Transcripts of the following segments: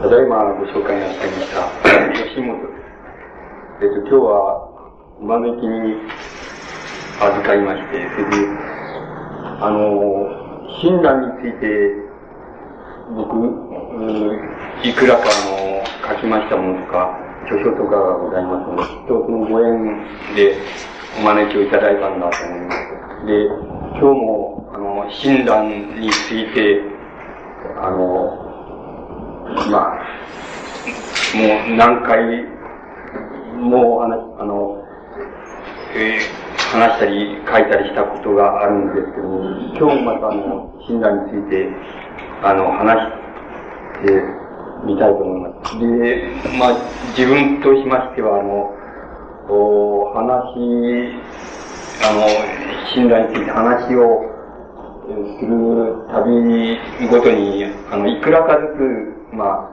ただいまご紹介になっていました、吉本。えっと、今日は、招きに預かりまして、それで、あの、診断について、僕、いくらかあの、書きましたものとか、著書とかがございますので、きっとそのご縁でお招きをいただいたんだと思います。で、今日も、あの、診断について、あの、まあ、もう何回もう話、あの、えー、話したり書いたりしたことがあるんですけども、今日またあの、診断について、あの、話してみたいと思います。で、まあ、自分としましては、あの、お話、あの、診断について話をする旅ごとに、あの、いくらかずつ、ま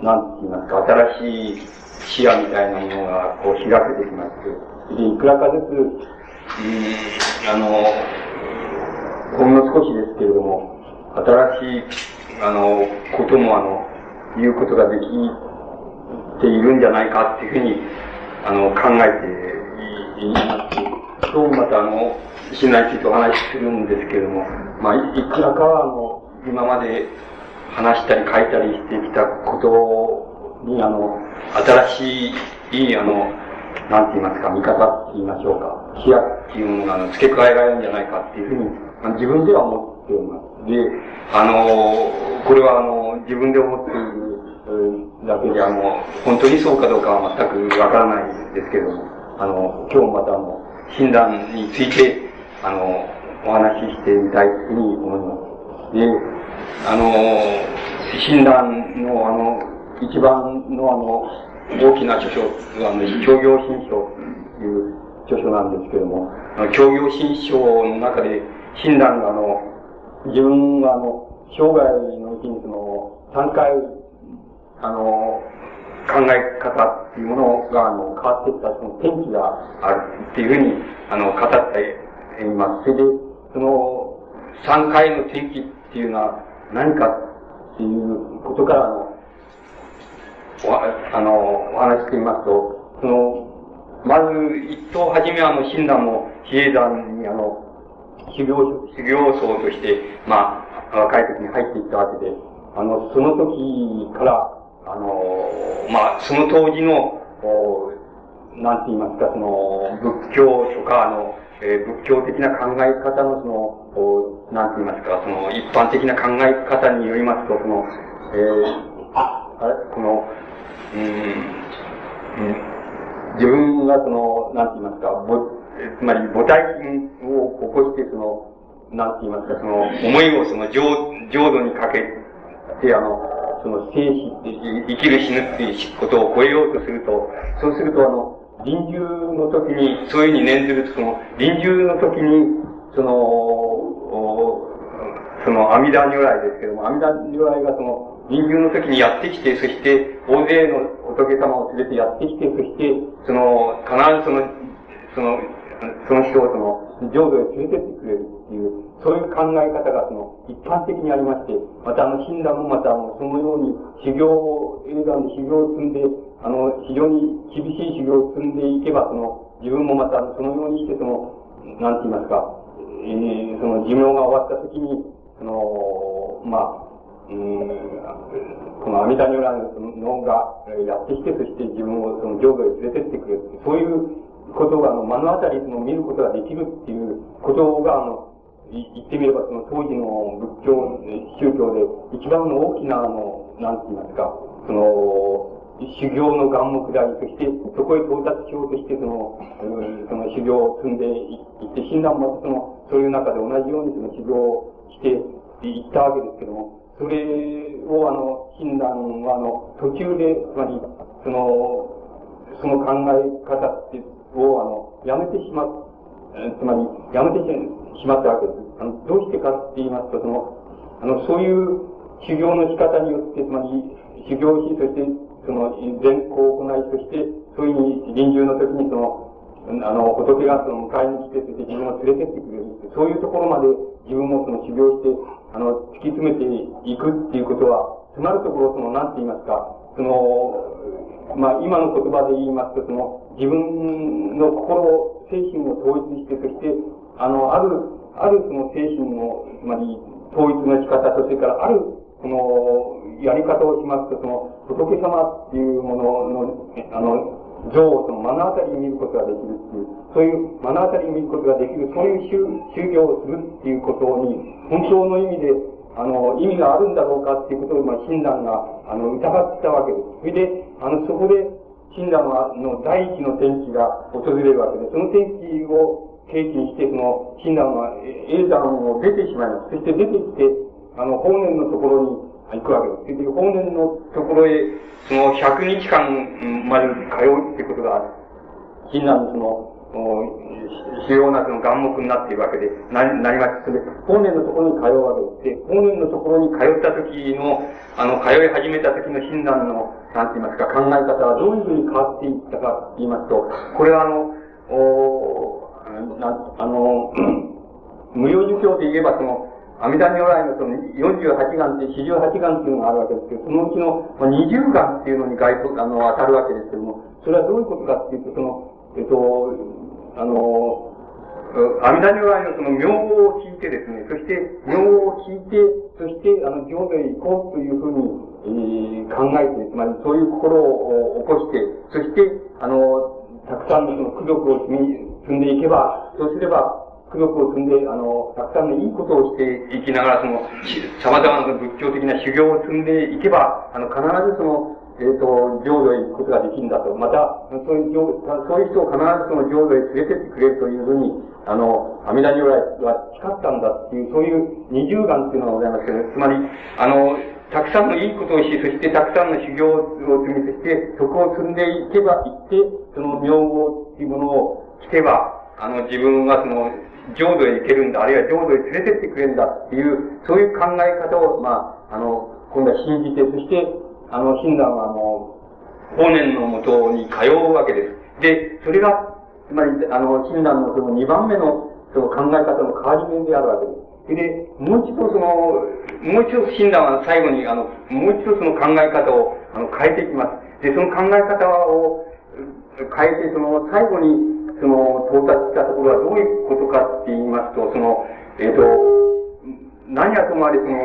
あ、なんて言いますか、新しい視野みたいなものが、こう、開けてきまして、で、いくらかずつ、うん、あの、ほんの少しですけれども、新しい、あの、ことも、あの、言うことができているんじゃないかっていうふうに、あの、考えています。今日また、あの、信頼についてお話しするんですけれども、まあ、いくらか、あの、今まで話したり書いたりしてきたことに、あの、新しい、いい、あの、なんて言いますか、見方って言いましょうか、視野っていうものが、あの、付け加えられるんじゃないかっていうふうに、あの自分では思っております。で、あの、これは、あの、自分で思っているだけで、あの、本当にそうかどうかは全くわからないですけれども、あの、今日また、あの、診断について、あの、お話ししてみたいというふうに思います。で、あの、診断の、あの、一番の、あの、大きな著書、あの、協業新書という著書なんですけれども、協業新書の中で、診断が、あの、自分が、あの、生涯のうちにその、3回、あの、考え方っていうものが、あの、変わっていったその転機があるっていうふうに、あの、語っています。それで、その、3回の転機っていうのは何かっていうことから、あの、おあの、お話してみますと、その、まず、一等初めは、あの、親鸞も比叡山に、あの、修行、修行僧として、まあ、若い時に入っていったわけで、あの、その時から、あの、まあ、その当時の、なんて言いますか、その、仏教とか、あの、えー、仏教的な考え方のその、なんて言いますか、その、一般的な考え方によりますと、その、えー、あれ、この、うん、うん、自分がその、なんて言いますか、ぼ、つまり母体を起こして、その、なんて言いますか、その、思いをその浄、浄土にかけて、あの、その生死、生きる死ぬっていうことを超えようとすると、そうするとあの、臨終の時に、そういうふうに念ずると、その、臨終の時に、その、その阿弥陀如来ですけども、阿弥陀如来がその、臨終の時にやってきて、そして大勢の仏様を連れてやってきて、そして、その、必ずその、その、その人をその、浄土へ連れてってくれるっていう、そういう考え方がその、一般的にありまして、またあの、親鸞もまたあの、そのように修行を、映画の修行を積んで、あの、非常に厳しい修行を積んでいけば、その、自分もまたそのようにして、その、なんて言いますか、えー、その寿命が終わった時に、その、まあ、この阿弥陀如来のがやってきて、そして自分をその上部へ連れてってくれる。そういうことが、あの、目の当たりその見ることができるっていうことが、あの、言ってみればその当時の仏教、宗教で一番の大きなあの、なんて言いますか、その、修行の眼目でありとして、そこへ到達しようとして、その、その修行を積んでいって、診断もその、そういう中で同じようにその修行をしていったわけですけども、それをあの、診断はあの、途中で、つまり、その、その考え方ってをあの、やめてしまう、つまり、やめてしまったわけです。あの、どうしてかって言いますと、その、あの、そういう修行の仕方によって、つまり、修行し、そして、その、善行を行い、そして、そういうに臨終の時にその、あの、仏がその迎えに来て、そして自分を連れてってくれる。そういうところまで自分もその修行して、あの、突き詰めていくっていうことは、つまるところ、その、なんて言いますか、その、まあ、今の言葉で言いますと、その、自分の心、精神を統一して、そして、あの、ある、あるその精神の、つまり、統一の仕方と、それからある、その、やり方をしますと、その、仏様っていうものの、あの、像をその目の当たりに見ることができるっていう、そういう目の当たりに見ることができる、そういう宗宗教をするっていうことに、本当の意味で、あの、意味があるんだろうかっていうことを、まあ、親鸞が、あの、疑ってたわけです。それで、あの、そこで、親鸞は、の第一の天気が訪れるわけで、その天気を契機にして、その、親鸞は、永山を出てしまいます。そして出てきて、あの、法然のところに、行くわけです。で、法然のところへ、その100日間まで通うってことが、親鸞のその、主要なその眼目になっているわけで、な、なります。それで、法然のところに通うわけです。で、法然のところに通った時の、あの、通い始めた時の親鸞の、なんて言いますか、考え方はどういうふうに変わっていったかと言いますと、これはあの、おなあの、無料儒教で言えばその、阿弥陀如来のその48願って、四十八願っていうのがあるわけですけど、そのうちの20願っていうのに該当、あの、当たるわけですけども、それはどういうことかっていうと、その、えっと、あの、阿弥陀如来のその名を聞いてですね、そして名を聞いて、そしてあの浄土へ行こうというふうに、えー、考えて、つまりそういう心を起こして、そして、あの、たくさんのその苦毒を、積んでいけば、そうすれば、苦毒を積んで、あの、たくさんのいいことをしていきながら、その、様々な仏教的な修行を積んでいけば、あの、必ずその、えっ、ー、と、浄土へ行くことができるんだと。また、そういう、そういう人を必ずその浄土へ連れてってくれるというふうに、あの、阿弥陀如来は誓ったんだっていう、そういう二重願っていうのがございますけど、つまり、あの、たくさんのいいことをし、そしてたくさんの修行を積み、そして徳を積んでいけば、行って、その名号っていうものを着ては、あの、自分はその、浄土へ行けるんだ、あるいは浄土へ連れてってくれるんだっていう、そういう考え方を、まあ、あの、今度は信じて、そして、あの、親鸞は、あの、法然のもとに通うわけです。で、それが、つまり、あの、親鸞のその二番目の、その考え方の変わり目であるわけです。で、もう一度その、もう一度親鸞は最後に、あの、もう一度その考え方を、あの、変えていきます。で、その考え方を変えて、その、最後に、その、到達したところはどういうことかって言いますと、その、えっ、ー、と、何はともあれ、その、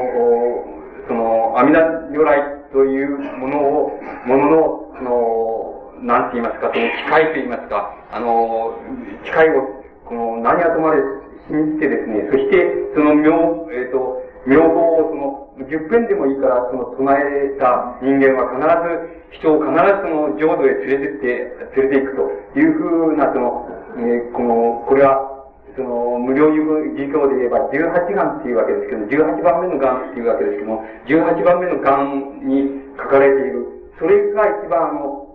その、阿弥陀如来というものを、ものの、その、なんて言いますか、その誓いと言いますか、あの、誓いを、この、何はともあれ信じてですね、そして、その名、えっ、ー、と、名簿をその、十遍でもいいから、その、唱えた人間は必ず、人を必ずその、浄土へ連れてって、連れて行くというふうな、その、えー、この、これは、その、無料授業で言えば、十八願っていうわけですけど、十八番目の願っていうわけですけども、十八番目の願に書かれている、それが一番あの、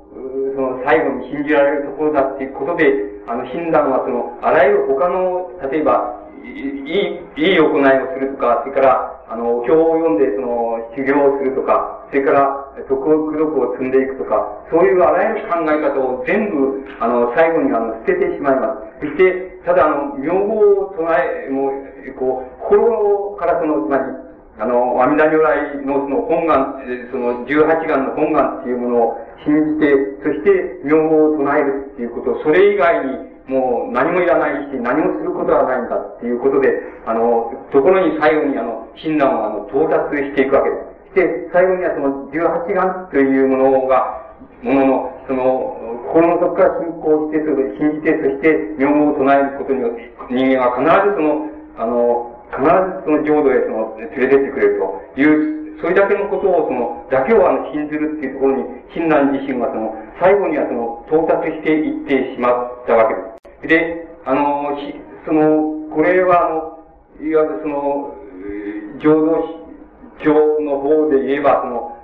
その最後に信じられるところだっていうことで、あの、診断はその、あらゆる他の、例えば、いい、いい行いをするとか、それから、あの、お経を読んで、その、修行をするとか、それから、徳を、苦毒を積んでいくとか、そういうあらゆる考え方を全部、あの、最後にあの、捨ててしまいます。そして、ただあの、名号を唱え、もう、こう、心からその、つまり、あの、阿弥陀如来のその本願、その十八願の本願っていうものを信じて、そして名号を唱えるっていうこと、それ以外にもう何もいらないし、何もすることはないんだっていうことで、あの、ところに最後にあの、親鸞をあの、到達していくわけです。で、最後にはその十八願というものが、ものの、その、心の底から信仰して、それで信じて、そして名号を唱えることによって、人間は必ずその、あの、必ずその浄土へその、連れてってくれるという、それだけのことを、その、だけをあの、信ずるっていうところに、親鸞自身はその、最後にはその、到達していってしまったわけです。で、あの、その、これは、あの、いわゆるその、浄土教の方で言えば、その、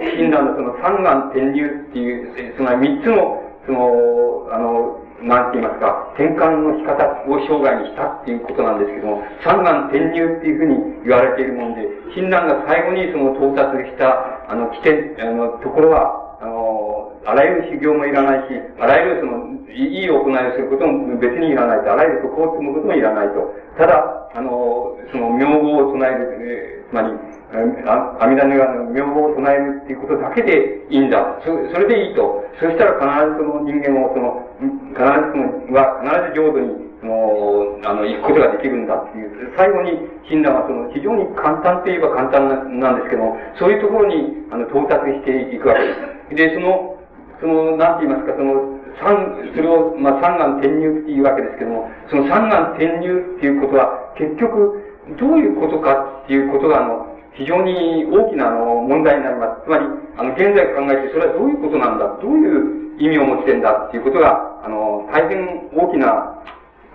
親鸞のその三眼転入っていう、その三つの、その、あの、なんて言いますか、転換の仕方を生涯にしたっていうことなんですけども、三眼転入っていうふうに言われているもんで、親鸞が最後にその到達した、あの、起点、あの、ところは、あの、あらゆる修行もいらないし、あらゆるその、いい行いをすることも別にいらないと、あらゆる徳を積むこともいらないと。ただ、あの、その名号を唱える、つまり、阿弥陀如来の名簿を唱えるっていうことだけでいいんだ。そそれでいいと。そしたら必ずその人間を、その、必ずその、は、必ず浄土に、その、あの、行くことができるんだっていう。最後に、親鸞はその、非常に簡単といえば簡単ななんですけども、そういうところに、あの、到達していくわけです。で、その、その、なんて言いますか、その、三、それを、まあ、三眼転入っていうわけですけども、その三眼転入っていうことは、結局、どういうことかっていうことが、あの、非常に大きなあの問題になります。つまり、あの、現在考えて、それはどういうことなんだ、どういう意味を持ってんだ？っていうことが、あの、大変大きな、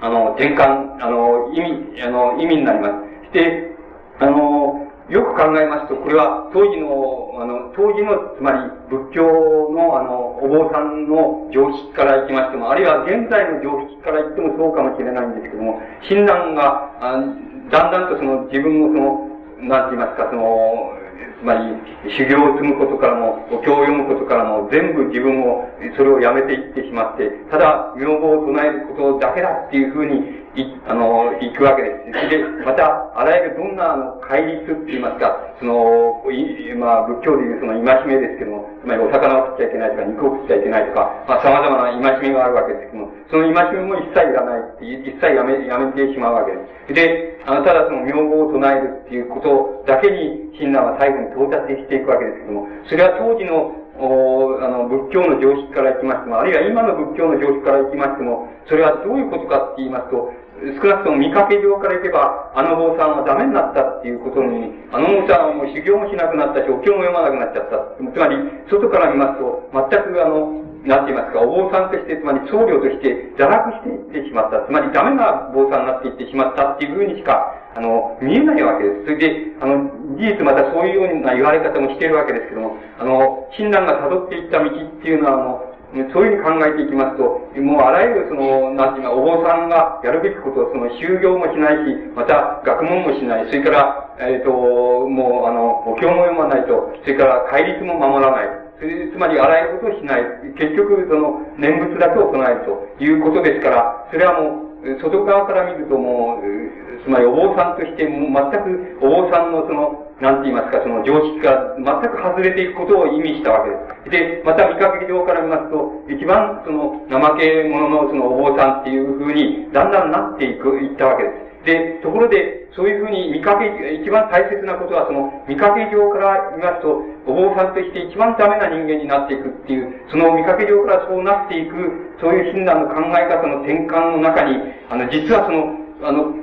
あの、転換、あの、意味、あの、意味になります。して、あの、よく考えますと、これは当時の、あの、当時の、つまり仏教の、あの、お坊さんの常識からいきましても、あるいは現在の常識から言ってもそうかもしれないんですけども、親鸞が、あだんだんとその自分をその、なんて言いますか、その、つまり、修行を積むことからも、お経を読むことからも、全部自分を、それをやめていってしまって、ただ、名簿を唱えることだけだっていうふうに、い、あの、行くわけです。で、また、あらゆるどんな、あの、戒律って言いますか、その、い、まあ、仏教でいうその戒めですけども、つまりお魚を食っちゃいけないとか、肉を食っちゃいけないとか、まあ、様々な戒めがあるわけですけども、その戒めも一切いらないって、一切やめ、やめてしまうわけです。で、あの、ただその名簿を唱えるっていうことだけに、親鸞は最後に到達していくわけですけども、それは当時のおあの、仏教の常識からいきましても、あるいは今の仏教の常識からいきましても、それはどういうことかって言いますと、少なくとも見かけ上からいけば、あの坊さんはダメになったっていうことに、あの坊さんはもう修行もしなくなったし、お経も読まなくなっちゃった。つまり、外から見ますと、全くあの、なんて言いますか、お坊さんとして、つまり僧侶として堕落していってしまった。つまりダメな坊さんになっていってしまったっていうふうにしか、あの、見えないわけです。それで、あの、事実またそういうような言われ方もしているわけですけども、あの、親鸞が辿っていった道っていうのは、あの、そういうふうに考えていきますと、もうあらゆるその、なんていうか、お坊さんがやるべきことを、その修行もしないし、また学問もしない、それから、えっ、ー、と、もう、あの、お経も読まないと、それから戒律も守らない。つまり、あらゆることをしない。結局、その、念仏だけを唱えるということですから、それはもう、外側から見るともう、つまりお坊さんとしても全くお坊さんのその、なんて言いますか、その常識が全く外れていくことを意味したわけです。で、また見かけ上から見ますと、一番その怠け者のそのお坊さんっていう風に、だんだんなっていく、いったわけです。で、ところで、そういうふうに見かけ、一番大切なことは、その見かけ上から見ますと、お坊さんとして一番ダメな人間になっていくっていう、その見かけ上からそうなっていく、そういう診断の考え方の転換の中に、あの、実はその、あの、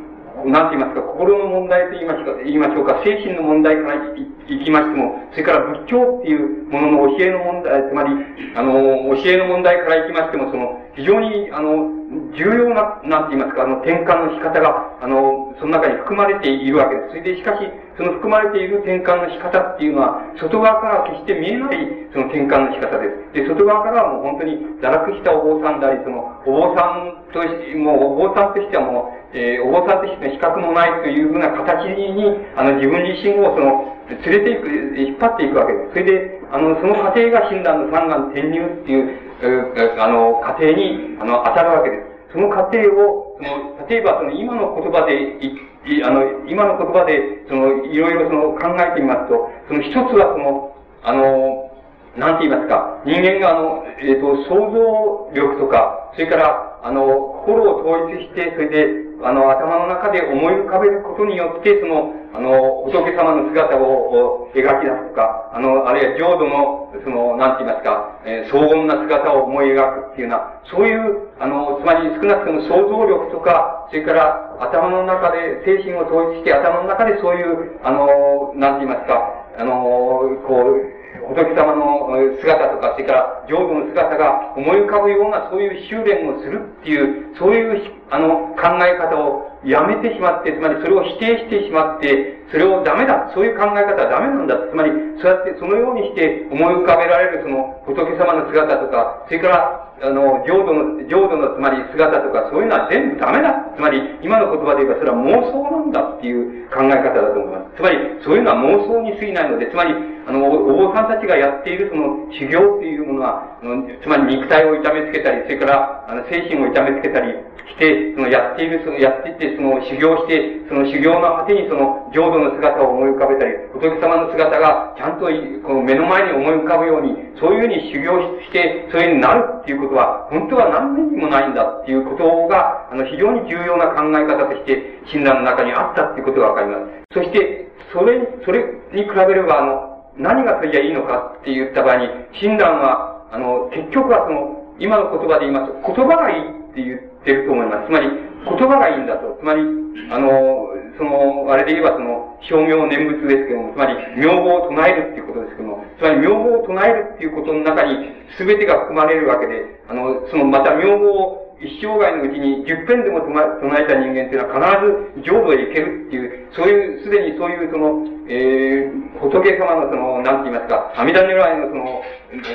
なんて言いますか、心の問題と言いますか、言いましょうか、精神の問題からいきましても、それから仏教っていうものの教えの問題、つまり、あの、教えの問題からいきましても、その、非常に、あの、重要な、なんて言いますか、あの、転換の仕方が、あの、その中に含まれているわけです。それで、しかし、その含まれている転換の仕方っていうのは、外側からは決して見えない、その転換の仕方です。で、外側からはもう本当に堕落したお坊さんであり、その、お坊さんとし、もう、お坊さんとしてはもう、えー、お坊さんとしての資格もないというふうな形に、あの、自分自身をその、連れていく、引っ張っていくわけです。それで、あの、その過程が診断の三眼転入っていう、あの、過程に、あの、当たるわけです。その過程を、その、例えばその今の言葉でい、あの、今の言葉で、その、いろいろその考えてみますと、その一つはその、あの、なんて言いますか、人間があの、えっ、ー、と、想像力とか、それから、あの、心を統一して、それで、あの、頭の中で思い浮かべることによって、その、あの、仏様の姿を描き出すとか、あの、あるいは浄土の、その、なんて言いますか、えー、荘厳な姿を思い描くっていうような、そういう、あの、つまり少なくとも想像力とか、それから頭の中で、精神を統一して頭の中でそういう、あの、なんて言いますか、あの、こう、仏様の姿とか、それから上部の姿が思い浮かぶようなそういう修練をするっていう、そういうあの考え方をやめてしまって、つまりそれを否定してしまって、それをダメだ、そういう考え方はダメなんだ。つまり、そうやってそのようにして思い浮かべられるその仏様の姿とか、それからあの、浄土の、浄土のつまり姿とかそういうのは全部ダメだ。つまり、今の言葉で言えばそれは妄想なんだっていう考え方だと思います。つまり、そういうのは妄想に過ぎないので、つまり、あの、お坊さんたちがやっているその修行っていうものは、あのつまり肉体を痛めつけたり、それから、あの、精神を痛めつけたりして、そのやっている、そのやっていって、その修行して、その修行の果てにその浄土の姿を思い浮かべたり、仏様の姿がちゃんとこの目の前に思い浮かぶように、そういうふうに修行して、そういうふうになるっていうことは、本当は何年にもないんだっていうことが、あの、非常に重要な考え方として、診断の中にあったっていうことがわかります。そして、それ、それに比べれば、あの、何がそれじゃいいのかって言った場合に、診断は、あの、結局はその、今の言葉で言いますと、言葉がいいって言ってると思います。つまり、言葉がいいんだと。つまり、あの、その、あれで言えばその、表明念仏ですけども、つまり、名簿を唱えるっていうことですけども、つまり、名簿を唱えるっていうことの中に、すべてが含まれるわけで、あの、その、また名簿を一生涯のうちに10遍でも唱えた人間っていうのは必ず浄土へ行けるっていう、そういう、すでにそういうその、えー、仏様のその、なんて言いますか、阿弥陀如来のその、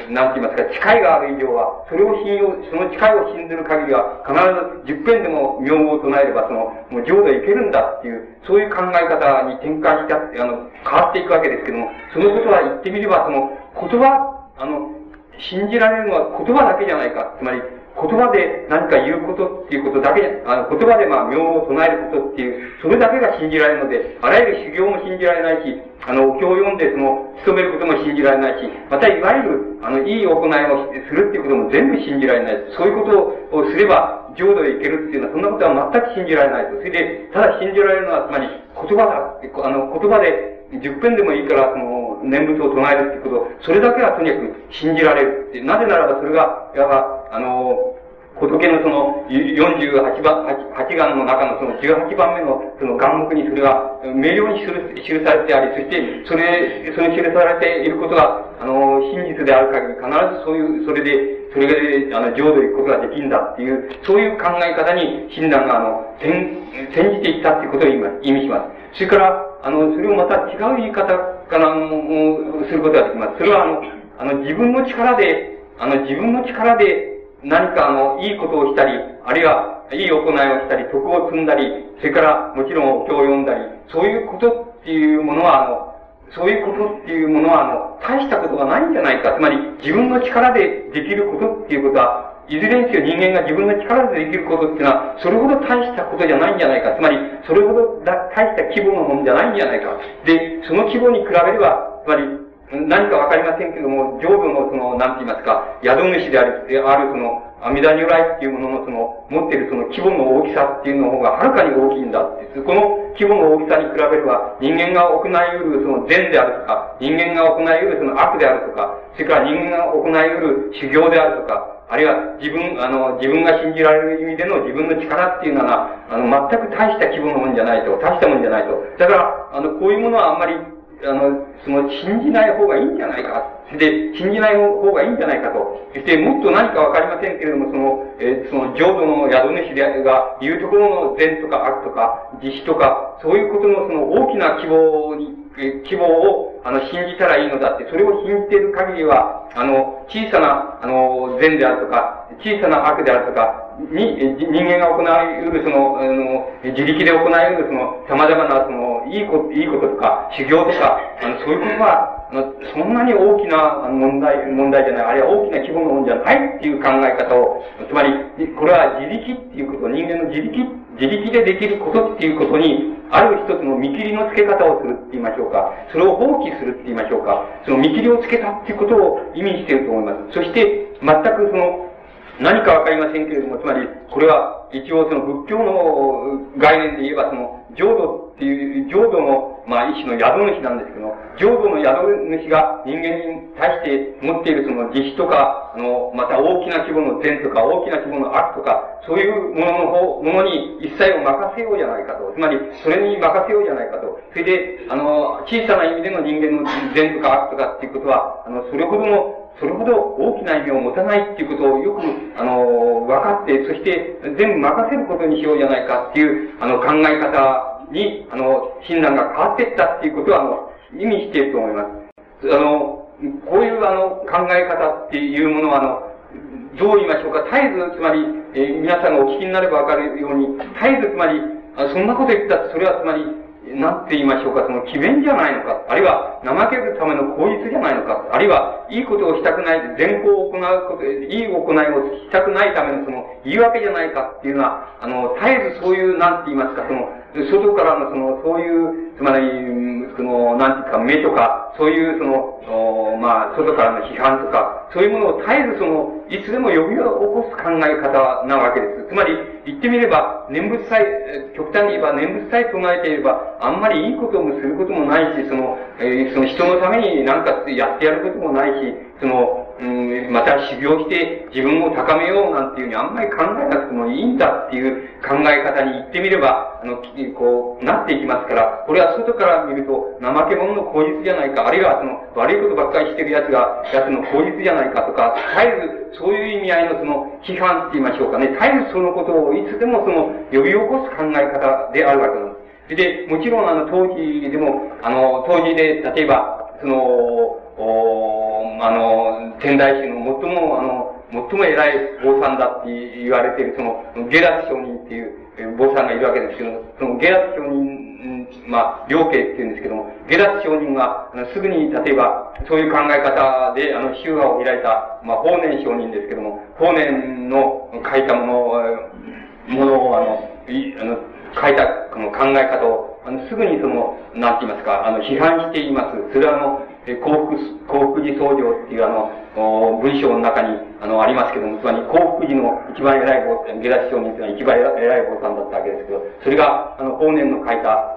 なんて言いますか、誓いがある以上は、それを信用、その誓いを信ずる限りは、必ず10遍でも名号を唱えれば、その、もう浄土へ行けるんだっていう、そういう考え方に転換した、あの、変わっていくわけですけども、そのことは言ってみれば、その、言葉、あの、信じられるのは言葉だけじゃないか。つまり、言葉で何か言うことっていうことだけ、あの、言葉でまあ、名を唱えることっていう、それだけが信じられるので、あらゆる修行も信じられないし、あの、お経を読んでその、勤めることも信じられないし、またいわゆる、あの、いい行いをするっていうことも全部信じられない。そういうことをすれば、浄土へ行けるっていうのは、そんなことは全く信じられないと。それで、ただ信じられるのは、つまり、言葉だ。あの、言葉で、10分でもいいから、その、念仏を唱えるってこと、それだけはとにかく信じられるって。なぜならばそれが、いわば、あの、仏のその48番、8願の中のその18番目のその願目にそれが明瞭に記されてあり、そしてそれ、それ記されていることが、あの、真実である限り必ずそういう、それで、それで、あの、浄土行くことができるんだっていう、そういう考え方に親鸞が、あの、転、転じていったっていうことを今意味します。それから、あの、それをまた違う言い方からも、することができます。それは、あの、あの、自分の力で、あの、自分の力で、何かあの、いいことをしたり、あるいは、いい行いをしたり、徳を積んだり、それからもちろんお経を読んだり、そういうことっていうものは、あの、そういうことっていうものは、あの、大したことがないんじゃないか。つまり、自分の力でできることっていうことは、いずれにせよ人間が自分の力でできることっていうのは、それほど大したことじゃないんじゃないか。つまり、それほど大した規模のものじゃないんじゃないか。で、その規模に比べれば、つまり、何かわかりませんけども、浄土のその、なんて言いますか、宿主である、であるその、阿弥陀如来っていうもののその、持ってるその規模の大きさっていうの方がはるかに大きいんだって。この規模の大きさに比べれば、人間が行い得るその善であるとか、人間が行い得るその悪であるとか、それから人間が行い得る修行であるとか、あるいは自分、あの、自分が信じられる意味での自分の力っていうのは、あの、全く大した規模のもんじゃないと、大したもんじゃないと。だから、あの、こういうものはあんまりあの、その、信じない方がいいんじゃないか。で、信じない方がいいんじゃないかと。そして、もっと何かわかりませんけれども、その、えー、その、浄土の宿主であるが言うところの善とか悪とか、慈悲とか、そういうことのその大きな希望に、希望を、あの、信じたらいいのだって、それを信じている限りは、あの、小さな、あの、善であるとか、小さな悪であるとか、に、人間が行いうるその、あの、自力で行いうるその、様々なその、いいこと、いいこととか、修行とか、あの、そういうことは、あの、そんなに大きな問題、問題じゃない、あるいは大きな規模のものじゃないっていう考え方を、つまり、これは自力っていうこと、人間の自力、自力でできることっていうことに、ある一つの見切りのつけ方をするって言いましょうか。それを放棄するって言いましょうか。その見切りをつけたっていうことを意味していると思います。そして、全くその、何かわかりませんけれども、つまり、これは一応その仏教の概念で言えば、その、浄土っていう、浄土の、まあ一種の宿主なんですけど、浄土の宿主が人間に対して持っているその慈悲とか、あの、また大きな規模の善とか、大きな規模の悪とか、そういうものの方、ものに一切を任せようじゃないかと。つまり、それに任せようじゃないかと。それで、あの、小さな意味での人間の善とか悪とかっていうことは、あの、それほどのそれほど大きな意味を持たないっていうことをよく、あの、分かって、そして全部任せることにしようじゃないかっていう、あの、考え方に、あの、診断が変わっていったっていうことは、あの、意味していると思います。あの、こういうあの、考え方っていうものは、あの、どう言いましょうか、絶えず、つまり、えー、皆さんがお聞きになればわかるように、絶えず、つまり、あそんなこと言ったら、それはつまり、なんて言いましょうか、その、詭弁じゃないのか、あるいは、怠けるための口実じゃないのか、あるいは、いいことをしたくない、善行を行うこと、いい行いをしたくないためのその、言い訳じゃないかっていうのは、あの、絶えずそういう、なんて言いますか、その、外からのその、そういう、つまり、その、なんていうか、目とか、そういうその、まあ、外からの批判とか、そういうものを絶えずその、いつでも呼び起こす考え方なわけです。つまり、言ってみれば、念仏さえ、極端に言えば念仏さえ唱えていれば、あんまりいいこともすることもないし、その、えー、その人のために何かやってやることもないし、その、うん、また修行して自分を高めようなんていうふうにあんまり考えなくてもいいんだっていう考え方に言ってみれば、あの、こう、なっていきますから、これは外から見ると怠け者の口実じゃないか、あるいはその悪いことばっかりしてる奴が、奴の口実じゃないかとか、絶えずそういう意味合いのその批判って言いましょうかね、絶えずそのことをいつでもその呼び起こす考え方であるわけなんです。で、もちろんあの当時でも、あの、当時で、例えば、その、おあの、天台宗の最も、あの、最も偉い坊さんだって言われている、その、ゲラス上人っていう坊さんがいるわけですけど、そのゲラス上人、まあ、両家って言うんですけども、ゲラス上人が、すぐに、例えば、そういう考え方で、あの、宗派を開いた、まあ、法然上人ですけども、法然の書いたもの、ものを、あの、いあの書いたこの考え方を、あの、すぐにその、なんて言いますか、あの、批判しています。それはあの、え幸福、幸福寺僧正っていうあの、文章の中に、あの、ありますけども、つまり幸福寺の一番偉い坊、下脱上人っていうのは一番偉い坊さんだったわけですけど、それが、あの、法然の書いた、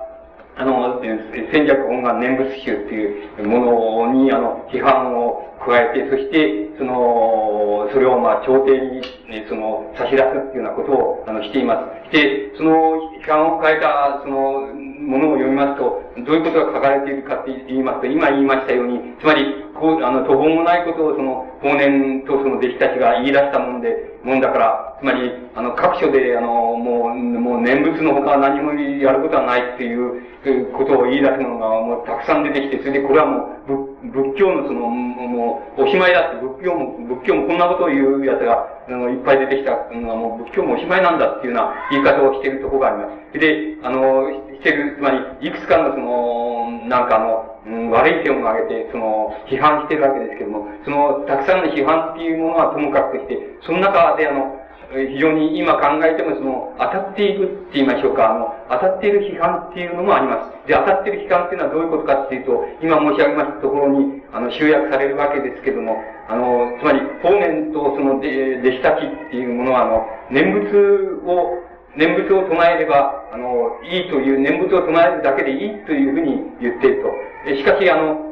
あの、戦略本願念仏集っていうものに、あの、批判を加えて、そして、その、それをまあ、朝廷に、その、差し出すっていうようなことを、あの、しています。で、その、批判を加えた、その、ものを読みますと、どういうことが書かれているかって言いますと、今言いましたように、つまり、こう、あの、途方もないことを、その、法年とその弟子たちが言い出したもんで、もんだから、つまり、あの、各所で、あの、もう、もう念仏のほか何もやることはないっていうことを言い出すものが、もうたくさん出てきて、それでこれはもう、仏教のその、もう、おしまいだって、仏教も、仏教もこんなことを言う奴が、あの、いっぱい出てきたのはもう、仏教もおしまいなんだっていうような言い方をしているところがあります。で、あの、してる、つまり、いくつかのその、なんかあの、うん、悪い点を挙げて、その、批判してるわけですけども、その、たくさんの批判っていうものはともかくして、その中であの、非常に今考えてもその、当たっていくって言いましょうか、あの、当たっている批判っていうのもあります。で、当たっている批判っていうのはどういうことかっていうと、今申し上げましたところに、あの、集約されるわけですけども、あの、つまり、法然とその、で弟子たちっていうものは、あの、念仏を、念仏を唱えれば、あの、いいという、念仏を唱えるだけでいいというふうに言っていると。しかし、あの、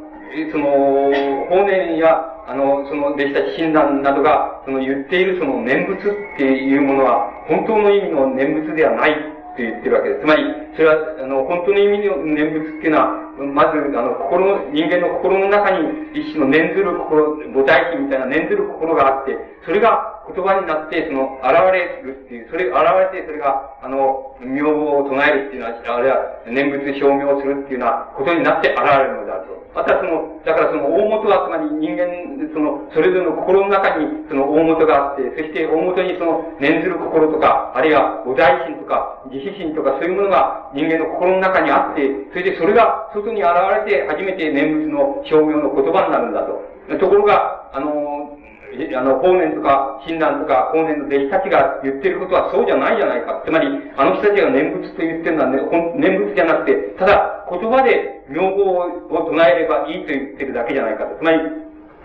その、法然や、あの、その弟子たち診断などが、その言っているその念仏っていうものは、本当の意味の念仏ではないって言ってるわけです。つまり、それは、あの、本当の意味の念仏っていうのは、まず、あの、心の、人間の心の中に一種の念ずる心、母体気みたいな念ずる心があって、それが言葉になって、その、現れるっていう、それ、現れて、それが、あの、名簿を唱えるっていうのは、あるいは、念仏証明をするっていうようなことになって現れるのであると。またその、だからその大元は、つまり人間、その、それぞれの心の中にその大元があって、そして大元にその念ずる心とか、あるいはお大心とか、自死心とか、そういうものが人間の心の中にあって、それでそれが外に現れて初めて念仏の証明の言葉になるんだと。ところが、あの、あの、法然とか、親鸞とか、法然の弟子たちが言ってることはそうじゃないじゃないか。つまり、あの人たちが念仏と言ってるのは、ね、念仏じゃなくて、ただ、言葉で名号を唱えればいいと言ってるだけじゃないかと。つまり、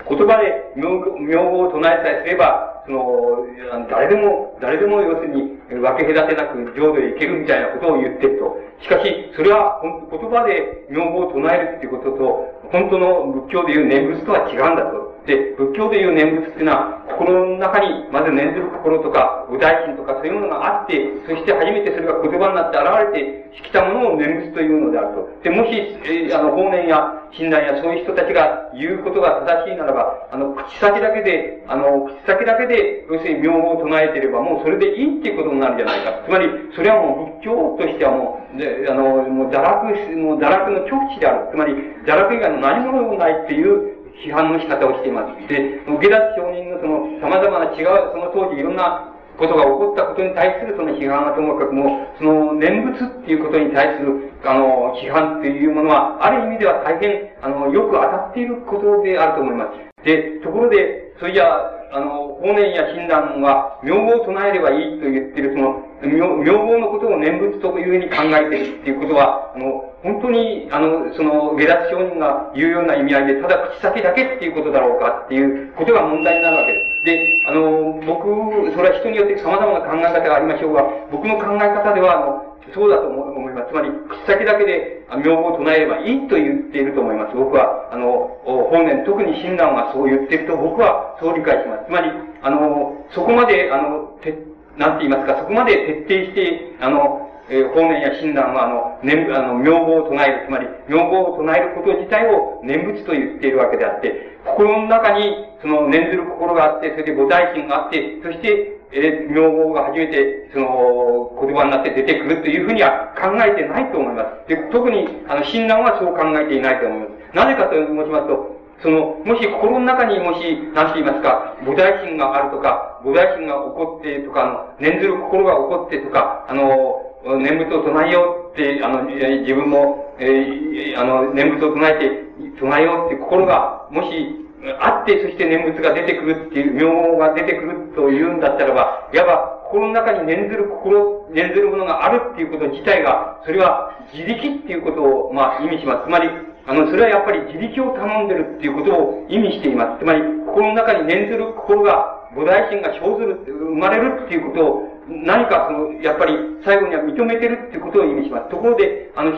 言葉で名号を唱えさえすれば、その、誰でも、誰でも要するに分け隔てなく浄土へ行けるみたいなことを言ってると。しかし、それは言葉で名号を唱えるっていうことと、本当の仏教でいう念仏とは違うんだと。で、仏教でいう念仏っていうのは、心の中に、まず念ずる心とか、菩提心とかそういうものがあって、そして初めてそれが言葉になって現れてきたものを念仏というのであると。で、もし、えー、あの、法然や親鸞やそういう人たちが言うことが正しいならば、あの、口先だけで、あの、口先だけで、要するに名号を唱えていれば、もうそれでいいっていうことになるんじゃないか。つまり、それはもう仏教としてはもう、で、あの、もう堕落、もう堕落の極地である。つまり、堕落以外の何者もないっていう批判の仕方をしています。で、受け出す証人のその様々な違う、その当時いろんなことが起こったことに対するその批判はともかくも、その念仏っていうことに対する、あの、批判っていうものは、ある意味では大変、あの、よく当たっていることであると思います。で、ところで、それじゃあ、あの、法然や親鸞は、名号を唱えればいいと言ってる、その、名号のことを念仏というふうに考えてるっていうことは、あの、本当に、あの、その、下脱上人が言うような意味合いで、ただ口先だけっていうことだろうかっていうことが問題になるわけです。で、あの、僕、それは人によって様々な考え方がありましょうが、僕の考え方では、あの、そうだと思います。つまり、口先だけで名号を唱えればいいと言っていると思います。僕は、あの、本年、特に親鸞はそう言っていると僕はそう理解します。つまり、あの、そこまで、あの、て、なんて言いますか、そこまで徹底して、あの、えー、法然や親鸞は、あの、念、あの、名号を唱える、つまり、名号を唱えること自体を念仏と言っているわけであって、心の中に、その、念ずる心があって、それで菩提心があって、そして、えー、名号が初めて、その、言葉になって出てくるというふうには考えてないと思います。で、特に、あの、親鸞はそう考えていないと思います。なぜかと申しますと、その、もし心の中にもし、何て言いますか、菩提心があるとか、菩提心が起こってとか、あの、念ずる心が起こってとか、あの、念仏を唱えようって、あの、自分も、えー、あの、念仏を唱えて、唱えようって心が、もし、あって、そして念仏が出てくるっていう、名号が出てくるというんだったらば、いわば、心の中に念ずる心、念ずるものがあるっていうこと自体が、それは自力っていうことを、まあ、意味します。つまり、あの、それはやっぱり自力を頼んでるっていうことを意味しています。つまり、心の中に念ずる心が、菩提心が生ずる、生まれるっていうことを、何かその、やっぱり最後には認めてるっていうことを意味します。ところで、あの、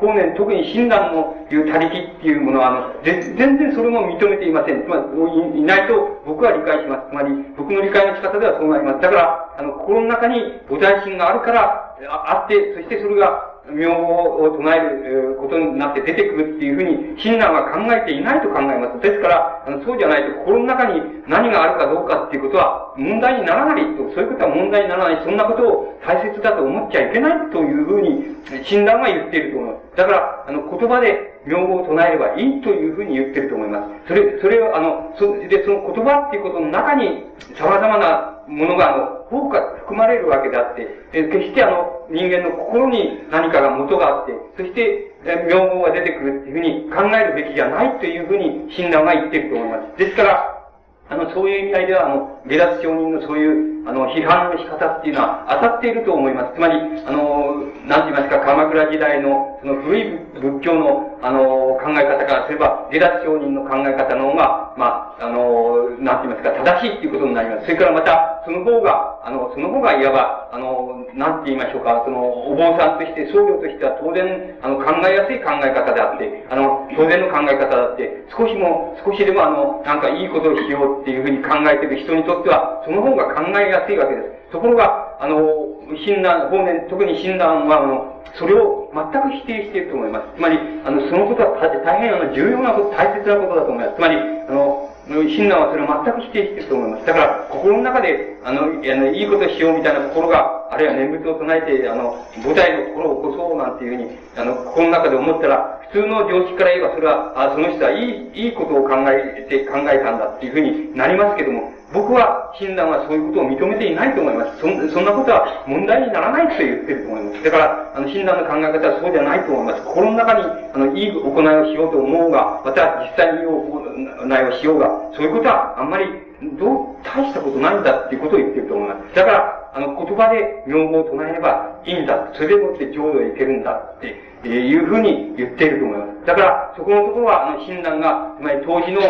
法然、特に親鸞の言う他力っていうものは、あの、全然それも認めていません。つまり、いないと僕は理解します。つまり、僕の理解の仕方ではそうなります。だから、あの、心の中に菩提心があるから、あって、そしてそれが、名号を唱えることになって出てくるっていうふうに、親鸞は考えていないと考えます。ですから、あのそうじゃないと心の中に何があるかどうかっていうことは問題にならないと、そういうことは問題にならない、そんなことを大切だと思っちゃいけないというふうに、親鸞は言っていると思います。だから、あの、言葉で名号を唱えればいいというふうに言ってると思います。それ、それを、あの、そで、その言葉っていうことの中に様々なものが、あの、効果含まれるわけであって、え決してあの、人間の心に何かが元があって、そして、え名号が出てくるっていうふうに考えるべきじゃないというふうに親鸞が言ってると思います。ですから、あの、そういう意味合いでは、あの、下脱承認のそういう、あの、批判の仕方っていうのは当たっていると思います。つまり、あの、なんて言いますか、鎌倉時代の、その古い仏教の、あの、考え方からすれば、下脱承認の考え方の方が、まあ、あの、なんて言いますか、正しいっていうことになります。それからまた、その方が、あの、その方がいわば、あの、なんて言いましょうか、その、お坊さんとして、僧侶としては当然、あの、考えやすい考え方であって、あの、当然の考え方だって、少しも、少しでもあの、なんかいいことをしようっていうふうに考えている人にとっては、その方が考えやすいわけです。ところが、あの、親鸞、方面、特に親鸞は、あの、それを全く否定していると思います。つまり、あの、そのことは大変あの重要なこと、大切なことだと思います。つまり、あの、親鸞はそれを全く否定していると思います。だから、心の中で、あの、あのいいことしようみたいな心が、あるいは念仏を唱えて、あの、舞台の心を起こそうなんていうふうに、あの、心の中で思ったら、普通の常識から言えば、それは、あその人はいい、いいことを考えて、考えたんだっていうふうになりますけども、僕は、親鸞はそういうことを認めていないと思います。そそんなことは問題にならないと言ってると思います。だから、あの、親鸞の考え方はそうじゃないと思います。心の中に、あの、いい行いをしようと思うが、また実際にいい行いをしようが、そういうことはあんまり、どう、大したことないんだっていうことを言ってると思います。だから、あの、言葉で名号を唱えればいいんだ。それでもって浄土へ行けるんだって、えいうふうに言っていると思います。だから、そこのところは、あの、親鸞が、つまり当時の、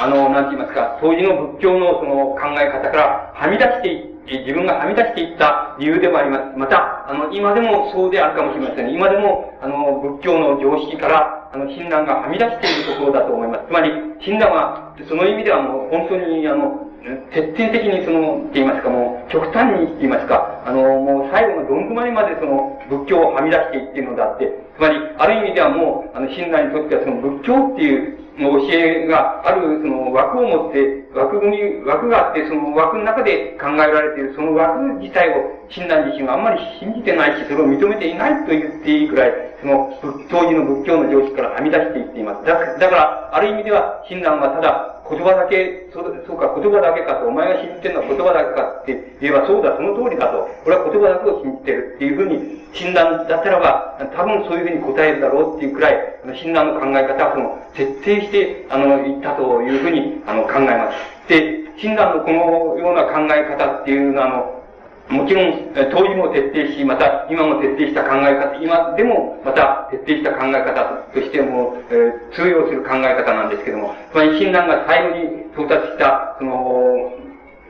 あの、なんて言いますか、当時の仏教のその考え方からはみ出していって、自分がはみ出していった理由でもあります。また、あの、今でもそうであるかもしれません。今でも、あの、仏教の常識から、あの、親鸞がはみ出しているところだと思います。つまり、親鸞は、その意味ではもう、本当に、あの、徹底的にその、って言いますか、もう、極端に言いますか、あの、もう最後のどんくまりまでその、仏教をはみ出していっているのであって、つまり、ある意味ではもう、あの、親鸞にとってはその仏教っていう教えがある、その枠を持って、枠組み、枠があって、その枠の中で考えられている、その枠自体を、親鸞自身はあんまり信じてないし、それを認めていないと言っていいくらい、その、当時の仏教の常識からはみ出していっています。だだから、ある意味では、親鸞はただ、言葉だけ、そうそうか、言葉だけかと、お前が信じてるのは言葉だけかって言えば、そうだ、その通りだと。俺は言葉だけを信じてるっていうふうに診断だったらば、多分そういうふうに答えるだろうっていうくらい、診断の考え方はその、徹底して、あの、言ったというふうに、あの、考えます。で、診断のこのような考え方っていうのは、あの、もちろん、当時も徹底し、また今も徹底した考え方、今でもまた徹底した考え方としても、えー、通用する考え方なんですけども、つまり親鸞が最後に到達した、その、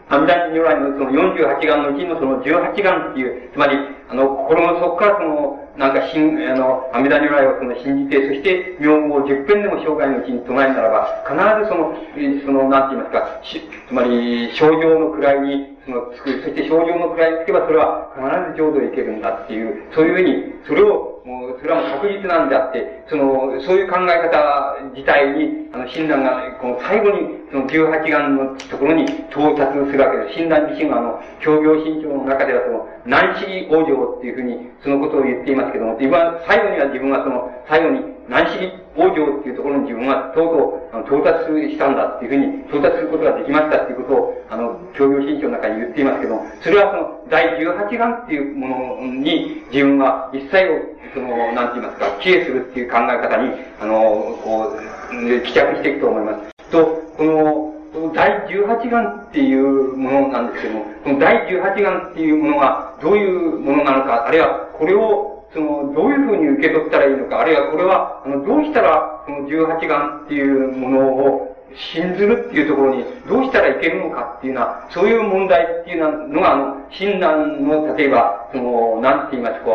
阿弥陀如来のその48願のうちのその18願っていう、つまり、あの、心の底からその、なんか、しん、あの、阿弥陀如来をその信じて、そして、名号を十遍でも生涯のうちに唱えるならば、必ずその、その、なんて言いますか、しつまり、症状の位に、の、つく、そして症状の位につけば、それは必ず浄土へ行けるんだっていう、そういうふうに、それを、もう、それはもう確実なんであって、その、そういう考え方自体に、あの、親鸞が、この最後に、その18願のところに到達するわけです。親鸞自身が、あの、協業新潮の中では、その、南市往生っていうふうに、そのことを言っていますけども、今、最後には自分はその、最後に、南市往生っていうところに自分はとうとう、あの、到達したんだっていうふうに、到達することができましたっていうことを、あの、協業新潮の中に言っていますけども、それはその、第18願っていうものに、自分は一切を、その、なんて言いますか、帰依するっていう考え方に、あの、こう、帰着していくと思います。と、この、第18願っていうものなんですけども、この第18願っていうものがどういうものなのか、あるいはこれを、その、どういうふうに受け取ったらいいのか、あるいはこれは、あの、どうしたら、この18眼っていうものを、信ずるっていうところにどうしたらいけるのかっていうのは、そういう問題っていうのが、あの、親鸞の、例えば、その、なんて言いますか、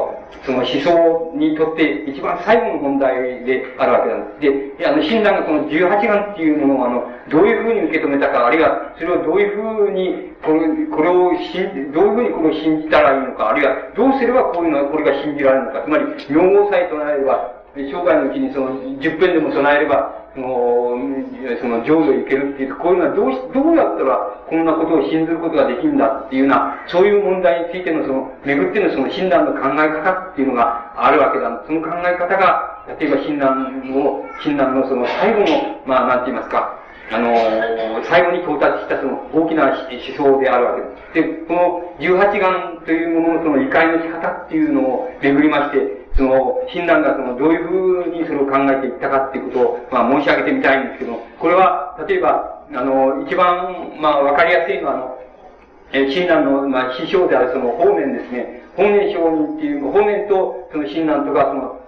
その思想にとって一番最後の問題であるわけなんです。で、あの、親鸞がこの18願っていうものを、あの、どういうふうに受け止めたか、あるいは、それをどういうふうに、これ、これを信じ、どういうふうにこれを信じたらいいのか、あるいは、どうすればこういうのは、これが信じられるのか、つまり、名号さえ唱えれば、生涯のうちにその、10分でも備えれば、その、その、浄土行けるっていう、こういうのはどうし、どうやったらこんなことを信ずることができるんだっていうような、そういう問題についてのその、巡ってのその診断の考え方っていうのがあるわけだ。その考え方が、例えば診断を、診断のその最後の、まあ、なんて言いますか、あの最後に到達したその大きな思想であるわけです。で、この18願というもののその理解の仕方っていうのを巡りまして、その、親鸞がその、どういうふうにそれを考えていったかっていうことを、まあ、申し上げてみたいんですけど、これは、例えば、あの、一番、まあ、わかりやすいのは、あの、え親鸞の、まあ、師匠であるその方面ですね。方面承認っていう、方面とその親鸞とか、その、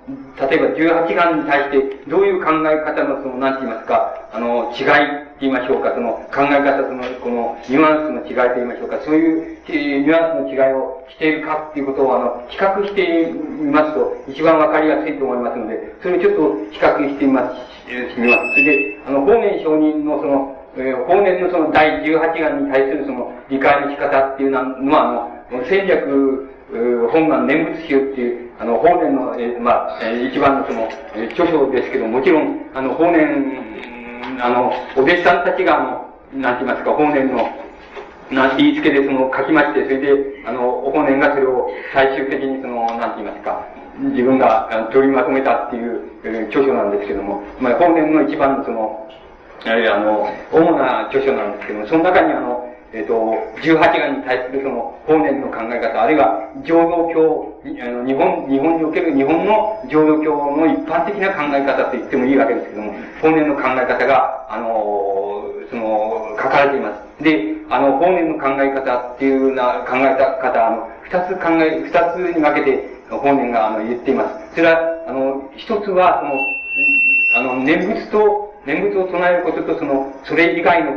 例えば18願に対して、どういう考え方のその、なんて言いますか、あの、違い言いましょうか、その考え方、その、この、ニュアンスの違いと言いましょうか、そういう、ニュアンスの違いをしているかっていうことを、あの、比較してみますと、一番わかりやすいと思いますので、それをちょっと比較してみます、しみます。それで、あの、方面承認のその、えー、法然のその第18願に対するその理解の仕方っていうのは、あの、戦略、本願念仏集っていう、あの、法然の、えー、まあ、えー、一番のその、えー、著書ですけど、もちろん、あの、法然、あの、お弟子さんたちが、あの、なんて言いますか、法然の、なんて言いつけでその書きまして、それで、あの、法然がそれを最終的にその、なんて言いますか、自分が取りまとめたっていう、えー、著書なんですけども、まあ、法然の一番のその、あるいはあの、主な著書なんですけども、その中にあの、えっ、ー、と、18願に対するその法然の考え方、あるいは浄土教、あの日本、日本における日本の浄土教の一般的な考え方と言ってもいいわけですけども、法然の考え方が、あの、その、書かれています。で、あの、法然の考え方っていうな考え方、あの、二つ考え、二つに分けて、法然があの言っています。それは、あの、一つは、その、あの、念仏と念仏を唱えることと、その、それ以外の、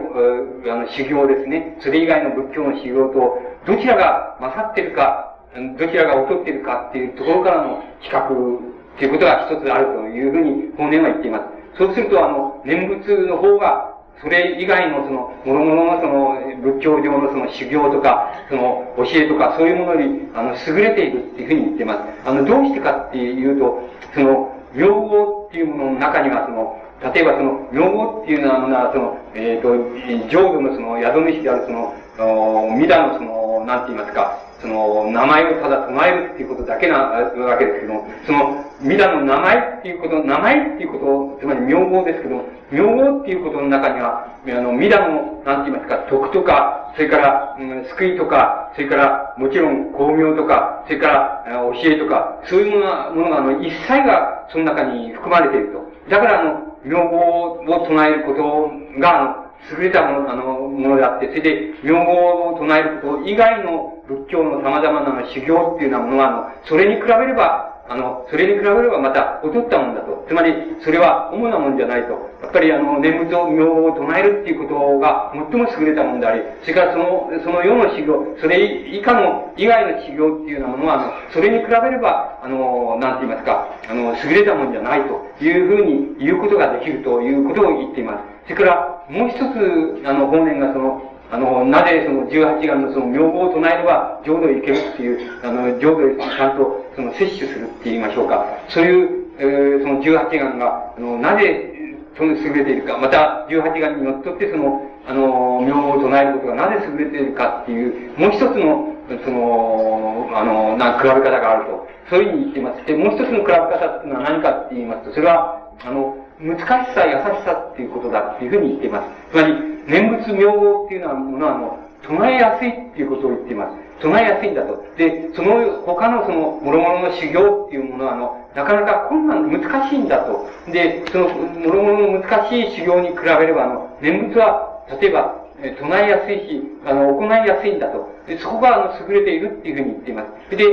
あの、修行ですね。それ以外の仏教の修行と、どちらが勝ってるか、どちらが劣ってるかっていうところからの比較っていうことが一つあるというふうに法然は言っています。そうすると、あの、念仏の方が、それ以外のその、諸々のその、仏教上のその修行とか、その、教えとか、そういうものに、あの、優れているっていうふうに言ってます。あの、どうしてかっていうと、その、名号っていうものの中には、その、例えばその、名号っていうのは、その、えっ、ー、と、浄土のその、宿主であるその、弥陀のその、なんて言いますか、その、名前をただ唱えるっていうことだけなわけですけども、その、ミダの名前っていうこと、名前っていうこと、つまり名号ですけども、名号っていうことの中には、あの、ミダの、なんて言いますか、徳とか、それから、うん、救いとか、それから、もちろん、巧妙とか、それから、教えとか、そういうものが、ものが、あの、一切が、その中に含まれていると。だから、あの、名号を唱えることが、優れたもの、あの、ものであって、それで、名号を唱えること以外の仏教の様々な修行っていうようなものは、それに比べれば、あの、それに比べればまた劣ったもんだと。つまり、それは主なもんじゃないと。やっぱりあの、念仏を、名を唱えるっていうことが最も優れたもんであり、それからその、その世の修行、それ以下の、以外の修行っていうようなものは、あの、それに比べれば、あの、なんて言いますか、あの、優れたもんじゃないというふうに言うことができるということを言っています。それから、もう一つ、あの、法然がその、あの、なぜその18眼のその名号を唱えれば浄土へ行けるっていう、あの、浄土へちゃんとその摂取するって言いましょうか。そういう、えー、その18眼が、あの、なぜ、その優れているか、また18眼にのっとってその、あの、名号を唱えることがなぜ優れているかっていう、もう一つの、その、あの、な、比べ方があると。そういうふうに言ってます。で、もう一つの比べ方っていうのは何かって言いますと、それは、あの、難しさ、優しさっていうことだっていうふうに言っています。つまり、念仏名号っていうのは、ものは、あの、唱えやすいっていうことを言っています。唱えやすいんだと。で、その他のその、諸々の修行っていうものは、あの、なかなか困難、難しいんだと。で、その、諸々の難しい修行に比べれば、あの、念仏は、例えば、唱えやすいし、あの、行いやすいんだと。で、そこが、あの、優れているっていうふうに言っています。で、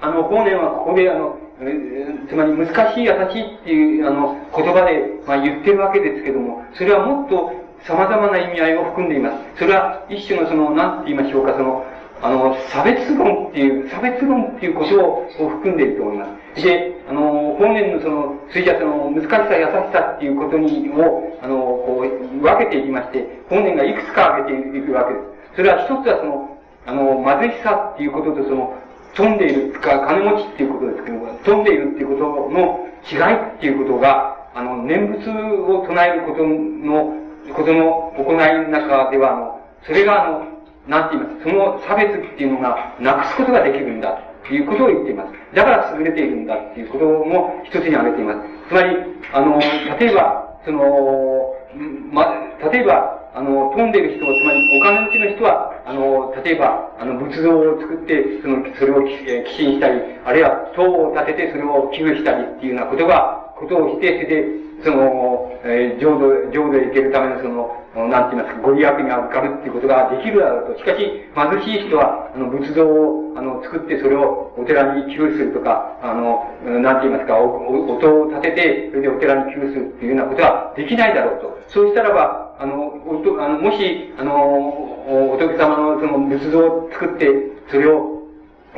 あの、法然はここで、あの、つまり難しい優しいっていう、あの、言葉で、まあ、言ってるわけですけども、それはもっと様々な意味合いを含んでいます。それは一種のその、なんて言いましょうか、その、あの、差別論っていう、差別論っていうことを含んでいると思います。で、あの、本年のその、ついじゃその、難しさ、優しさっていうことに、を、あの、こう、分けていきまして、本年がいくつか挙げていくわけです。それは一つはその、あの、貧しさっていうこととその、飛んでいるか、金持ちっていうことですけども、飛んでいるっていうことの違いっていうことが、あの、念仏を唱えることの、ことの行いの中では、あの、それがあの、なんて言いますその差別っていうのがなくすことができるんだっていうことを言っています。だから優れているんだっていうことも一つに挙げています。つまり、あの、例えば、その、ま、例えば、あの、飛んでる人、つまりお金持ちの人は、あの、例えば、あの、仏像を作って、その、それを寄進したり、あるいは塔を建ててそれを寄付したりっていうようなことが、ことをして、それで、その、えー、浄土、浄土へ行けるためのその、なんて言いますか、ご利益に預かるっていうことができるだろうと。しかし、貧しい人は、あの、仏像を、あの、作って、それをお寺に寄付するとか、あの、なんて言いますか、お、音を立てて、それでお寺に寄付するっていうようなことはできないだろうと。そうしたらば、あの、おとあのもし、あの、お仏様のその仏像を作って、それを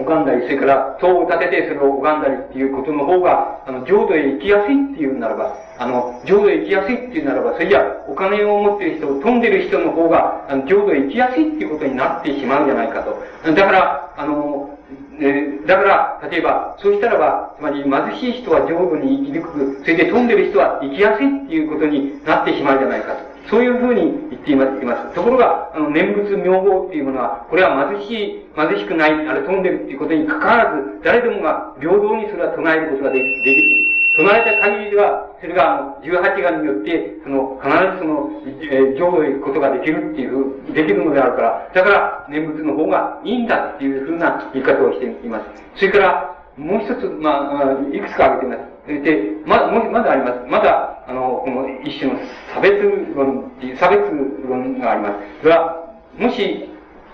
拝んだり、それから塔を建ててそれを拝んだりっていうことの方が、あの、浄土へ行きやすいっていうならば、あの、浄土へ行きやすいっていうならば、それじゃお金を持ってる人、飛んでる人の方が、あの、浄土へ行きやすいっていうことになってしまうんじゃないかと。だから、あの、えだから、例えば、そうしたらば、つまり貧しい人は浄土に行きにくく、それで飛んでる人は行きやすいっていうことになってしまうんじゃないかと。そういうふうに言っています。ところが、あの、念仏名号っていうものは、これは貧しい、貧しくない、あれ飛んでるっていうことに関わらず、誰でもが平等にそれは唱えることができ、でき唱えた限りでは、それが、あの、18眼によって、その、必ずその、えー、浄土へ行くことができるっていう、できるのであるから、だから、念仏の方がいいんだっていうふうな言い方をしています。それから、もう一つ、まあ、いくつか挙げています。で、ま、もまだあります。まだ、あの、この一種の差別論っていう、差別論があります。それは、もし、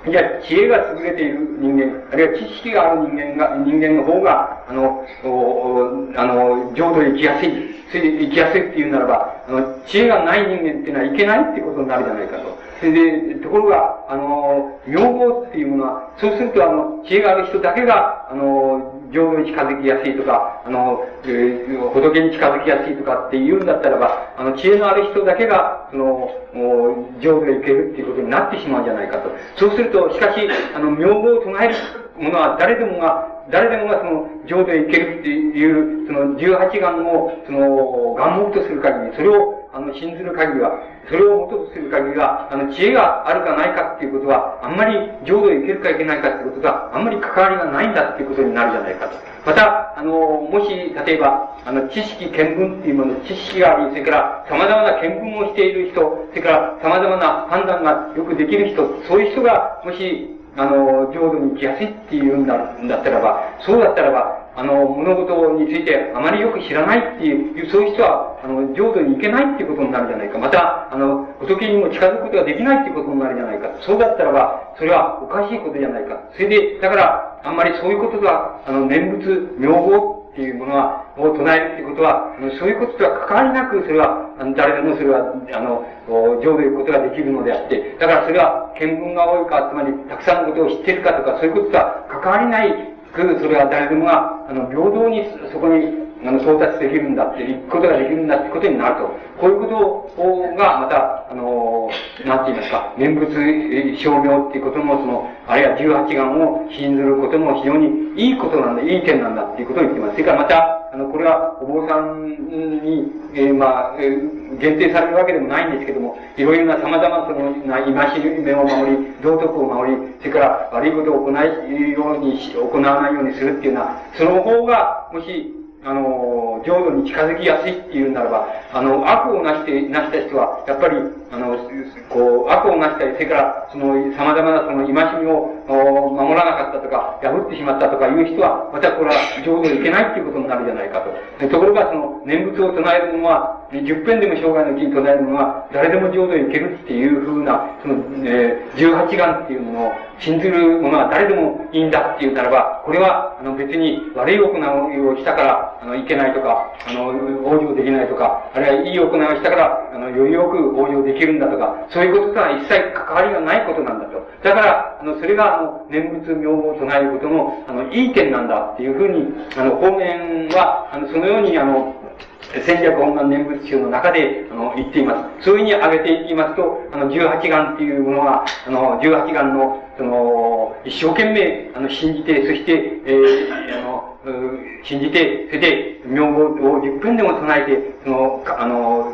いや、知恵が優れている人間、あるいは知識がある人間が、人間の方が、あの、おあの、浄土へ行きやすい、行きやすいっていうならば、あの、知恵がない人間っていうのはいけないっていうことになるじゃないかと。それで、ところが、あの、名号っていうものは、そうすると、あの、知恵がある人だけが、あの、浄土に近づきやすいとか、あの、え、仏に近づきやすいとかって言うんだったらば、あの、知恵のある人だけが、その、浄土へ行けるっていうことになってしまうんじゃないかと。そうすると、しかし、あの、名号を唱えるものは誰でもが、誰でもがその、浄土へ行けるっていう、その、十八願を、その、願目とする限り、それをあの、信ずる限りは、それを元とする限りは、あの、知恵があるかないかっていうことは、あんまり浄土へ行けるか行けないかっていうことが、あんまり関わりがないんだっていうことになるじゃないかと。また、あの、もし、例えば、あの、知識、見聞っていうもの、知識があり、それから、様々な見聞をしている人、それから、様々な判断がよくできる人、そういう人が、もし、あの、浄土に行きやすいっていうんだだったらば、そうだったらば、あの、物事についてあまりよく知らないっていう、そういう人は、あの、浄土に行けないっていうことになるじゃないか。また、あの、仏にも近づくことができないっていうことになるじゃないか。そうだったらば、それはおかしいことじゃないか。それで、だから、あんまりそういうことが、あの、念仏、妙法っていうものは、を唱えるっていうことは、そういうこととは関わりなく、それは、誰でもそれは、あの、上下行くことができるのであって、だからそれは、見聞が多いか、つまり、たくさんのことを知っているかとか、そういうこととは関わりないく、それは誰でもが、あの、平等にそこにあの、到達できるんだって、行くことができるんだってことになると。こういうことが、また、あの、なんて言いますか、念仏証明っていうことも、その、あるいは十八願を信ずることも非常にいいことなんだ、いい点なんだっていうことを言ってます。それからまた、あの、これはお坊さんに、えー、まあ、えー、限定されるわけでもないんですけども、いろいろな様々な、今しめを守り、道徳を守り、それから悪いことを行いようにし、行わないようにするっていうのは、その方が、もし、あの、浄土に近づきやすいっていうならば、あの、悪をなして、なした人は、やっぱり、あの、こう、悪をなしたり、それから、その、様々なその、戒みを守らなかったとか、破ってしまったとかいう人は、またこれは浄土に行けないっていうことになるじゃないかと。ところが、その、念仏を唱える者は、十遍でも生涯のうちに唱える者は、誰でも浄土に行けるっていうふうな、その、えー、十八願っていうものを、信ずる者は誰でもいいんだっていうならば、これは、あの、別に悪い行いをしたから、あの、いけないとか、あの、応用できないとか、あるいはいい行いをしたから、あの、よりよく応用できるんだとか、そういうこととは一切関わりがないことなんだと。だから、あの、それが、あの、念仏名号を唱えることの、あの、いい点なんだっていうふうに、あの、方面は、あの、そのように、あの、戦略本願念仏集の中で、あの、言っています。そういうふうに挙げていきますと、あの、十八願っていうものは、あの、十八願の、その、一生懸命、あの、信じて、そして、えー、あの、信じて、それで、名号を十分でも唱えて、その、あの、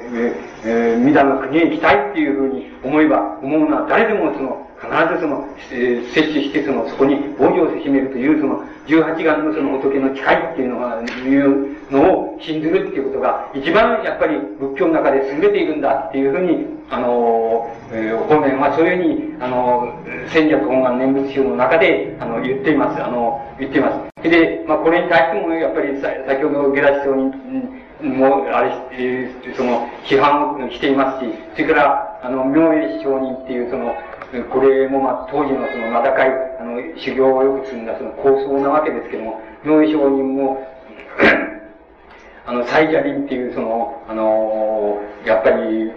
えー、弥陀の国へ行きたいっていうふうに思えば、思うのは誰でもその、必ずその、えー、摂取して、その、そこに防御をせしめるという、その、十八願のその仏の誓いっていうのが、いうのを信ずるっていうことが、一番やっぱり仏教の中で優れているんだっていうふうに、あの、えー、方面はそういうふうに、あの、戦略本願念仏集の中で、あの、言っています。あの、言っています。で、まあ、これに対しても、やっぱりさ、先ほど下脱思想に、うんもう、あれ、えー、その、批判をしていますし、それから、あの、明恵上人っていう、その、これもまあ当時のその名高い、あの、修行をよく積んだその構想なわけですけども、明恵上人もあの、サイジャリンっていう、その、あのやっぱり、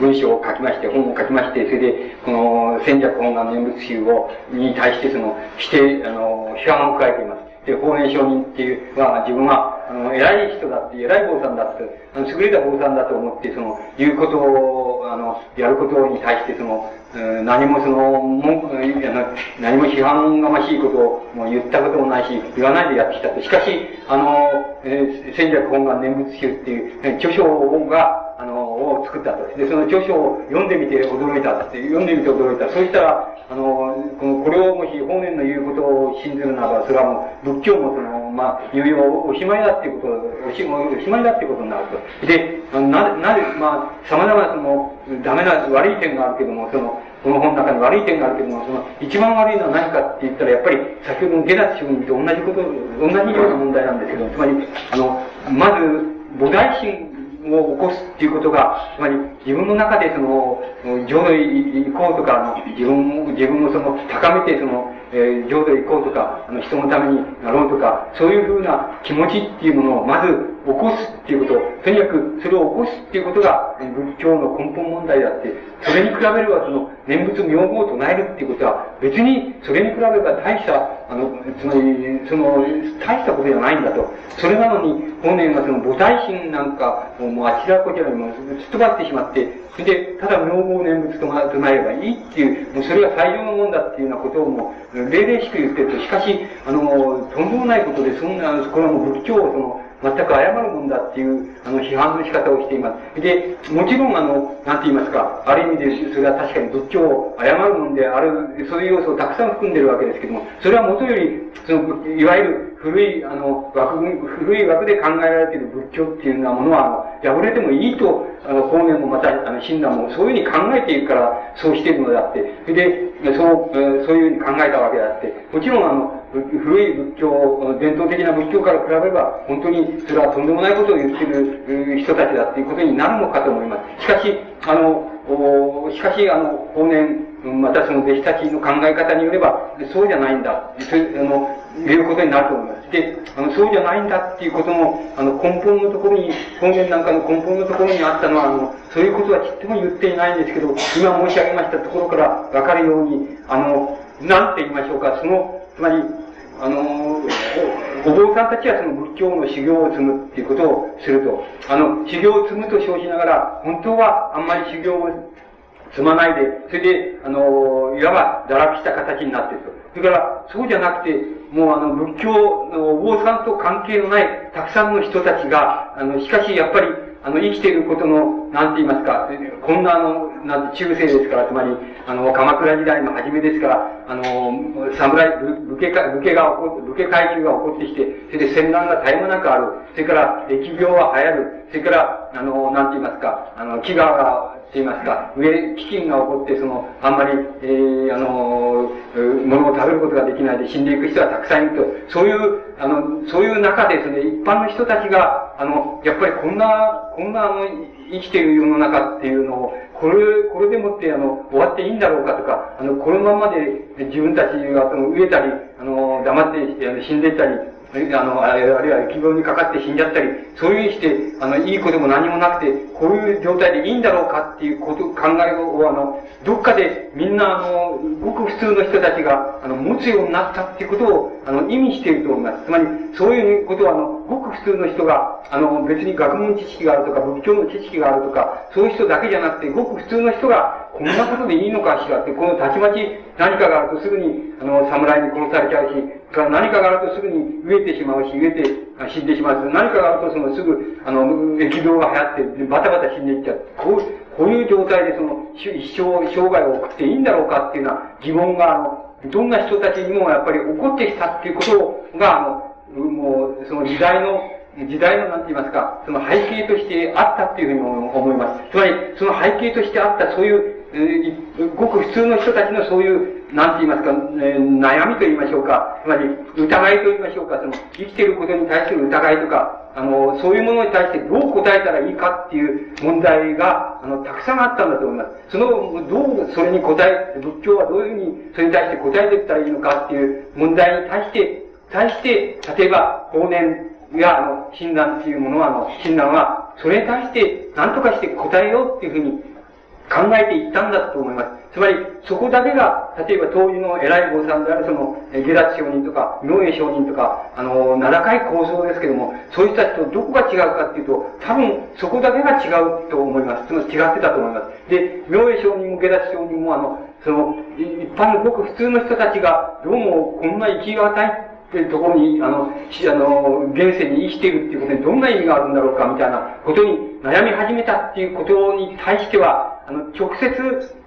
文章を書きまして、本を書きまして、それで、この、戦略本願念仏集を、に対して、その、否定、あの、批判を加えています。で、法然上人っていうは、自分は、あの、偉い人だって、偉い坊さんだって、あの、優れた坊さんだと思って、その、言うことを、あの、やることに対して、その、何もその、文句、何も批判がましいことを言ったこともないし、言わないでやってきたと。しかし、あの、えー、戦略本願念仏集っていう、著書が、あの、を作ったと。で、その著書を読んでみて驚いたって、読んでみて驚いた。そうしたら、あの、この、これをもし法然の言うことを信ずるならば、それはもう、仏教もその、まあ、有用おしまいだっていうこと、おしおしまいだっていうことになると。で、な、なぜ、まあ、様々なその、ダメな、悪い点があるけども、その、この本の中に悪い点があるけども、その、一番悪いのは何かって言ったら、やっぱり、先ほどの下脱主義と同じこと、同じような問題なんですけど、つまり、あの、まず、菩提心を起こすっていうことが、つまり自分の中でその、浄土へ行こうとか、自分を、自分をその、高めてその、えー、浄土へ行こうとか、あの、人のためになろうとか、そういうふうな気持ちっていうものをまず起こすっていうこと、とにかくそれを起こすっていうことが仏教の根本問題であって、それに比べればその念仏名号を唱えるっていうことは別にそれに比べれば大した、あの、つまり、その、大したことじゃないんだと。それなのに、本年はその菩提心なんかもうあちらこちらにもすっ飛ばってしまって、それで、ただ名号念仏と唱えればいいっていう、もうそれが最良のもんだっていうようなことをもう、例々しく言ってると、しかし、あの、とんでもないことで、そんな、これはもう仏教をその、全く謝るもんだっていう、あの、批判の仕方をしています。で、もちろん、あの、なんて言いますか、ある意味で、それは確かに仏教を謝るもんである、そういう要素をたくさん含んでるわけですけども、それはもとより、その、いわゆる古い、あの、枠、古い枠で考えられている仏教っていうようなものは、破れてもいいと、あの、方面もまた、あの、親鸞もそういうふうに考えているから、そうしているのであって、それで、そう、そういうふうに考えたわけであって、もちろん、あの、古い仏教、伝統的な仏教から比べれば、本当にそれはとんでもないことを言ってる人たちだっていうことになるのかと思います。しかし、あの、しかし、あの、後年、またその弟子たちの考え方によれば、そうじゃないんだ、そういう、あの、いうことになると思います。で、あの、そうじゃないんだっていうことも、あの、根本のところに、本源なんかの根本のところにあったのは、あの、そういうことはちっとも言っていないんですけど、今申し上げましたところからわかるように、あの、なんて言いましょうか、その、つまり、あの、お坊さんたちはその仏教の修行を積むっていうことをすると、あの、修行を積むと称しながら、本当はあんまり修行を積まないで、それで、あの、いわば堕落した形になっていると。それから、そうじゃなくて、もうあの、仏教のお坊さんと関係のないたくさんの人たちが、あの、しかしやっぱり、あの、生きていることの、なんて言いますか、こんなあの、なんて中世ですから、つまり、あの、鎌倉時代の初めですから、あの、侍、武家、武家が起こ武家階級が起こってきて、それで戦乱が絶え間なくある。それから、疫病は流行る。それから、あの、なんて言いますか、あの、飢餓が言いますか、上、飢饉が起こって、その、あんまり、えー、あの、物を食べることができないで死んでいく人はたくさんいると、そういう、あの、そういう中ですね、一般の人たちが、あの、やっぱりこんな、こんな、あの、生きている世の中っていうのを、これ、これでもって、あの、終わっていいんだろうかとか、あの、このままで自分たちが、その、飢えたり、あの、黙って死んでいったり、あの、あるいは疫病にかかって死んじゃったり、そういうふうにして、あの、いいことも何もなくて、こういう状態でいいんだろうかっていうこと、考えを、あの、どっかでみんな、あの、ごく普通の人たちが、あの、持つようになったっていうことを、あの、意味していると思います。つまり、そういうことは、あの、ごく普通の人が、あの、別に学問知識があるとか、仏教の知識があるとか、そういう人だけじゃなくて、ごく普通の人が、こんなことでいいのかしらって、このたちまち何かがあるとすぐに、あの、侍に殺されちゃうし、から何かがあるとすぐに飢えてしまうし、飢えて死んでしまうし、何かがあるとそのすぐ、あの、疫病が流行って、バタバタ死んでいっちゃう。こう、こういう状態でその、一生、生涯を送っていいんだろうかっていうような疑問が、あの、どんな人たちにもやっぱり起こってきたっていうことが、あの、もう、その時代の、時代の、なんて言いますか、その背景としてあったっていうふうに思います。つまり、その背景としてあった、そういう、えー、ごく普通の人たちのそういうなんて言いますか、えー、悩みと言いましょうか、つまり疑いと言いましょうか、その生きていることに対する疑いとか、あの、そういうものに対してどう答えたらいいかっていう問題が、あの、たくさんあったんだと思います。その、どうそれに答え、仏教はどういうふうにそれに対して答えていったらいいのかっていう問題に対して、対して、例えば、法年や、あの、診断っていうものは、あの、診断は、それに対して、何とかして答えようっていうふうに考えていったんだと思います。つまり、そこだけが、例えば当時の偉い坊さんであるその、下脱上人とか、明恵上人とか、あの、名高い構想ですけども、そういう人たちとどこが違うかっていうと、多分、そこだけが違うと思います。つまり違ってたと思います。で、明恵上人も下脱上人も、あの、その、一般のごく普通の人たちが、どうもこんな生きがたいっていうところに、あの、あの、現世に生きているっていうことにどんな意味があるんだろうかみたいなことに悩み始めたっていうことに対しては、あの、直接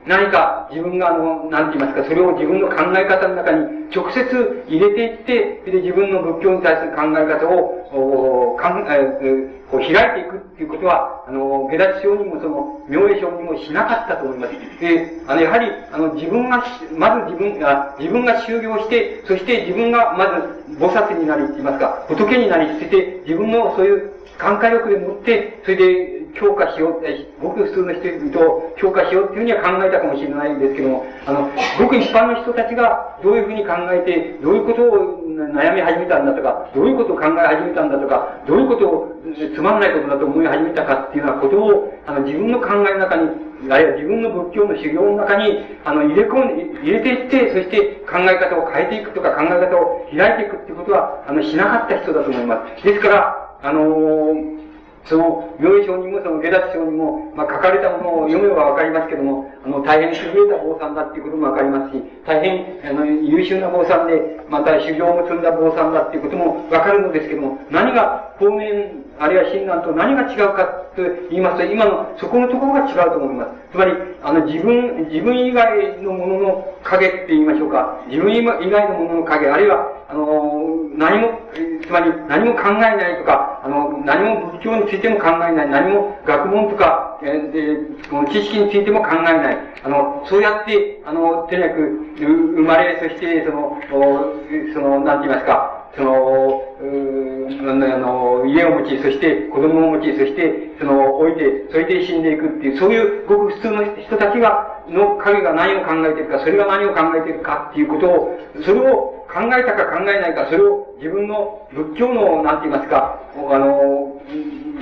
何か自分があの、なんて言いますか、それを自分の考え方の中に直接入れていって、で自分の仏教に対する考え方を、おかんえこう開いていくっていうことは、あの、下脱症にもその、明恵症にもしなかったと思います。で、あの、やはり、あの、自分が、まず自分が、自分が修行して、そして自分がまず菩薩になりって言いますか、仏になり、そして自分のそういう感化力でもって、それで強化しよう、ごく普通の人々を強化しようっていうふうには考えたかもしれないんですけども、あの、ごく一般の人たちがどういうふうに考えて、どういうことを悩み始めたんだとか、どういうことを考え始めたんだとか、どういうことをつまんないことだと思い始めたかっていうようなことを、あの、自分の考えの中に、あるいは自分の仏教の修行の中に、あの、入れ込んで、入れていって、そして考え方を変えていくとか、考え方を開いていくっていうことは、あの、しなかった人だと思います。ですから、あのーその、明書にも、その下脱書にも、まあ、書かれたものを読めばわかりますけども、あの、大変優れた坊さんだっていうこともわかりますし、大変、あの、優秀な坊さんで、また修行も積んだ坊さんだっていうこともわかるのですけども、何が、法年、あるいは親鸞と何が違うかと言いますと、今の、そこのところが違うと思います。つまり、あの、自分、自分以外のものの影って言いましょうか、自分以外のものの影、あるいは、あの、何も、つまり何も考えないとか、あの、何も仏教についても考えない、何も学問とか、えー、この知識についても考えない。あの、そうやって、あの、とにかく、生まれ、そして、その、その、なんて言いますか、その、うあの、家を持ち、そして子供を持ち、そして、その、置いて、それで死んでいくっていう、そういうごく普通の人たちが、の影が何を考えているか、それが何を考えているかっていうことを、それを考えたか考えないか、それを自分の仏教の、なんて言いますか、あの、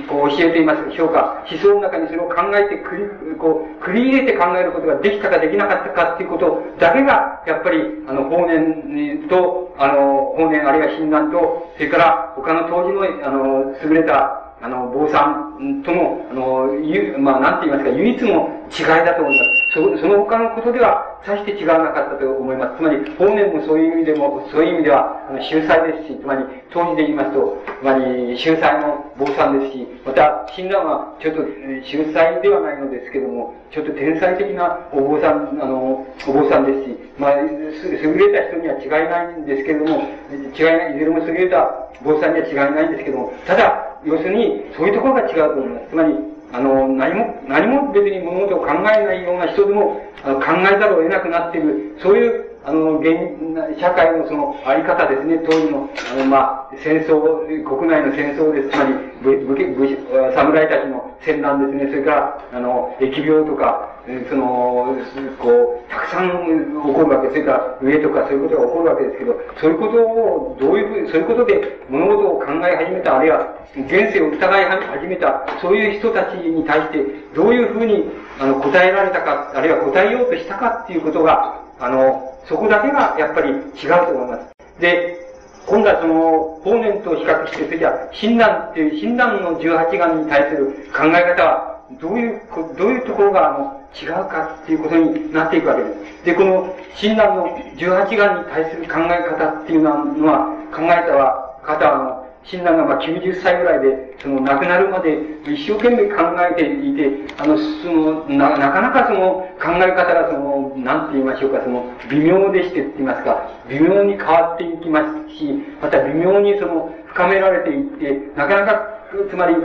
こう教えていますでしょうか。思想の中にそれを考えてくり、こう、繰り入れて考えることができたかできなかったかっていうことだけが、やっぱり、あの、法然と、あの、法然あるいは親鸞と、それから他の当時の、あの、優れたあの、坊さん。との、あの、ゆ、まあ、なんて言いますか、唯一の違いだと思います。そその他のことでは、さして違わなかったと思います。つまり、法然もそういう意味でも、そういう意味では、あの、秀才ですし、つまり、当時で言いますと、つまり、秀才の坊さんですし、また、親鸞は、ちょっと、秀才ではないのですけども、ちょっと天才的なお坊さん、あの、お坊さんですし、まあ、優れた人には違いないんですけれども、違いない、いずれも優れた坊さんには違いないんですけども、ただ、要するに、そういうところが違うと思います。つまり、あの、何も、何も別に物事を考えないような人でも、考えざるを得なくなっている、そういう、あの、現、社会のそのあり方ですね、当時の、あの、まあ、戦争、国内の戦争です。つまり、武武侍たちの戦乱ですね、それから、あの、疫病とか、その、こう、たくさん起こるわけ、それから上とかそういうことが起こるわけですけど、そういうことを、どういうふうに、そういうことで物事を考え始めた、あるいは現世を疑い始めた、そういう人たちに対して、どういうふうに、あの、答えられたか、あるいは答えようとしたかっていうことが、あの、そこだけがやっぱり違うと思います。で、今度はその、法然と比較して、それじゃ親鸞っていう、親鸞の十八眼に対する考え方は、どういう、どういうところが、あの、違うかっていうことになっていくわけです。で、この、親鸞の十八眼に対する考え方っていうのは、考えたは、方は、親鸞がま90歳ぐらいで、その亡くなるまで一生懸命考えていて、あの、その、な、なかなかその考え方がその、なんて言いましょうか、その、微妙でしてって言いますか、微妙に変わっていきますし、また微妙にその、深められていって、なかなか、つまり、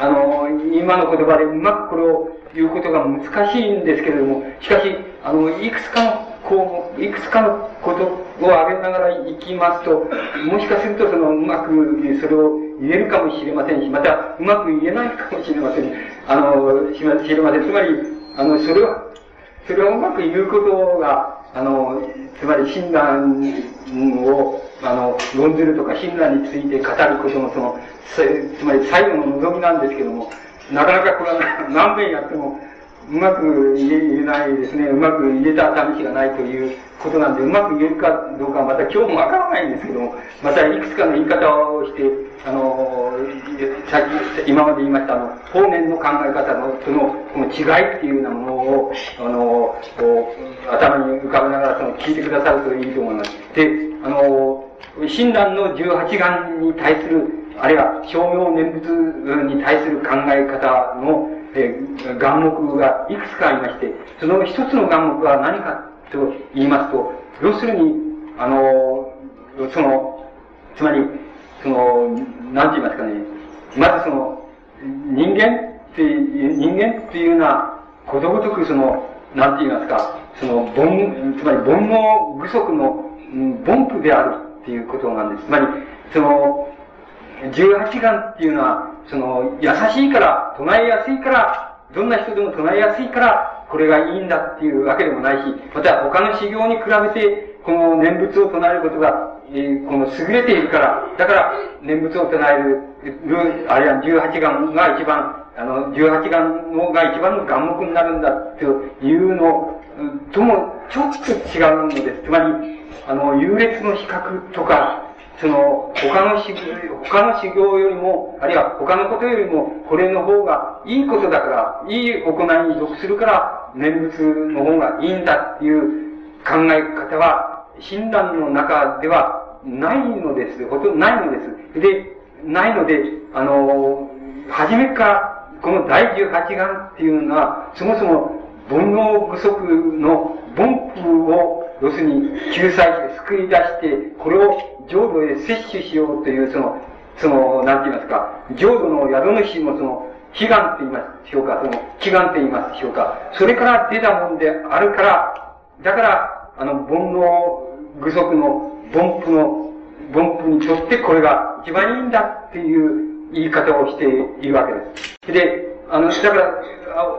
あの、今の言葉でうまくこれを言うことが難しいんですけれども、しかし、あの、いくつかの、こう、いくつかのことを挙げながらいきますと、もしかするとその、うまくそれを言えるかもしれませんし、また、うまく言えないかもしれません。あの、しれません。つまり、あの、それを、それをうまく言うことが、あの、つまり親鸞を、あの、論ずるとか親鸞について語ることのその、つまり最後の望みなんですけども、なかなかこれは何遍やっても、うまく言えないですね。うまく言えた試しがないということなんで、うまく言えるかどうかはまた今日もわからないんですけども、またいくつかの言い方をして、あの、さっき、今まで言いました、あの、法然の考え方の、その、この違いっていうようなものを、あの、頭に浮かべながら、その、聞いてくださるといいと思います。で、あの、親鸞の十八願に対する、あるいは、商業念仏に対する考え方の、えー、願目がいくつかありまして、その一つの願目は何かと言いますと、要するに、あの、その、つまり、その、なんて言いますかね、まずその、人間っていう、人間っていうのは、ことごとくその、なんて言いますか、その、煩、つまり煩悩不足の、凡夫であるっていうことなんです。つまり、その、十八願っていうのは、その、優しいから、唱えやすいから、どんな人でも唱えやすいから、これがいいんだっていうわけでもないし、また他の修行に比べて、この念仏を唱えることが、えー、この優れているから、だから念仏を唱える、あるいは十八願が一番、あの、十八願のが一番の願目になるんだというのともちょっと違うのです。つまり、あの、優劣の比較とか、その、他の修他の修行よりも、あるいは他のことよりも、これの方がいいことだから、いい行いに属するから、念仏の方がいいんだっていう考え方は、親鸞の中ではないのです。ほとんどないのです。で、ないので、あの、初めから、この第十八願っていうのは、そもそも煩悩不足の凡夫を、要するに救済して、救い出して、これを浄土へ摂取しようという、その、その、なんて言いますか、浄土の宿主もその、悲願って言いますでしょうか、その、祈願って言いますでしょうか。それから出たもんであるから、だから、あの、煩悩具足の凡夫の、凡夫にとってこれが一番いいんだっていう言い方をしているわけです。で、あの、だから、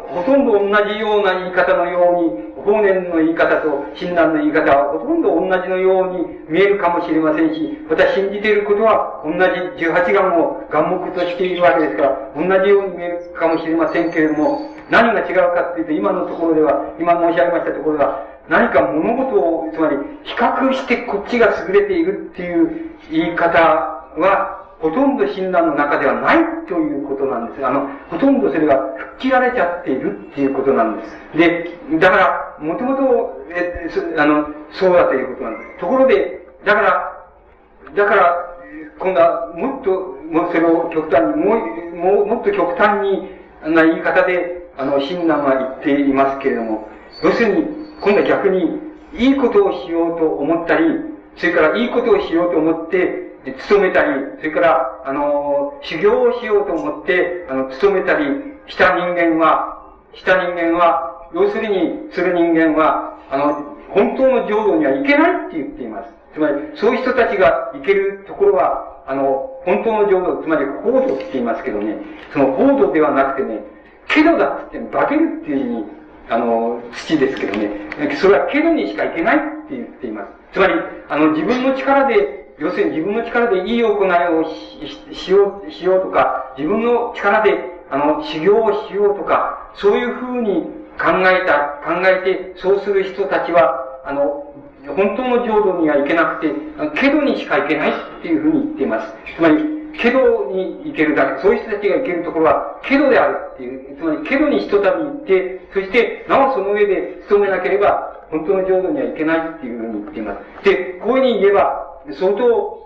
ほとんど同じような言い方のように、法然の言い方と親鸞の言い方はほとんど同じのように見えるかもしれませんし、また信じていることは同じ18願を願目としているわけですから、同じように見えるかもしれませんけれども、何が違うかっていうと、今のところでは、今申し上げましたところでは、何か物事を、つまり、比較してこっちが優れているっていう言い方は、ほとんど親鸞の中ではないということなんです。あの、ほとんどそれが吹っ切られちゃっているっていうことなんです。で、だから、もともと、え、あの、そうだということなんです。ところで、だから、だから、今度はもっと、もそれを極端に、もう、もうもっと極端にな言い方で、あの、親鸞は言っていますけれども、要するに、今度は逆に、いいことをしようと思ったり、それからいいことをしようと思って、勤めたり、それから、あの、修行をしようと思って、あの、勤めたりした人間は、した人間は、要するに、する人間は、あの、本当の浄土には行けないって言っています。つまり、そういう人たちが行けるところは、あの、本当の浄土、つまり、法土って言いますけどね、その法土ではなくてね、けどだって言って、化けるっていう意味、あの、土ですけどね、それはけどにしか行けないって言っています。つまり、あの、自分の力で要するに自分の力でいい行いをしよう、しようとか、自分の力で、あの、修行をしようとか、そういうふうに考えた、考えて、そうする人たちは、あの、本当の浄土には行けなくて、けどにしか行けないっていうふうに言っています。つまり、けどに行けるだけ、そういう人たちが行けるところは、けどであるっていう、つまり、けどにひとたび行って、そして、なおその上で努めなければ、本当の浄土には行けないっていうふうに言っています。で、こういうふうに言えば、相当、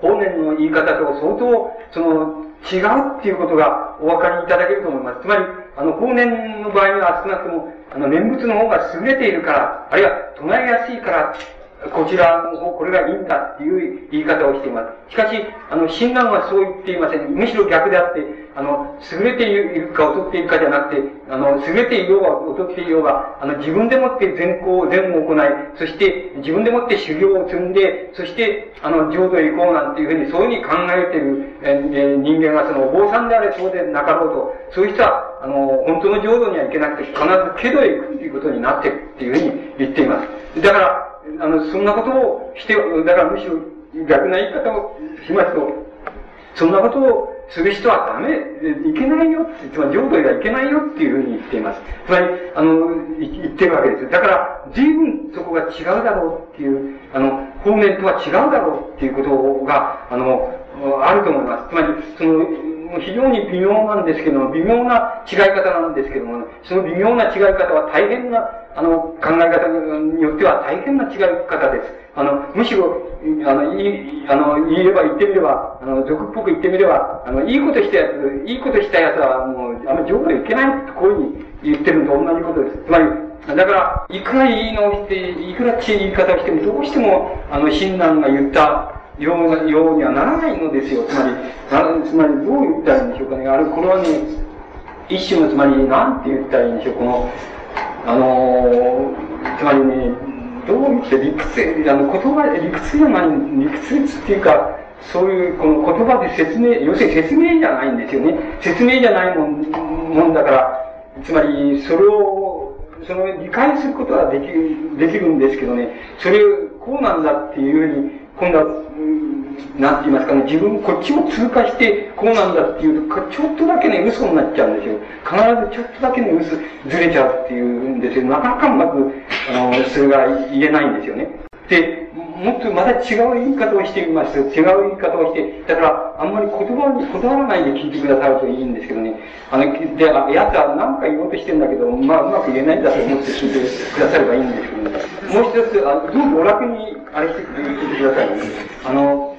法然の言い方と相当、その、違うっていうことがお分かりいただけると思います。つまり、あの、法然の場合には少なくとも、あの、念仏の方が優れているから、あるいは唱えやすいから、こちらの方、これがいいんだっていう言い方をしています。しかし、あの、親鸞はそう言っていません。むしろ逆であって、あの、優れているか劣っているかじゃなくて、あの、優れていようが劣っていようが、あの、自分でもって善行、善を行い、そして自分でもって修行を積んで、そして、あの、浄土へ行こうなんていうふうに、そういうふうに考えている、え人間は、その、お坊さんであれそうでなかろうと、そういう人は、あの、本当の浄土には行けなくて、必ずけどへ行くということになっているっていうふうに言っています。だから、あの、そんなことをして、だからむしろ逆な言い方をしますと、そんなことをする人はダメ、いけないよって、つまり浄土へはいけないよっていうふうに言っています。つまり、あの、言ってるわけです。だから、随分そこが違うだろうっていう、あの、方面とは違うだろうっていうことが、あの、あると思います。つまり、その、非常に微妙なんですけども、微妙な違い方なんですけども、その微妙な違い方は大変な、あの、考え方によっては大変な違い方です。あの、むしろ、あの、いい、あの、言えば言ってみれば、あの、俗っぽく言ってみれば、あの、いいことしたやつ、いいことしたやつは、もう、あの、上手いけないとこういうふうに言ってるのと同じことです。つまり、だから、いくらいいのをして、いくらちい言い方をしても、どうしても、あの、親鸞が言ったようようにはならないのですよ。つまり、つまりどう言ったらいいんでしょうかね。あれ、これはね、一種の、つまり、なんて言ったらいいんでしょう。この、あのつまりね、で理屈、あの、言葉理屈じゃない、理屈っていうか、そういうこの言葉で説明、要するに説明じゃないんですよね。説明じゃないもんもんだから、つまり、それを、その理解することはできる、できるんですけどね、それを、こうなんだっていうふうに、今度は、なんて言いますかね、自分、こっちを通過して、こうなんだっていうと、ちょっとだけね、嘘になっちゃうんですよ。必ずちょっとだけね、嘘、ずれちゃうっていうんですよ。なかなかうまく、あの、それが言えないんですよね。で、もっとまた違う言い方をしてみます。違う言い方をして、だから、あんまり言葉にこだわらないで聞いてくださるといいんですけどね。あの、で、あやつは何か言おうとしてんだけど、まあ、うまく言えないんだと思って聞いてくださればいいんですけどね。もう一つ、あ、どうぞお楽に、あれして聞いてくださいね。あの、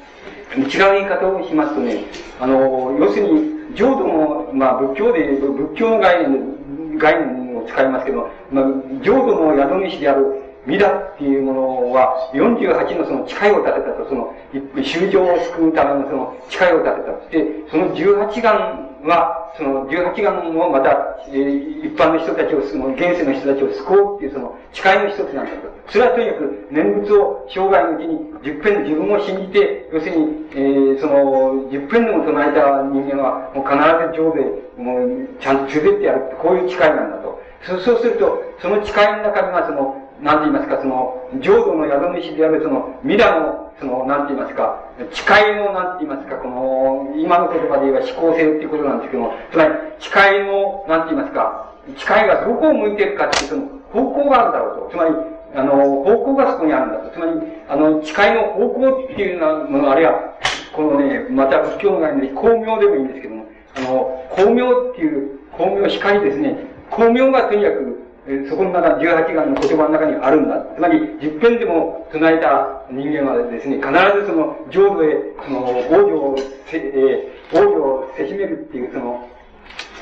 違う言い方をしますとね、あの、要するに、浄土の、まあ、仏教で、仏教の概念、概念を使いますけど、まあ、浄土の宿主である弥陀っていうものは、48のその誓いを立てたと、その、修行を救うためのその誓いを立てたとして、その18願は、その18願をまた、えー、一般の人たちを、その現世の人たちを救おうっていうその誓いの一つなんだと。それはとにかく念仏を生涯のうちに10遍自分を信じて、要するに、えー、その10遍でも唱えた人間は、もう必ず上で、もうちゃんと連れてってやるって、こういう誓いなんだと。そうすると、その誓いの中にはその、なんて言いますか、その、浄土の宿主であるその、弥陀の、その、なんて言いますか、誓いの、なんて言いますか、この、今の言葉で言えば思考性っていうことなんですけども、つまり、誓いの、なんて言いますか、誓いがどこを向いてるかっていう、その、方向があるだろうと。つまり、あの、方向がそこにあるんだと。つまり、あの、誓いの方向っていうようなもの、あるいは、このね、また仏教の概念で光明でもいいんですけども、あの、光明っていう、光明光ですね。光明がとにかく、そこの中、18願の言葉の中にあるんだ。つまり、十遍でも唱えた人間はですね、必ずその浄土へ、その、王女を、えー、王女をせしめるっていう、その、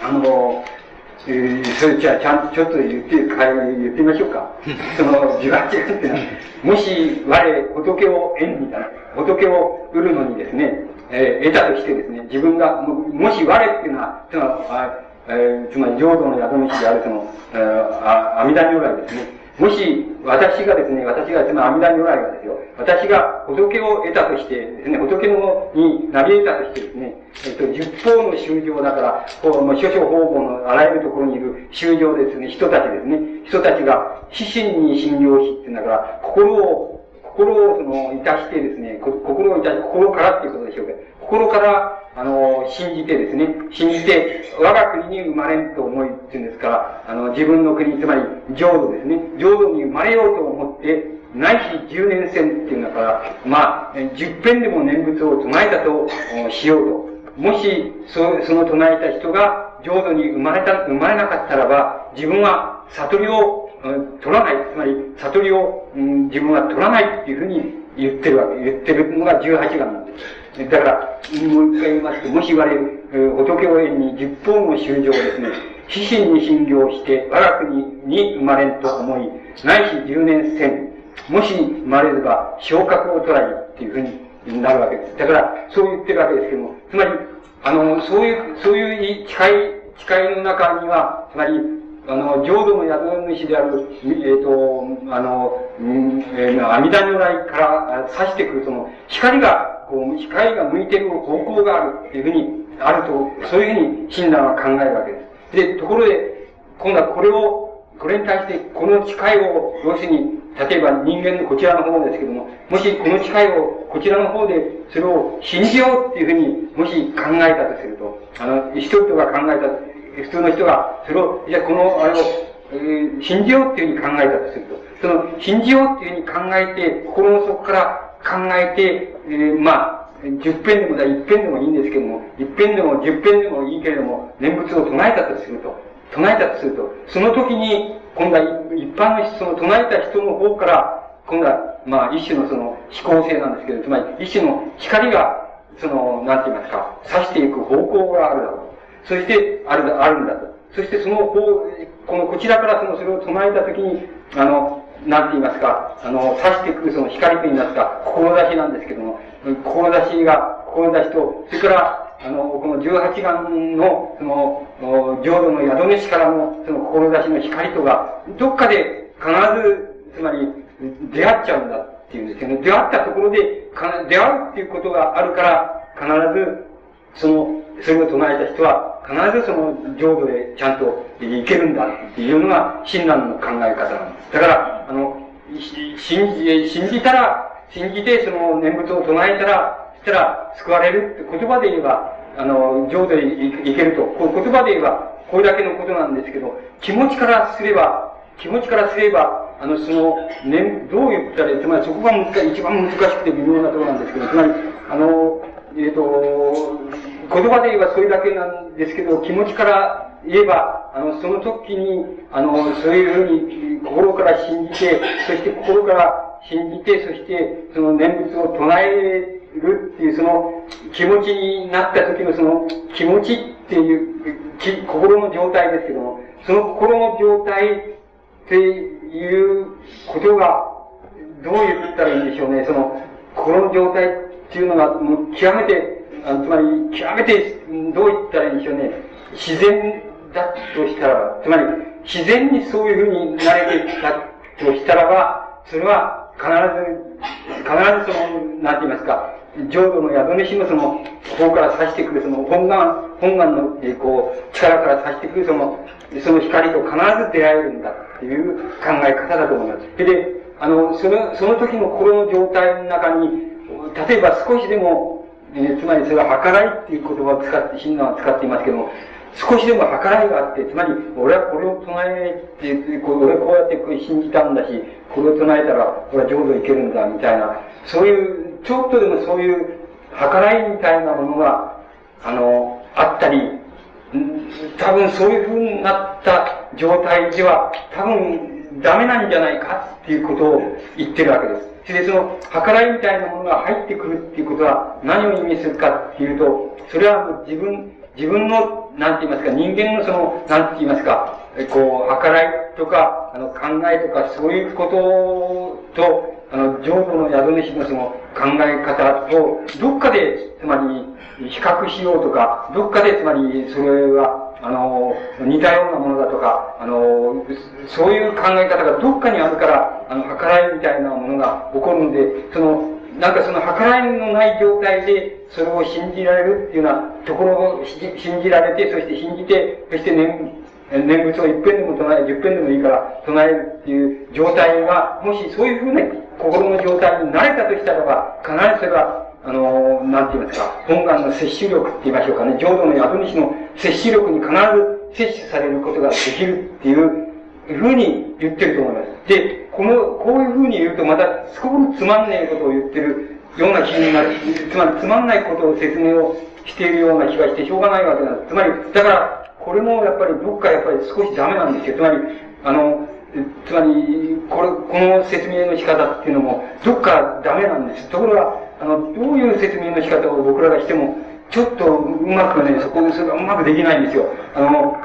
あの、えー、それじゃあ、ちゃんとちょっと言って、言ってみましょうか。その、18願っていうのは、もし、我、仏を縁にたら、仏を売るのにですね、えー、得たとしてですね、自分が、もし我っていうのは、その、えー、つまり浄土の宿主であるその、えー、阿弥陀如来ですね。もし、私がですね、私が、つまり阿弥陀如来がですよ、私が仏を得たとしてですね、仏のになり得たとしてですね、えっと、十方の修行だから、こう、諸々方々のあらゆるところにいる修行ですね、人たちですね、人たちが、死心に信用しってんだから、心を心をその、いたしてですね、心をいたし、心からっていうことでしょうけど、心から、あの、信じてですね、信じて、我が国に生まれんと思いっていうんですから、あの、自分の国、つまり、浄土ですね、浄土に生まれようと思って、ないし十年戦っていうんだから、まあ、十遍でも念仏を唱えたとしようと。もし、そその唱えた人が浄土に生まれた、生まれなかったらば、自分は悟りを取らない、つまり、悟りを、うん、自分は取らないっていうふうに言ってるわけ、言ってるのが18願なんです。だから、もう一回言いますと、もし我々、仏を縁に十方の修行をですね、死心に信行して、我が国に生まれんと思い、ないし十年戦、もし生まれれば、昇格を取らいっていうふうになるわけです。だから、そう言ってるわけですけども、つまり、あの、そういう、そういう誓い、誓いの中には、つまり、あの、浄土の宿主である、えっ、ー、と、あの、えー、阿弥陀如来から差してくるその光が、こう、光が向いてる方向があるっていうふうに、あると、そういうふうに親鸞は考えるわけです。で、ところで、今度はこれを、これに対して、この誓いを、要するに、例えば人間のこちらの方ですけども、もしこの誓いをこちらの方でそれを信じようっていうふうに、もし考えたとすると、あの、人々が考えた普通の人が、それを、じゃこの、あれを、えー、信じようっていうふうに考えたとすると、その、信じようっていうふうに考えて、心の底から考えて、えー、まあ、十遍でも、一遍でもいいんですけども、一遍でも十遍でもいいけれども、念仏を唱えたとすると、唱えたとすると、その時に、今度は一般のその唱えた人の方から、今度は、まあ、一種のその思考性なんですけど、つまり、一種の光が、その、なんて言いますか、指していく方向があるだろう。そして、ある、あるんだと。そしてその方、このこちらからそのそれを唱えたときに、あの、なんて言いますか、あの、刺してくるその光と言いますか、志なんですけども、志が、志と、それから、あの、この18眼の、その、浄土の宿主からの、その志の光とが、どっかで必ず、つまり、出会っちゃうんだっていうんですけどね。出会ったところで、出会うっていうことがあるから、必ず、その、それを唱えた人は、必ずその浄土へちゃんと行けるんだっていうのが、親鸞の考え方なんです。だから、あの、信じ、信じたら、信じてその念仏を唱えたら、したら救われるって言葉で言えば、あの、浄土へ行けると。こう言葉で言えば、これだけのことなんですけど、気持ちからすれば、気持ちからすれば、あの、その、ね、どう言ったら、つまりそこが難、一番難しくて微妙なところなんですけど、つまり、あの、えっ、ー、と、言葉で言えばそれだけなんですけど、気持ちから言えば、あの、その時に、あの、そういうふうに心から信じて、そして心から信じて、そして、その念仏を唱えるっていう、その気持ちになった時のその気持ちっていう、心の状態ですけども、その心の状態っていうことが、どう言ったらいいんでしょうね。その、心の状態っていうのが、もう極めて、あつまり、極めて、どう言ったらいいんでしょうね。自然だとしたら、つまり、自然にそういうふうになれてきたとしたらば、それは必ず、必ずその、なんて言いますか、浄土の宿主のその、方から差してくるその本願、本願の、えこう、力から差してくるその、その光と必ず出会えるんだっていう考え方だと思います。で、あの、その、その時の心の状態の中に、例えば少しでも、えー、つまりそれは計らいっていう言葉を使って、親鸞は使っていますけども、少しでも計らいがあって、つまり、俺はこれを唱えって、俺はこうやって信じたんだし、これを唱えたら、俺は浄土行けるんだ、みたいな、そういう、ちょっとでもそういう計らいみたいなものが、あの、あったり、多分そういう風になった状態では、多分ダメなんじゃないかっていうことを言ってるわけです。それでその、計らいみたいなものが入ってくるっていうことは何を意味するかっていうと、それは自分、自分の、なんて言いますか、人間のその、なんて言いますか、こう、計らいとか、あの、考えとか、そういうことと、あの、浄土の宿主のその考え方と、どっかで、つまり、比較しようとか、どっかで、つまり、それは、あの、似たようなものだとか、あの、そういう考え方がどっかにあるから、あの、計らいみたいなものが起こるんで、その、なんかその計らいのない状態で、それを信じられるっていうようなところを信じられて、そして信じて、そして念、念仏を一遍でも唱え、十遍でもいいから唱えるっていう状態が、もしそういうふうな心の状態になれたとしたらば、必ずそれは、あの、なんて言いますか、本願の摂取力って言いましょうかね、浄土の宿主の摂取力に必ず摂取されることができるっていうふうに言ってると思います。で、この、こういうふうに言うとまた、すごくつまんないことを言ってるような気になる。つまり、つまんないことを説明をしているような気がしてしょうがないわけなんです。つまり、だから、これもやっぱりどっかやっぱり少しダメなんですよ。つまり、あの、つまり、これ、この説明の仕方っていうのも、どっかダメなんです。ところが、あの、どういう説明の仕方を僕らがしても、ちょっとうまくね、そこ、それがうまくできないんですよ。あの、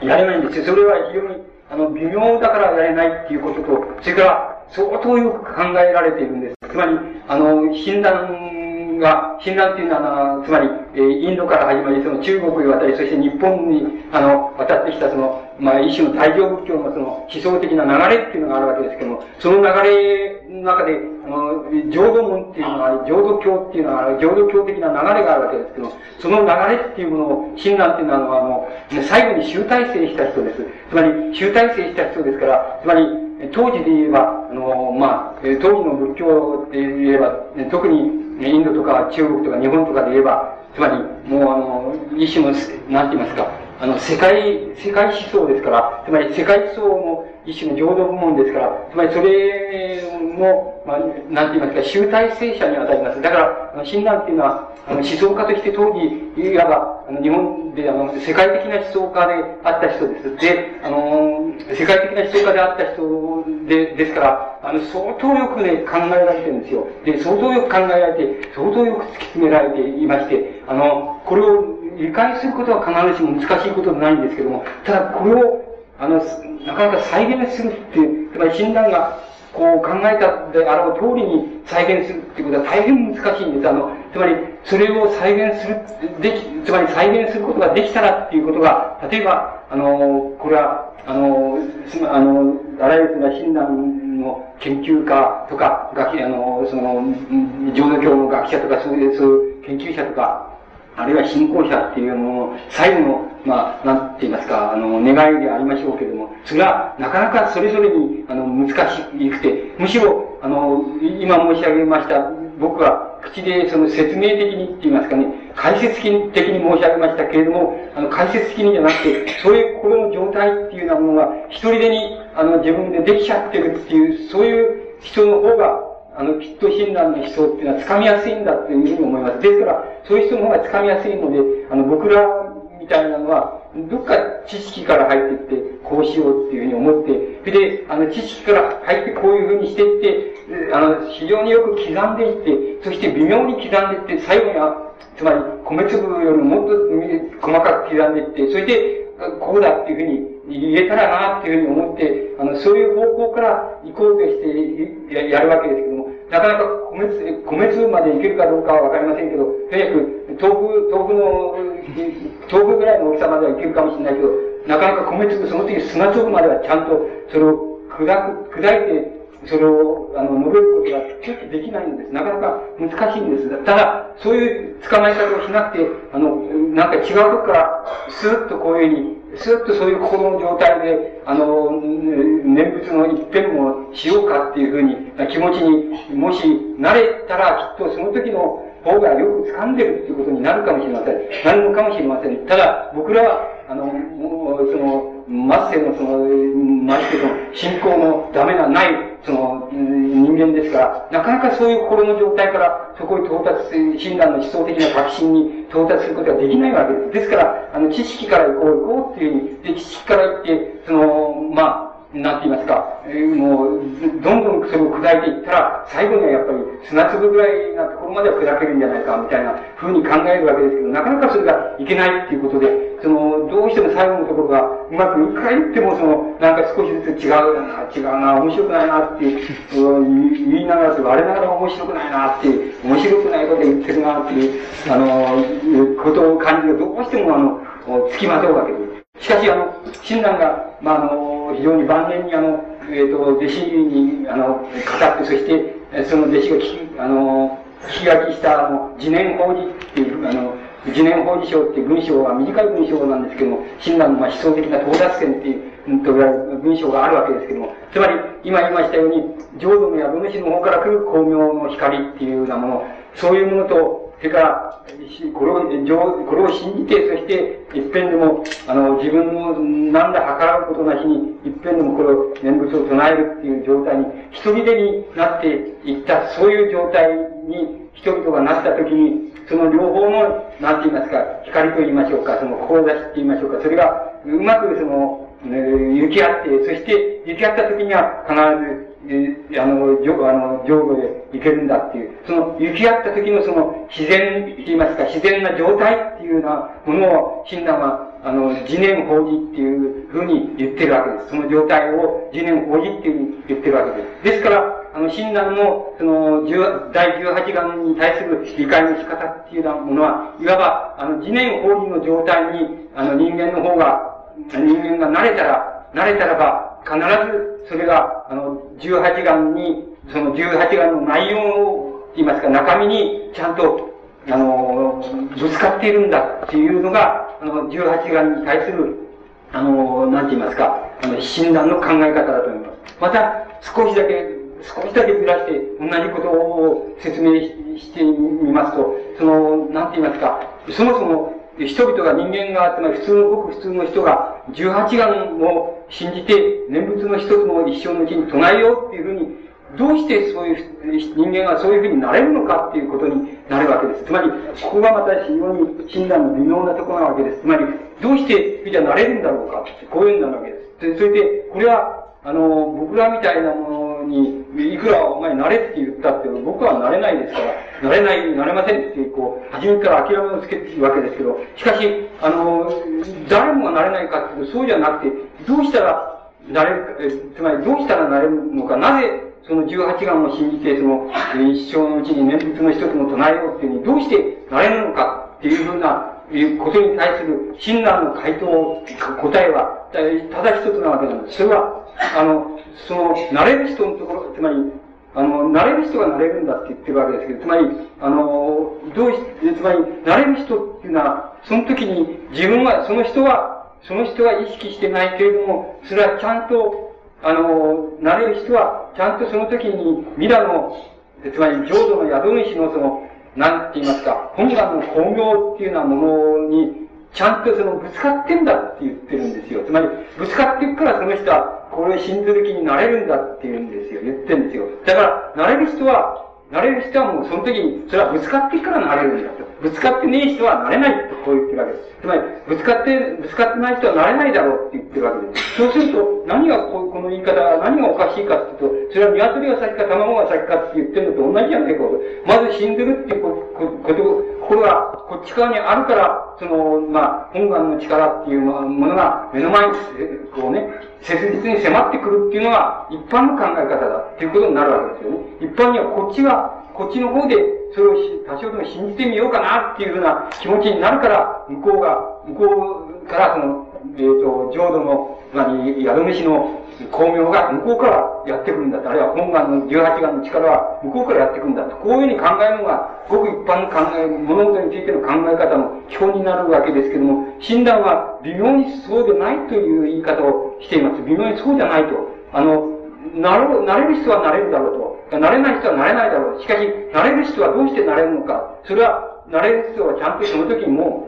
やれないんですよ。それは非常に、あの、微妙だからやれないっていうことと、それから、相当よく考えられているんです。つまり、あの、診断が、親鸞っていうのは、つまり、え、インドから始まり、その中国に渡り、そして日本に、あの、渡ってきた、その、まあ、一種の大乗仏教のその思想的な流れっていうのがあるわけですけども、その流れの中で、あの、浄土門っていうのが、浄土教っていうのが、浄土教的な流れがあるわけですけども、その流れっていうものを、親鸞っていうのは、もう、最後に集大成した人です。つまり、集大成した人ですから、つまり、当時で言えば、あの、まあ、当時の仏教で言えば、特にインドとか中国とか日本とかで言えば、つまり、もうあの、一種の、なんて言いますか、あの、世界、世界思想ですから、つまり世界思想の一種の浄土部門ですから、つまりそれの、まあ、なんて言いますか、集大成者に当たります。だから、親鸞っていうのは、あの、思想家として当時、いわば、あの、日本で、あの、世界的な思想家であった人です。で、あの、世界的な思想家であった人で、ですから、あの、相当よくね、考えられてるんですよ。で、相当よく考えられて、相当よく突き詰められていまして、あの、これを理解することは必ずしも難しいことでないんですけども、ただこれを、あの、なかなか再現するっていう、つまり診断がこう考えたであろう通りに再現するっていうことは大変難しいんです。あの、つまり、それを再現する、でき、つまり再現することができたらっていうことが、例えば、あの、これは、あの、あの、あらゆるな診断の研究家とか、学あの、その、浄土教の学者とか、そういう、そういう研究者とか、あるいは信仰者っていうのを、最後の、まあ、なんて言いますか、あの、願いでありましょうけれども、それは、なかなかそれぞれに、あの、難しくて、むしろ、あの、今申し上げました、僕は口でその説明的にって言いますかね、解説的に申し上げましたけれども、あの、解説的にじゃなくて、そういう心の状態っていうようなものが、一人でに、あの、自分でできちゃってるっていう、そういう人の方が、あの、きっと親鸞の思想っていうのは掴みやすいんだっていうふうに思います。ですから、そういう人の方が掴みやすいので、あの、僕らみたいなのは、どっか知識から入っていって、こうしようっていうふうに思って、それで、あの、知識から入ってこういうふうにしていって、あの、非常によく刻んでいって、そして微妙に刻んでいって、最後には、つまり、米粒よりももっと細かく刻んでいって、それで、こうだっていうふうに言えたらなっていうふうに思って、あの、そういう方向から行こうとしてややるわけですけども、なかなか米粒、米粒までいけるかどうかはわかりませんけど、とにかく、豆腐、豆腐の、豆腐ぐらいの大きさまではいけるかもしれないけど、なかなか米粒、その時砂粒まではちゃんと、それを砕く、砕いて、それを、あの、述べることがちょっとできないんです。なかなか難しいんです。ただ、そういう捕まえ方をしなくて、あの、なんか違うとこから、スーッとこういうふうに、ずっとそういう心の状態で、あの、念仏の一辺もしようかっていうふうに、気持ちに、もし慣れたら、きっとその時の方がよく掴んでるっていうことになるかもしれません。なるのかもしれません。ただ、僕らは、あの、もう、その、末世のその、ましてその、信仰のダメな、ない、その、人間ですから、なかなかそういう心の状態から、そこに到達、する、診断の思想的な確信に到達することができないわけです。ですから、あの、知識から行こう行こうっていうふうに、で、知識から行って、その、まあ、なんて言いますか、えー、もう、どんどんそれを砕いていったら、最後にはやっぱり砂粒ぐらいなところまでは砕けるんじゃないか、みたいな風に考えるわけですけど、なかなかそれがいけないっていうことで、その、どうしても最後のところが、うまくいくか言っても、その、なんか少しずつ違うな、違うな、面白くないなってうん言いながら、我ながら面白くないなって、面白くないこと言ってるなっていう、あの、ことを感じるどうしてもあの、付きまとうわけです。しかし、あの、親鸞が、まあ、あの、非常に晩年に、あの、えっ、ー、と、弟子に、あの、語って、そして、その弟子が聞き、あの、聞き書きした、あの、自念法事っていう、あの、自念法事章っていう文章は短い文章なんですけども、親鸞のまあ思想的な到達点っていう、と言われる文章があるわけですけども、つまり、今言いましたように、浄土の宿主の方から来る光明の光っていうようなもの、そういうものと、それから、これを、これを信じて、そして、一遍でも、あの、自分の何ら計らうことなしに、一遍でもこれを念仏を唱えるっていう状態に、一人でになっていった、そういう状態に、人々がなったときに、その両方の、なんて言いますか、光と言いましょうか、その志って言いましょうか、それが、うまくその、行き合って、そして、行き合ったときには、必ず、あの、じょあの、浄土で行けるんだっていう、その、行き合った時のその、自然、と言いますか、自然な状態っていうようなものを、親鸞は、あの、自念法事っていうふうに言ってるわけです。その状態を自念法事っていうふうに言ってるわけです。ですから、あの、親鸞の、その、第18願に対する理解の仕方っていうようなものは、いわば、あの、自念法事の状態に、あの、人間の方が、人間が慣れたら、慣れたらば、必ず、それが、あの、18願に、その18願の内容を、言いますか、中身に、ちゃんと、あの、ぶつかっているんだっていうのが、あの、18願に対する、あの、なんて言いますか、あの、診断の考え方だと思います。また、少しだけ、少しだけずらして、同じことを説明してみますと、その、なんて言いますか、そもそも、人々が人間が、つまり普通のごく普通の人が、18願を信じて、念仏の一つの一生のうちに唱えようっていうふうに、どうしてそういう人間がそういうふうになれるのかっていうことになるわけです。つまり、ここがまた非常に診断の微妙なところなわけです。つまり、どうしてじゃなれるんだろうかって、こういうふうになるわけです。でそれで、これは、あの、僕らみたいなものに、いくらお前慣れって言ったって、僕は慣れないですから、慣れない、慣れませんって、こう、初めから諦めをつけてるわけですけど、しかし、あの、誰もが慣れないかっていうと、そうじゃなくて、どうしたら、慣れる、つまりどうしたら慣れるのか、なぜ、その18願を信じて、その、一生のうちに念仏の一つも唱えようっていうに、どうしてなれるのかっていうふうな、いうことに対する親鸞の回答、答えは、ただ一つなわけなんです。それは、あの、その、慣れる人のところ、つまり、あの、慣れる人が慣れるんだって言ってるわけですけど、つまり、あの、どうし、つまり、慣れる人っていうのは、その時に自分は、その人は、その人は意識してないけれども、それはちゃんと、あの、慣れる人は、ちゃんとその時に、ミラの、つまり浄土の宿主のその、なんて言いますか、本願の工業っていうようなものに、ちゃんとその、ぶつかってんだって言ってるんですよ。つまり、ぶつかってるからその人は、これを信ずる気になれるんだって言うんですよ。言ってんですよ。だから、なれる人は、なれる人はもうその時に、それはぶつかってからなれるんだと。ぶつかってねえ人はなれないとこう言ってるわけです。つまり、ぶつかって、ぶつかってない人はなれないだろうって言ってるわけです。そうすると、何がここの言い方は何がおかしいかっていうと、それは鶏が先か卵が先かって言ってるのと同じじゃねえか。まず死んでるっていうこと、これはこっち側にあるから、その、まあ、本願の力っていうものが目の前に、こうね、切実に迫ってくるっていうのが一般の考え方だっていうことになるわけですよね。一般にはこっちが、こっちの方でそれを多少でも信じてみようかなっていうふうな気持ちになるから、向こうが、向こうからその、えっ、ー、と、浄土の、何、宿主の巧妙が向こうからやってくるんだ、あるいは本願の18願の力は向こうからやってくるんだと、こういうふうに考えるのが、ごく一般の考え、物事についての考え方の基本になるわけですけども、診断は微妙にそうでないという言い方をしています。微妙にそうじゃないと。あの、なる、なれる人はなれるだろうと。なれない人はなれないだろう。しかし、なれる人はどうしてなれるのか。それは、なれる人はちゃんとその時にも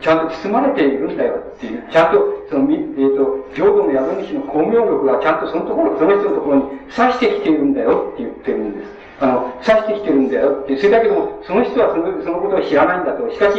ちゃんと包まれているんだよっていう、ちゃんと、その、えっ、ー、と、浄土の宿主の巧妙力がちゃんとそのところ、その人のところに刺してきているんだよって言ってるんです。あの、刺してきてるんだよって。それだけでも、その人はそのそのことを知らないんだと。しかし、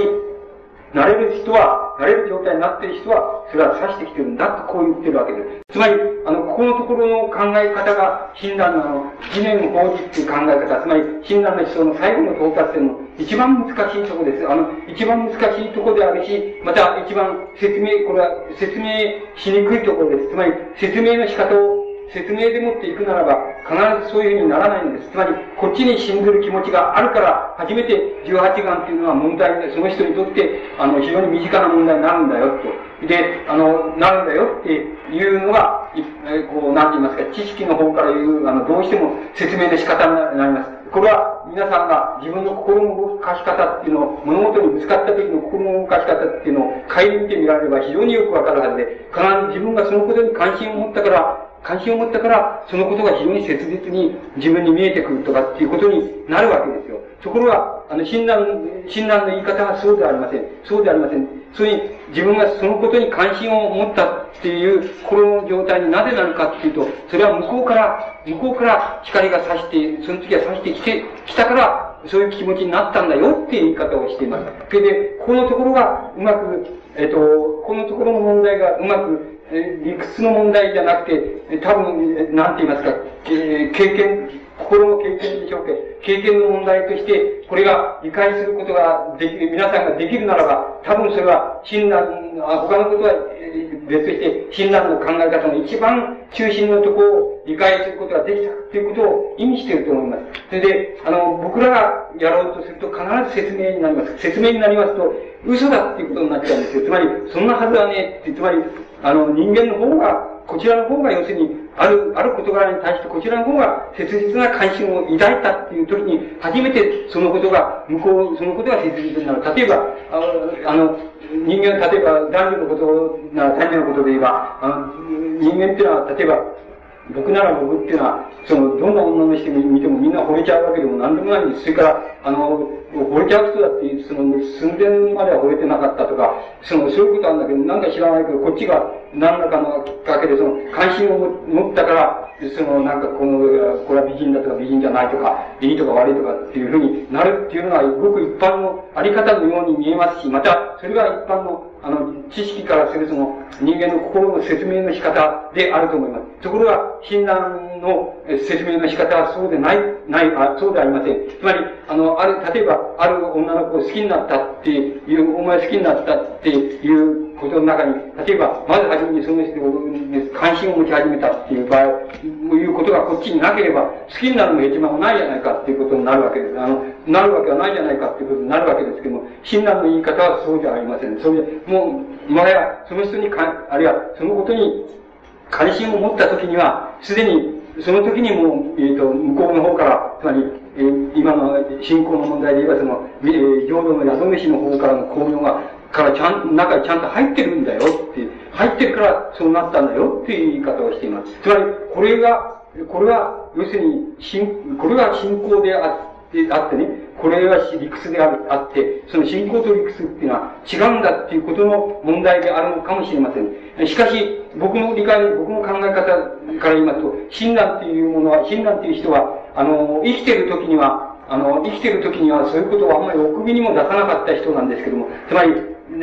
なれる人は、なれる状態になっている人は、それは指してきてるんだとこう言ってるわけです。つまり、あの、ここのところの考え方が、親鸞のあの、疑念法事っていう考え方、つまり、親鸞の思想の最後の到達点の一番難しいとこです。あの、一番難しいとこであるし、また一番説明、これは説明しにくいところです。つまり、説明の仕方を説明でもっていくならば、必ずそういうふうにならないんです。つまり、こっちに信ずる気持ちがあるから、初めて18眼っていうのは問題で、その人にとって、あの、非常に身近な問題になるんだよ、と。で、あの、なるんだよっていうのが、えこう、なんて言いますか、知識の方から言う、あの、どうしても説明の仕方になります。これは皆さんが自分の心の動かし方っていうのを、物事にぶつかった時の心の動かし方っていうのを顧みてみられれば非常によくわかるはずで、必ず自分がそのことに関心を持ったから、関心を持ったから、そのことが非常に切実に自分に見えてくるとかっていうことになるわけですよ。ところが、あの、診断、診断の言い方はそうではありません。そうではありません。そういう自分がそのことに関心を持ったっていう心の状態になぜなるかっていうと、それは向こうから、向こうから光が差して、その時は差してきて、きたから、そういう気持ちになったんだよっていう言い方をしています。それで、このところがうまく、えっ、と、このところの問題がうまく理屈の問題じゃなくて、多分、なんて言いますかえ、経験、心の経験でしょうか、経験の問題として、これが理解することができる、皆さんができるならば、多分それは、親鸞、他のことは別として、親鸞の考え方の一番中心のところを理解することができたということを意味していると思います。それで、あの、僕らがやろうとすると必ず説明になります。説明になりますと、嘘だっていうことになっちゃうんですよ。つまり、そんなはずはねえって、つまり、あの、人間の方が、こちらの方が要するに、ある、ある事柄に対してこちらの方が切実な関心を抱いたっていう時に、初めてそのことが、向こう、そのことが切実になる。例えば、あの、人間、例えば男女のことなら男女のことで言えば、あの人間っていうのは、例えば、僕なら僕っていうのは、その、どんな女の人に見てもみんな惚れちゃうわけでも何でもないんです。それから、あの、惚れちゃう人だって、その、寸前までは惚れてなかったとか、その、そういうことあるんだけど、なんか知らないけど、こっちが何らかのきっかけで、その、関心を持ったから、その、なんかこの、これは美人だとか美人じゃないとか、いいとか悪いとかっていうふうになるっていうのは、ごく一般のあり方のように見えますし、また、それが一般の、あの、知識からするその、人間の心の説明の仕方であると思います。ところが、診断の説明の仕方はそうでない、ない、あそうでありません。つまり、あの、ある、例えば、ある女の子を好きになったっていう、お前好きになったっていうことの中に、例えば、まず初めにその人に関心を持ち始めたっていう場合、いうことがこっちになければ、好きになるのが一番もないじゃないかっていうことになるわけです。あの、なるわけはないじゃないかっていうことになるわけですけども、親鸞の言い方はそうじゃありません。それで、もう、今や、その人にか、あるいは、そのことに関心を持った時には、すでに、その時にもう、えっ、ー、と、向こうの方から、つまり、えー、今の信仰の問題で言えば、その、えー、浄土の宿主の方からの巧妙が、からちゃん、中にちゃんと入ってるんだよって、入ってるからそうなったんだよっていう言い方をしています。つまり、これが、これは、要するに、信、これが信仰であって、あってね、これは理屈であるあって、その信仰と理屈っていうのは違うんだっていうことの問題であるのかもしれません。しかし、僕の理解、僕の考え方から言いますと、親鸞っていうものは、親鸞っていう人は、あの、生きてる時には、あの、生きてる時にはそういうことをあんまりお首にも出さなかった人なんですけども、つまり、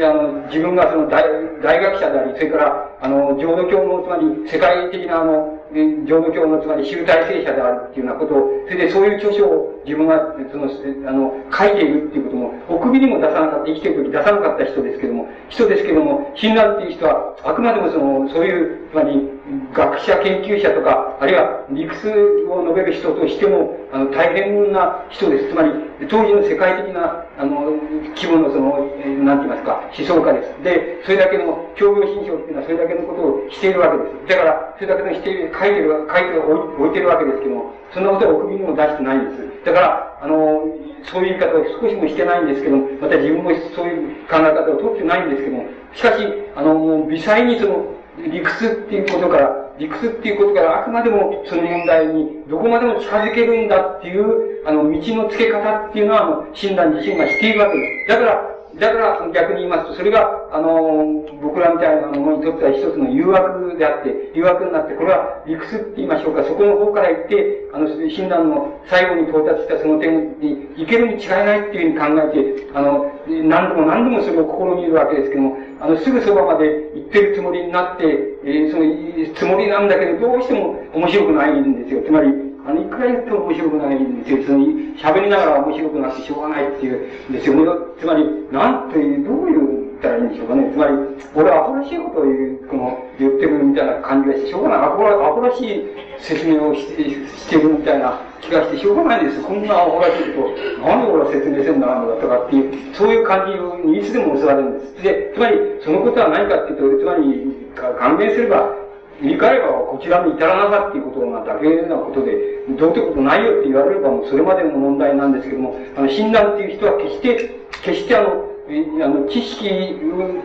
あの、自分がその大大学者であり、それから、あの、浄土教の、つまり世界的なあの、浄土教のつまり集大成者であるっていうようなことを、それでそういう著書を自分が、その、あの、書いているっていうことも、お首にも出さなかった、生きてる時出さなかった人ですけども、人ですけども、親鸞っていう人は、あくまでもその、そういう、つまり、学者、研究者とか、あるいは理屈を述べる人としても、あの、大変な人です。つまり、当時の世界的な、あの、規模のその、なんて言いますか、思想家です。で、それだけの、教養心象っていうのはそれだけのことをしているわけです。だから、それだけのしている、書いてる、書いて置いてるわけですけども、そんなことはお首にも出してないんです。だから、あの、そういう言い方を少しもしてないんですけども、また自分もそういう考え方をとってないんですけども、しかし、あの、微細にその、理屈っていうことから、理屈っていうことからあくまでもその問題にどこまでも近づけるんだっていう、あの、道の付け方っていうのは、あの、親鸞自身がしているわけです。だから、だから逆に言いますと、それが、あの、僕らみたいなものにとっては一つの誘惑であって、誘惑になって、これは理屈って言いましょうか、そこの方から言って、あの、診断の最後に到達したその点に行けるに違いないっていうふうに考えて、あの、何度も何度もそれを試みるわけですけども、あの、すぐそばまで行ってるつもりになって、えー、その、つもりなんだけど、どうしても面白くないんですよ。つまり、あの、いくら言っても面白くないんですよ。その、喋りながら面白くなってしょうがないっていうんですよ。つまり、なんていう、どういうったらいいんでしょうかね。つまり、俺はアホらしいことを言う、この、言ってくるみたいな感じがして、しょうがない。アホらアホらしい説明をしてしてるみたいな気がして、しょうがないです。こんなアホらしいこと、何で俺は説明せんならんのだとかっていう、そういう感じにいつでも襲われるんです。で、つまり、そのことは何かっていうと、つまり、還元すれば、言い換えればこちらに至らなかっていうことなだけなことで、どうってことないよって言われればもうそれまでの問題なんですけども、あの、診断っていう人は決して、決してあの、あの、知識っ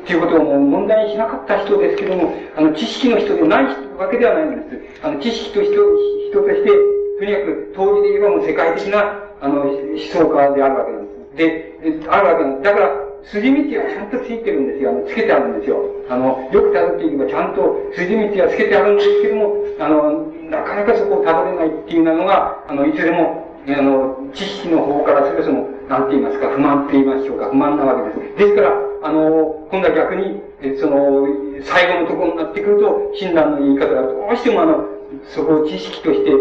ていうことをもう問題にしなかった人ですけども、あの、知識の人でないわけではないんです。あの、知識と人、人として、とにかく当時で言えばもう世界的な、あの、思想家であるわけなんです。で、あるわけなんです。だから、筋道がちゃんとついてるんですよ。あの、つけてあるんですよ。あの、よく辿っていけばちゃんと筋道がつけてあるんですけども、あの、なかなかそこを辿れないっていうのが、あの、いつでも、あの、知識の方からするその、なんて言いますか、不満って言いましょうか、不満なわけです。ですから、あの、今度は逆に、えその、最後のところになってくると、親鸞の言い方がどうしてもあの、そこを知識として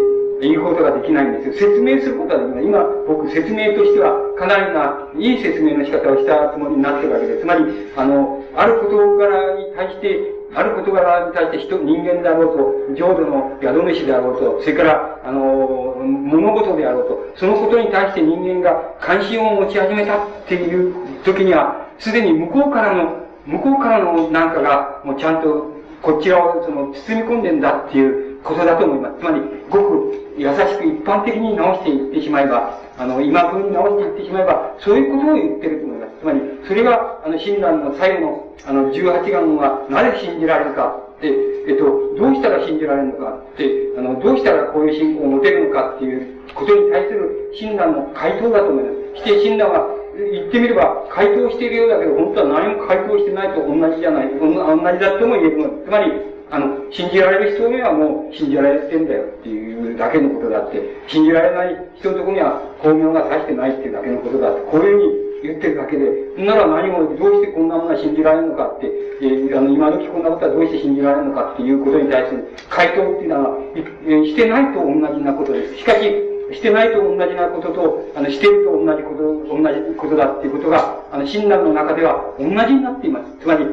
言うことができないんですよ。説明することはできない。今、僕、説明としては、かなりな、いい説明の仕方をしたつもりになってるわけです。つまり、あの、ある事柄に対して、ある事柄に対して人、人間であろうと、浄土の宿主であろうと、それから、あの、物事であろうと、そのことに対して人間が関心を持ち始めたっていう時には、すでに向こうからの、向こうからのなんかが、もうちゃんと、こちらをその包み込んでんだっていうことだと思います。つまり、ごく優しく一般的に直していってしまえば、あの、今風に直していってしまえば、そういうことを言ってると思います。つまり、それが、あの、親鸞の最後の、あの、18願は、なぜ信じられるかって、えっと、どうしたら信じられるのかって、あの、どうしたらこういう信仰を持てるのかっていうことに対する親鸞の回答だと思います。して親鸞は、言ってみれば、回答しているようだけど、本当は何も回答してないと同じじゃない、同じだとも言えるつまり、あの、信じられる人にはもう信じられてんだよっていうだけのことだって、信じられない人のところには巧妙がさしてないっていうだけのことだって、こういうふうに言ってるだけで、なら何もどうしてこんなものは信じられるのかって、えー、あの、今時こんなことはどうして信じられるのかっていうことに対する回答っていうのは、えー、してないと同じなことです。しかし、してないと同じなことと、あの、してると同じこと、同じことだっていうことが、あの、親鸞の中では同じになっています。つまり、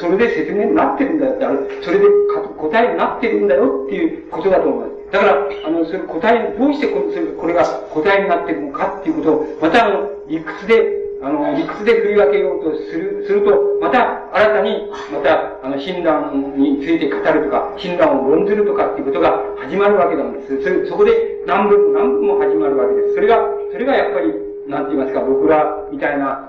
それで説明になってるんだよって、それで答えになってるんだよっていうことだと思います。だから、あの、それ答え、どうしてここれが答えになってるのかっていうことを、またあの、理屈で、あの、理屈で振り分けようとする、すると、また新たに、また、あの、診断について語るとか、診断を論ずるとかっていうことが始まるわけなんです。それ、そこで何分も何分も始まるわけです。それが、それがやっぱり、なんて言いますか、僕らみたいな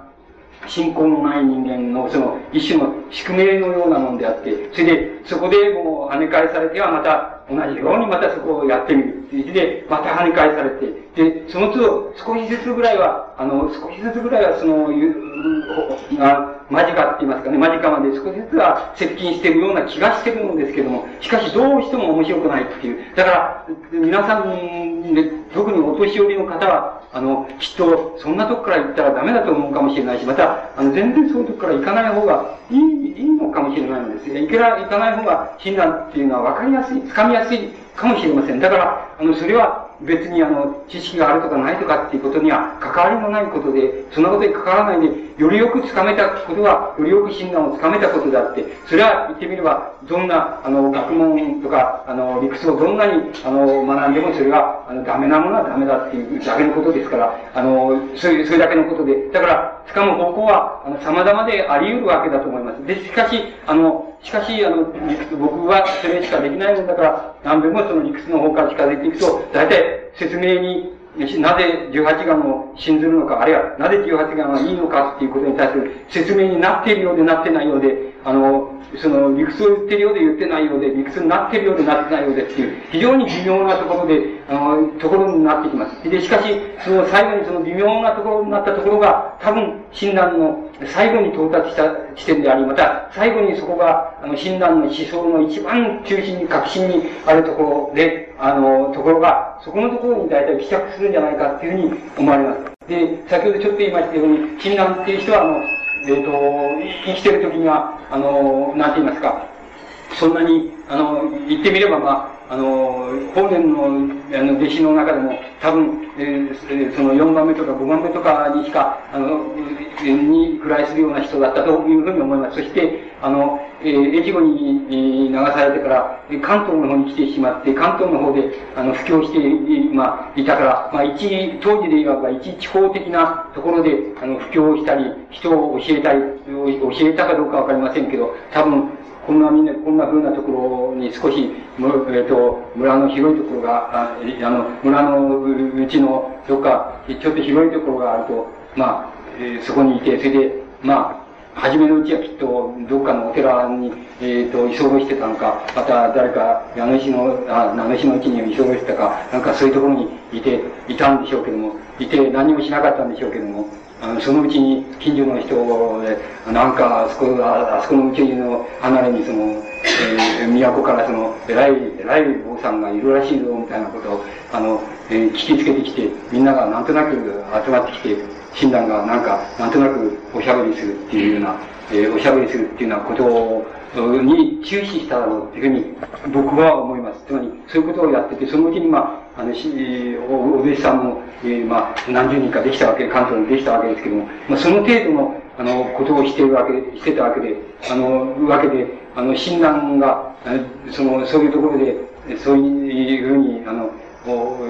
信仰のない人間のその一種の宿命のようなもんであって、それでそこでもう跳ね返されてはまた同じようにまたそこをやってみる。で、また跳ね返されて、で、その都度少しずつぐらいは、あの、少しずつぐらいはその、あ間近って言いますかね、間近まで少しずつは接近しているような気がしてるんですけども、しかしどうしても面白くないっていう。だから、皆さん、ね、特にお年寄りの方は、あの、きっと、そんなとこから行ったらダメだと思うかもしれないし、また、あの、全然そういうとこから行かない方がいい、いいのかもしれないんですよ。行けら、行かない方が診断っていうのは分かりやすい、掴みやすいかもしれません。だから、あの、それは、別にあの、知識があるとかないとかっていうことには関わりもないことで、そんなことに関わらないで、よりよくつかめたことは、よりよく診断をつかめたことであって、それは言ってみれば、どんな、あの、学問とか、あの、理屈をどんなに、あの、学んでもそれが、あの、ダメなものはダメだっていうだけのことですから、あの、そういう、それだけのことで、だから、つかむ方向は、あの、様々であり得るわけだと思います。で、しかし、あの、しかし、あの、理屈僕は説明しかできないもんだから、何べもその理屈の方から近づいていくと、大体説明に、なぜ18眼を信ずるのか、あるいはなぜ18眼はいいのかっていうことに対する説明になっているようでなってないようで、あの、その理屈を言ってるようで言ってないようで、理屈になってるようでなってないようでっていう、非常に微妙なところで、あの、ところになってきます。で、しかし、その最後にその微妙なところになったところが、多分、診断の最後に到達した地点であり、また、最後にそこが、あの、診断の思想の一番中心に、核心にあるところで、あの、ところが、そこのところに大体帰着するんじゃないかっていうふうに思われます。で、先ほどちょっと言いましたように、診断っていう人は、あの、えっ、ー、と、生きてる時には、あの、なんて言いますか、そんなに、あの、言ってみれば、まあ、の、法然のあの弟子の中でも、多分、えー、その4番目とか5番目とかにしか、あの、に位するような人だったというふうに思います。そして、あの、えー、越後に流されてから、関東の方に来てしまって、関東の方で、あの、布教して、まあ、いたから、まあ、一、当時で言えば、一地方的なところで、あの、布教したり、人を教えたり、教えたかどうかわかりませんけど、多分、こんなみんな、こんな風なところに少し、えー、と、村の広いところが、ああの、村のうちのどっか、ちょっと広いところがあると、まあ、えー、そこにいて、それで、まあ、初めのうちはきっと、どっかのお寺に、えっ、ー、と、居候してたのか、また誰か、名主の、あ、名主のうちに居候してたか、なんかそういうところにいて、いたんでしょうけども、いて何もしなかったんでしょうけども、あのそのうちに近所の人で、なんかあそこ、あそこのうちの離れにその、えー、都からその、偉い、偉い坊さんがいるらしいぞ、みたいなことを、あの、えー、聞きつけてきて、みんながなんとなく集まってきて、診断がなんか、なんとなくおしゃべりするっていうような、えー、おしゃべりするっていうようなことを、に注視しただろうっていうふうに僕は思います。つまり、そういうことをやってて、そのうちにまあ、あの、しおお弟子さんも、えー、まあ、何十人かできたわけ、関東にできたわけですけども、まあ、その程度の、あの、ことをしてるわけ、してたわけで、あの、わけで、あの、親鸞が、その、そういうところで、そういうふうに、あの、お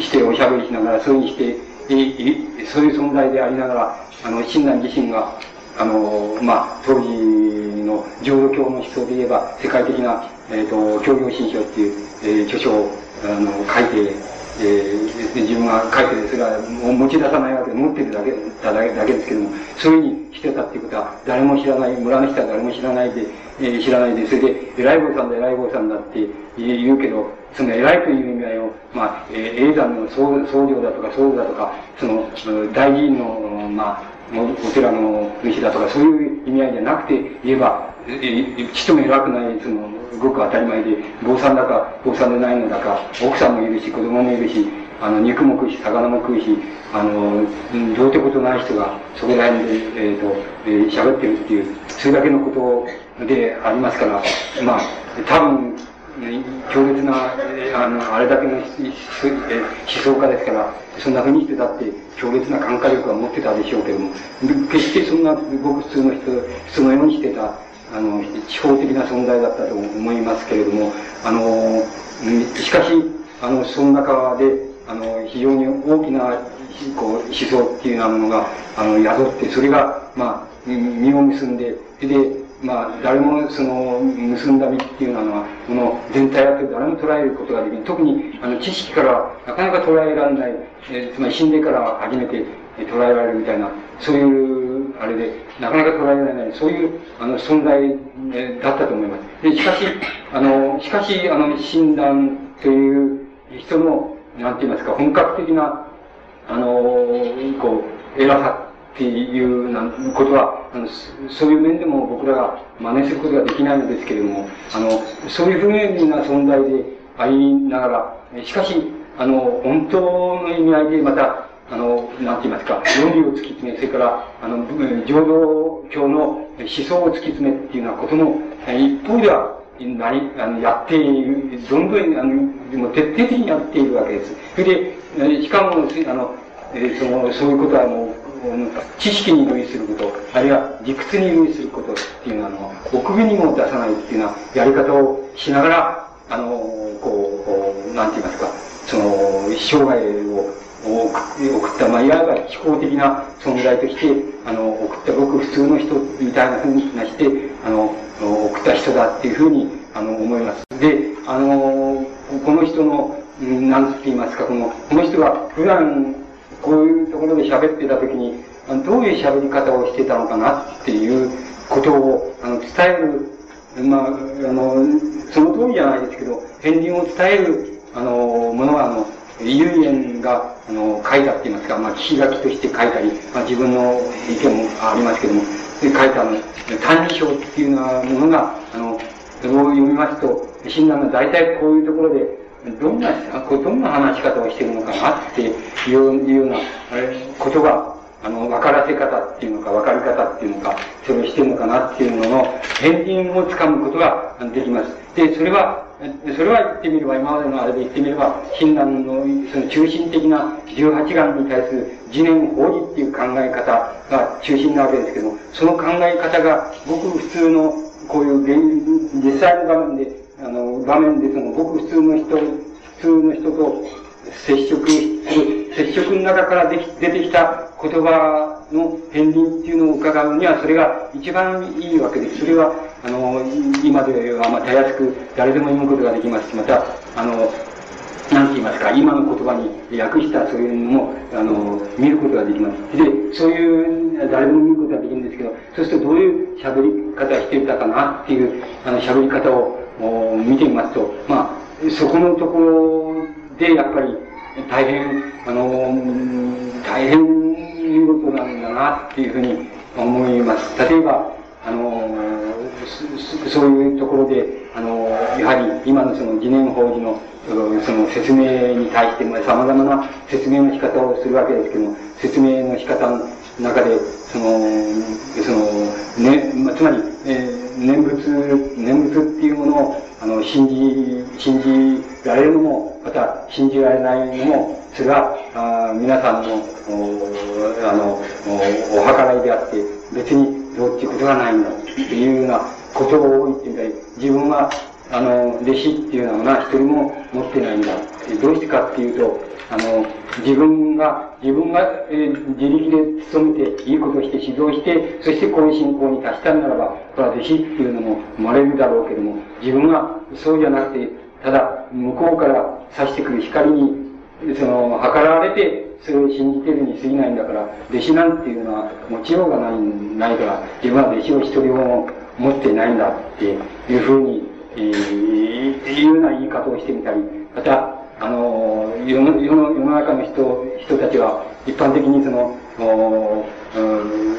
しておしゃべりしながら、そういうふうにして、そういう存在でありながら、あの、親鸞自身が、あの、まあ、当時の浄土教の思想で言えば、世界的な、えっ、ー、と、教養新書っていう、えー、著書を、あの、書いて、えー、自分が書いて、それは持ち出さないわけで、持ってるだけだだけだけですけども、そういうふうにしてたっていうことは、誰も知らない、村の人は誰も知らないで、えー、知らないで、それで、偉い坊さんだ、偉い坊さんだって言うけど、その偉いという意味合いを、まあ、えー、永山の僧僧侶だとか僧侶だとか、その、大寺院の、まあ、お寺の主だとか、そういう意味合いじゃなくて言えば、ちとも偉くない、その、ごく当たり前で、坊さんだか、坊さんでないのだか、奥さんもいるし、子供もいるし、あの、肉も食うし、魚も食うし、あの、どうってことない人が、そこら辺で、えっ、ー、と、えー、喋ってるっていう、それだけのことでありますから、まあ、多分、強烈な、あの、あれだけの思想家ですから、そんなふうにしてだって強烈な感化力は持ってたでしょうけども、決してそんなごく普通の人、そのようにしてた、あの、地方的な存在だったと思いますけれども、あの、しかし、あの、その中で、あの、非常に大きな、こう、思想っていうようなものが、あの、宿って、それが、まあ、実を結んで、で、まあ、誰もその、結んだ実っていうのは、この全体だって誰も捉えることができない。特に、あの、知識からなかなか捉えられない、えー、つまり死んでから初めて捉えられるみたいな、そういう、あれで、なかなか捉えられない、そういう、あの、存在、えだったと思います。で、しかし、あの、しかし、あの、診断という人の、なんて言いますか、本格的な、あの、こう、偉さっていうなことは、あの、そういう面でも僕らが真似することができないのですけれども、あの、そういう不明な存在でありながら、しかし、あの、本当の意味合いでまた、あの、なんて言いますか、論理を突き詰め、それから、あの、浄土教の思想を突き詰めっていうようなことも、一方では、何、あの、やっている、どんどん、あの、徹底的にやっているわけです。それで、しかも、あの、えその、そういうことはもう、知識に類すること、あるいは理屈に類することっていうのは、あの、奥義にも出さないっていうようなやり方をしながら、あの、こう、こうなんて言いますか、その、生涯を送った、まあ、いわば非公的な存在として、あの、送ったごく普通の人みたいなふうになして、あの、送った人だっていうふうに、あの、思います。で、あの、この人の、なんて言いますか、この、この人が普段、こういうところで喋ってた時に、どういう喋り方をしてたのかなっていうことを、あの、伝える、まあ、あの、その通りじゃないですけど、片鱗を伝える、あの、ものは、あの、遊園が、あの、書いたって言いますか、まあ、聞き書きとして書いたり、まあ、自分の意見もありますけども、で書いたあの、単理書っていうようなものが、あの、を読みますと、親鸞が大体こういうところで、どんな、どんな話し方をしているのかなっていうような、ことが、あの、分からせ方っていうのか、分かり方っていうのか、それをしてるのかなっていうのの、片鱗をつかむことができます。で、それは、それは言ってみれば、今までのあれで言ってみれば、親鸞のその中心的な18願に対する次年法理っていう考え方が中心なわけですけども、その考え方がごく普通のこういう現実際の場面で、あの、場面でそのごく普通の人、普通の人と接触する、接触の中からでき出てきた言葉の片鱗っていうのを伺うには、それが一番いいわけです。それは、あの、今ではまあたやすく誰でも読むことができますし、また、あの、なんて言いますか、今の言葉に訳したそういうのも、あの、見ることができます。で、そういう、誰でも見ることができるんですけど、そうするとどういう喋り方していたかなっていう、あの、喋り方を見てみますと、まあ、そこのところで、やっぱり、大変、あの、大変見事なんだなっていうふうに思います。例えば、あの、そういうところで、あの、やはり今のその疑念法事の、その説明に対して、まあ、様々な説明の仕方をするわけですけども、説明の仕方の中で、その、その、ね、まあ、つまり、えー、念仏、念仏っていうものを、あの、信じ、信じられるのも、また信じられないのも、それは、あ皆さんの、おあのお、お計らいであって、別にどうっていうことがないんだっていうようなことを言ってみたり、自分は、あの、弟子っていうのは一人も持ってないんだ。どうしてかっていうと、あの、自分が、自分が、えー、自力で努めて、いいことをして指導して、そしてこういう信仰に達したならば、これは弟子っていうのも生まれるだろうけども、自分はそうじゃなくて、ただ、向こうから差してくる光に、その、計られて、それを信じてるに過ぎないんだから、弟子なんていうのは持ちようがない、ないから、自分は弟子を一人も持ってないんだっていうふうに、えー、いうような言い方をしてみたり、また、あの、世の、世の世の中の人、人たちは、一般的にその、おうん、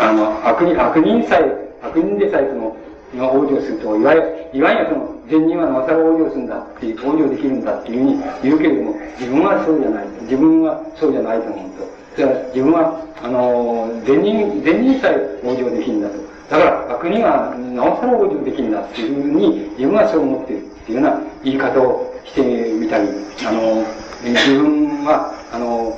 あの、悪人、悪人さえ、悪人でさえその、往生すると、いわゆる、いわゆるその、善人はなおさら往生するんだって、往生できるんだっていうふうに言うけれども、自分はそうじゃない。自分はそうじゃないと思うと。だから自分は、あの、善人、善人さえ往生できるんだと。だから、悪人はなおさら往生できるんだっていうふうに、自分はそう思っているっていうような言い方をしてみたり、あの、え自分は、あの、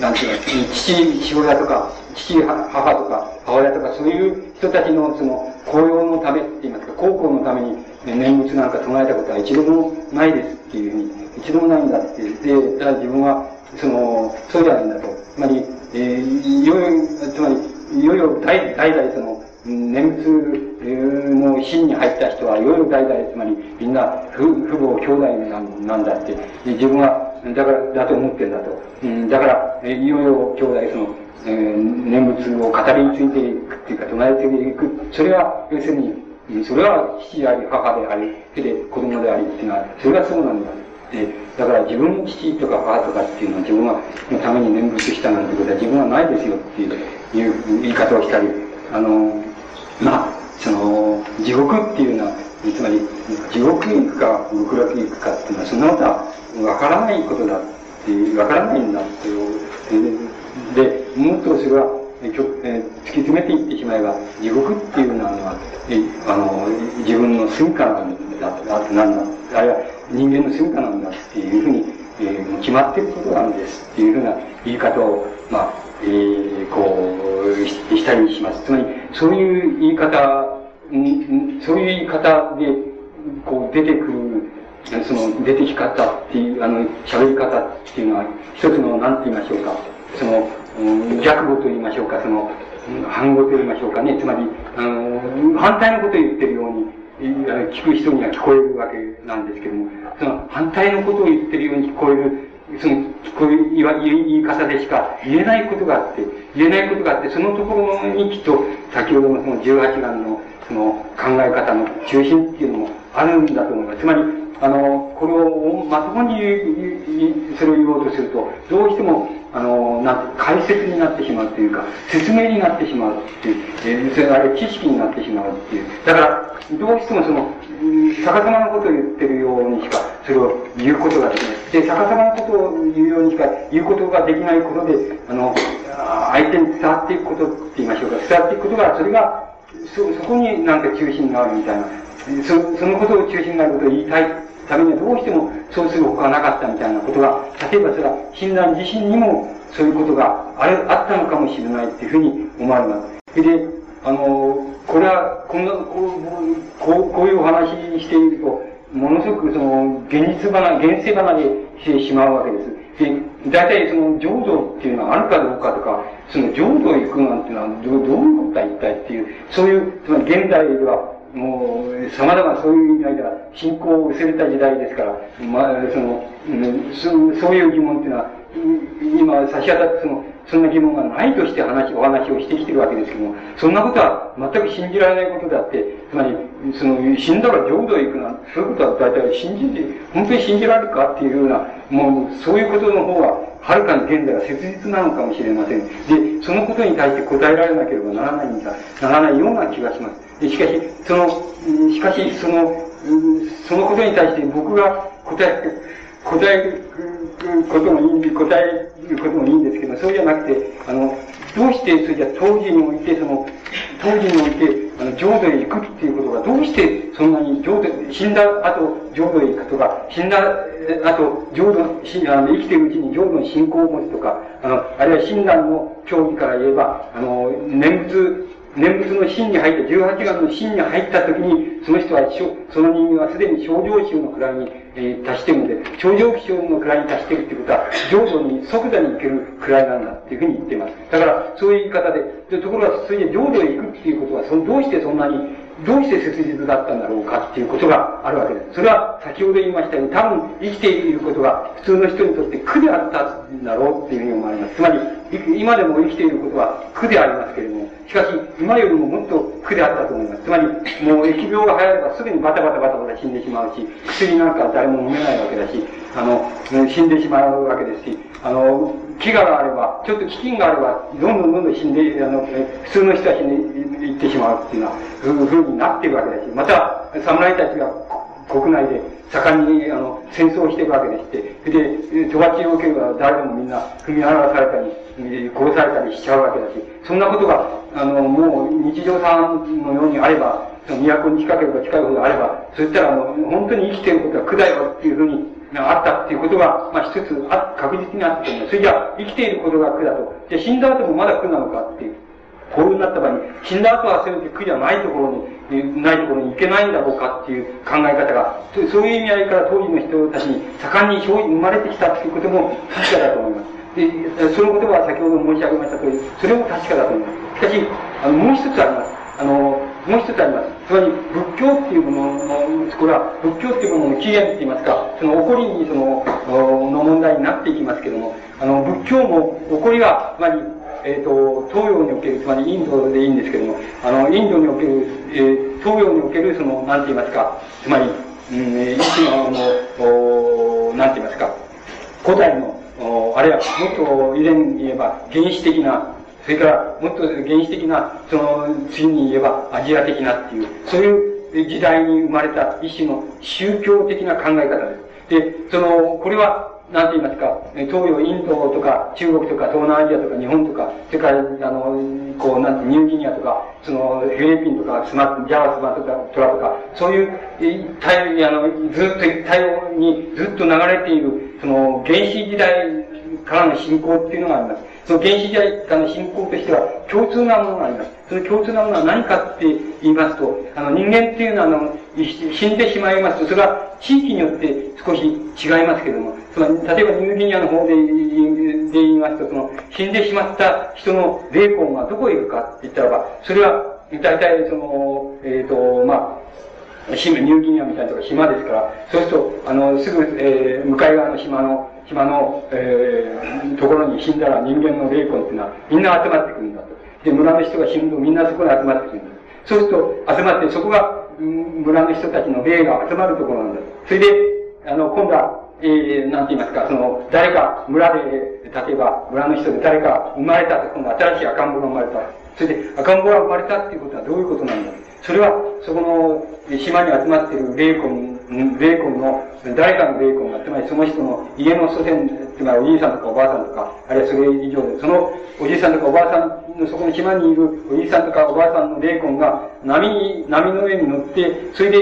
なんていうか、父、父親とか、父、母とか、母親とか、そういう人たちの、その、公用のためって言いますか、高校のために念仏なんか唱えたことは一度もないですっていうふうに、一度もないんだって。で、ただ自分は、その、そうじゃないんだと。つまり、えー、いよいよ、つまり、いよいよ代代々その、念仏の心に入った人は、いろいろ代々、つまりみんな父母兄弟なんなんだって、自分は、だから、だと思ってんだと。うん、だから、いよいよ兄弟、その、えー、念仏を語り継いでいくっていうか、唱え継いでいく。それは、要するに、それは父であり、母であり、手で子供でありっていうのは、それがそうなんだ。で、だから自分の父とか母とかっていうのは自分はのために念仏したなんてことは自分はないですよっていう言い方をしたり、あの、まあ、その、地獄っていうのは、つまり、地獄に行くか、極楽に行くかっていうのは、そんなことはわからないことだって、わからないんだっていう。で、もっとそれは、え突き詰めていってしまえば、地獄っていうのは、えあの、自分の住処なんだあ、なんだ、あるいは人間の住処なんだっていうふうに、えー、決まっていることなんですっていうふうな言い方を、まあ、えー、こうし、したりします。つまり、そういう言い方、んそういう言い方で、こう、出てくる、その、出てき方っていう、あの、喋り方っていうのは、一つの、なんて言いましょうか、その、逆語と言いましょうか、その、反語と言いましょうかね、つまり、あの、反対のことを言ってるように、聞く人には聞こえるわけなんですけども、その反対のことを言ってるように聞こえる、その、聞こえ言言い方でしか言えないことがあって、言えないことがあって、そのところにきっと、先ほどのその18眼の、その考え方の中心っていうのもあるんだと思います。つまり、あの、これをまともにそれを言おうとすると、どうしても、あの、なん、解説になってしまうというか、説明になってしまうっていう、えー、それあれ知識になってしまうっていう。だから、どうしてもその、逆さまのことを言ってるようにしか、それを言うことができない。で、逆さまのことを言うようにしか言うことができないことで、あの、相手に伝わっていくことって言いましょうか、伝わっていくことが、それが、そ、そこになんか中心があるみたいな。そそのことを中心になることを言いたいためにはどうしてもそうするほかなかったみたいなことが、例えばそれは親鸞自身にもそういうことがあれあったのかもしれないっていうふうに思われます。で、あの、これは、こんな、こう、こうこういうお話していると、ものすごくその、現実離れ、現世離れしてしまうわけです。で、大体その浄土っていうのはあるかどうかとか、その浄土行くなんていうのはどどういうことだ一体っていう、そういう、つまり現代ではもう、様々そういう意味では、信仰を薄れた時代ですから、まあ、その、うんそそういう疑問っていうのは、今差し当たってその、そんな疑問がないとして話、お話をしてきてるわけですけども、そんなことは全く信じられないことであって、つまり、その、死んだら浄土へ行くなんて、そういうことは大体信じて、本当に信じられるかっていうような、もう、そういうことの方が、はるかに現在は切実なのかもしれません。で、そのことに対して答えられなければならないんだ、ならないような気がします。でしかし、その、しかし、その、そのことに対して僕が答え、答えることもいい、答えることもいいんですけど、そうじゃなくて、あの、どうして、それじゃ当時において、その、当時において、あの、浄土へ行くっていうことが、どうしてそんなに浄土、死んだ後、浄土へ行くとか、死んだ後、浄土、死あの生きてるうちに浄土の信仰を持つとか、あの、あるいは親鸞の教義から言えば、あの、念仏念仏の真に入った、18月の真に入った時に、その人は、その人間はすでに症状臭の位に、えー、達してるので、症状臭の位に達してるってことは、浄土に即座に行ける位なんだっていうふうに言っています。だから、そういう言い方で、でところが、それで浄土へ行くっていうことは、そのどうしてそんなにどうして切実だったんだろうかっていうことがあるわけです。それは先ほど言いましたように、多分生きていることが普通の人にとって苦であったんだろうっていうふうに思われます。つまり、今でも生きていることは苦でありますけれども、しかし、今よりももっと苦であったと思います。つまり、もう疫病が流行ればすぐにバタバタバタバタ死んでしまうし、薬なんか誰も飲めないわけだし、あの、死んでしまうわけですし、あの、飢餓があれば、ちょっと飢饉があれば、どんどんどんどん死んで、あの、普通の人は死んでいってしまうっていうのは、そういうふうになっているわけだし、また、侍たちが国内で盛んに、あの、戦争をしていくわけでして、で、とばちを受ければ誰でもみんな踏み荒らされたり、殺されたりしちゃうわけだし、そんなことが、あの、もう日常さんのようにあれば、都に近ければ近いほどあれば、そしたらもう本当に生きてることは苦だよっていうふうにあったっていうことが、まあ一つあ確実にあったと思う。それじゃあ、生きていることが苦だと。じゃあ死んだ後もまだ苦なのかっていう。こういうなった場合に、死んだ後はせめて苦じゃないところに、ないところに行けないんだろうかっていう考え方が、そういう意味合いから当時の人たちに盛んに生まれてきたっていうことも確かだと思います。で、そのことは先ほど申し上げました通り、それも確かだと思います。しかし、あの、もう一つあります。あの、もう一つあります。つまり、仏教っていうものの、これは仏教っていうものの起源って言いますか、その起こりにその、の問題になっていきますけども、あの、仏教も起こりが、つまり、えっ、ー、と、東洋における、つまりインドでいいんですけども、あの、インドにおける、えー、東洋における、その、なんて言いますか、つまり、うん、一種の、あの、なんて言いますか、古代の、あるいは、もっと以前に言えば、原始的な、それから、もっと原始的な、その、次に言えば、アジア的なっていう、そういう時代に生まれた一種の宗教的な考え方です。で、その、これは、なんて言いますか、東洋、インドとか、中国とか、東南アジアとか、日本とか、それから、あの、こう、なんて、ニューギニアとか、その、フィリピンとか、スマ、ジャワスマとか、トラとか、そういう、太あの、ずっと太陽にずっと流れている、その、原始時代からの信仰っていうのがあります。その原始時代からの信仰としては共通なものがあります。その共通なものは何かって言いますと、あの人間っていうのはあの、死んでしまいますと、それは地域によって少し違いますけれども、つまり、例えばニューギニアの方で言いますと、その、死んでしまった人の霊魂がどこへ行くかって言ったらば、それは、大体その、えっ、ー、と、まあ、島、ニューギニアみたいなところ島ですから、そうすると、あの、すぐ、えー、向かい側の島の、島の、えー、ところに死んだら人間の霊魂っていうのはみんな集まってくるんだと。で、村の人が死ぬとみんなそこに集まってくるんだ。そうすると、集まって、そこが、村の人たちの霊が集まるところなんだ。それで、あの、今度は、えー、なんて言いますか、その、誰か村で、例えば村の人で誰か生まれたと、今度新しい赤ん坊が生まれた。それで赤ん坊が生まれたっていうことはどういうことなんだそれは、そこの島に集まっている霊魂、霊魂の、誰かの霊魂が、つまりその人の家の祖先、つまりおじいさんとかおばあさんとか、あるいはそれ以上で、そのおじいさんとかおばあさんのそこの島にいるおじいさんとかおばあさんの霊魂が波に、波の上に乗って、それで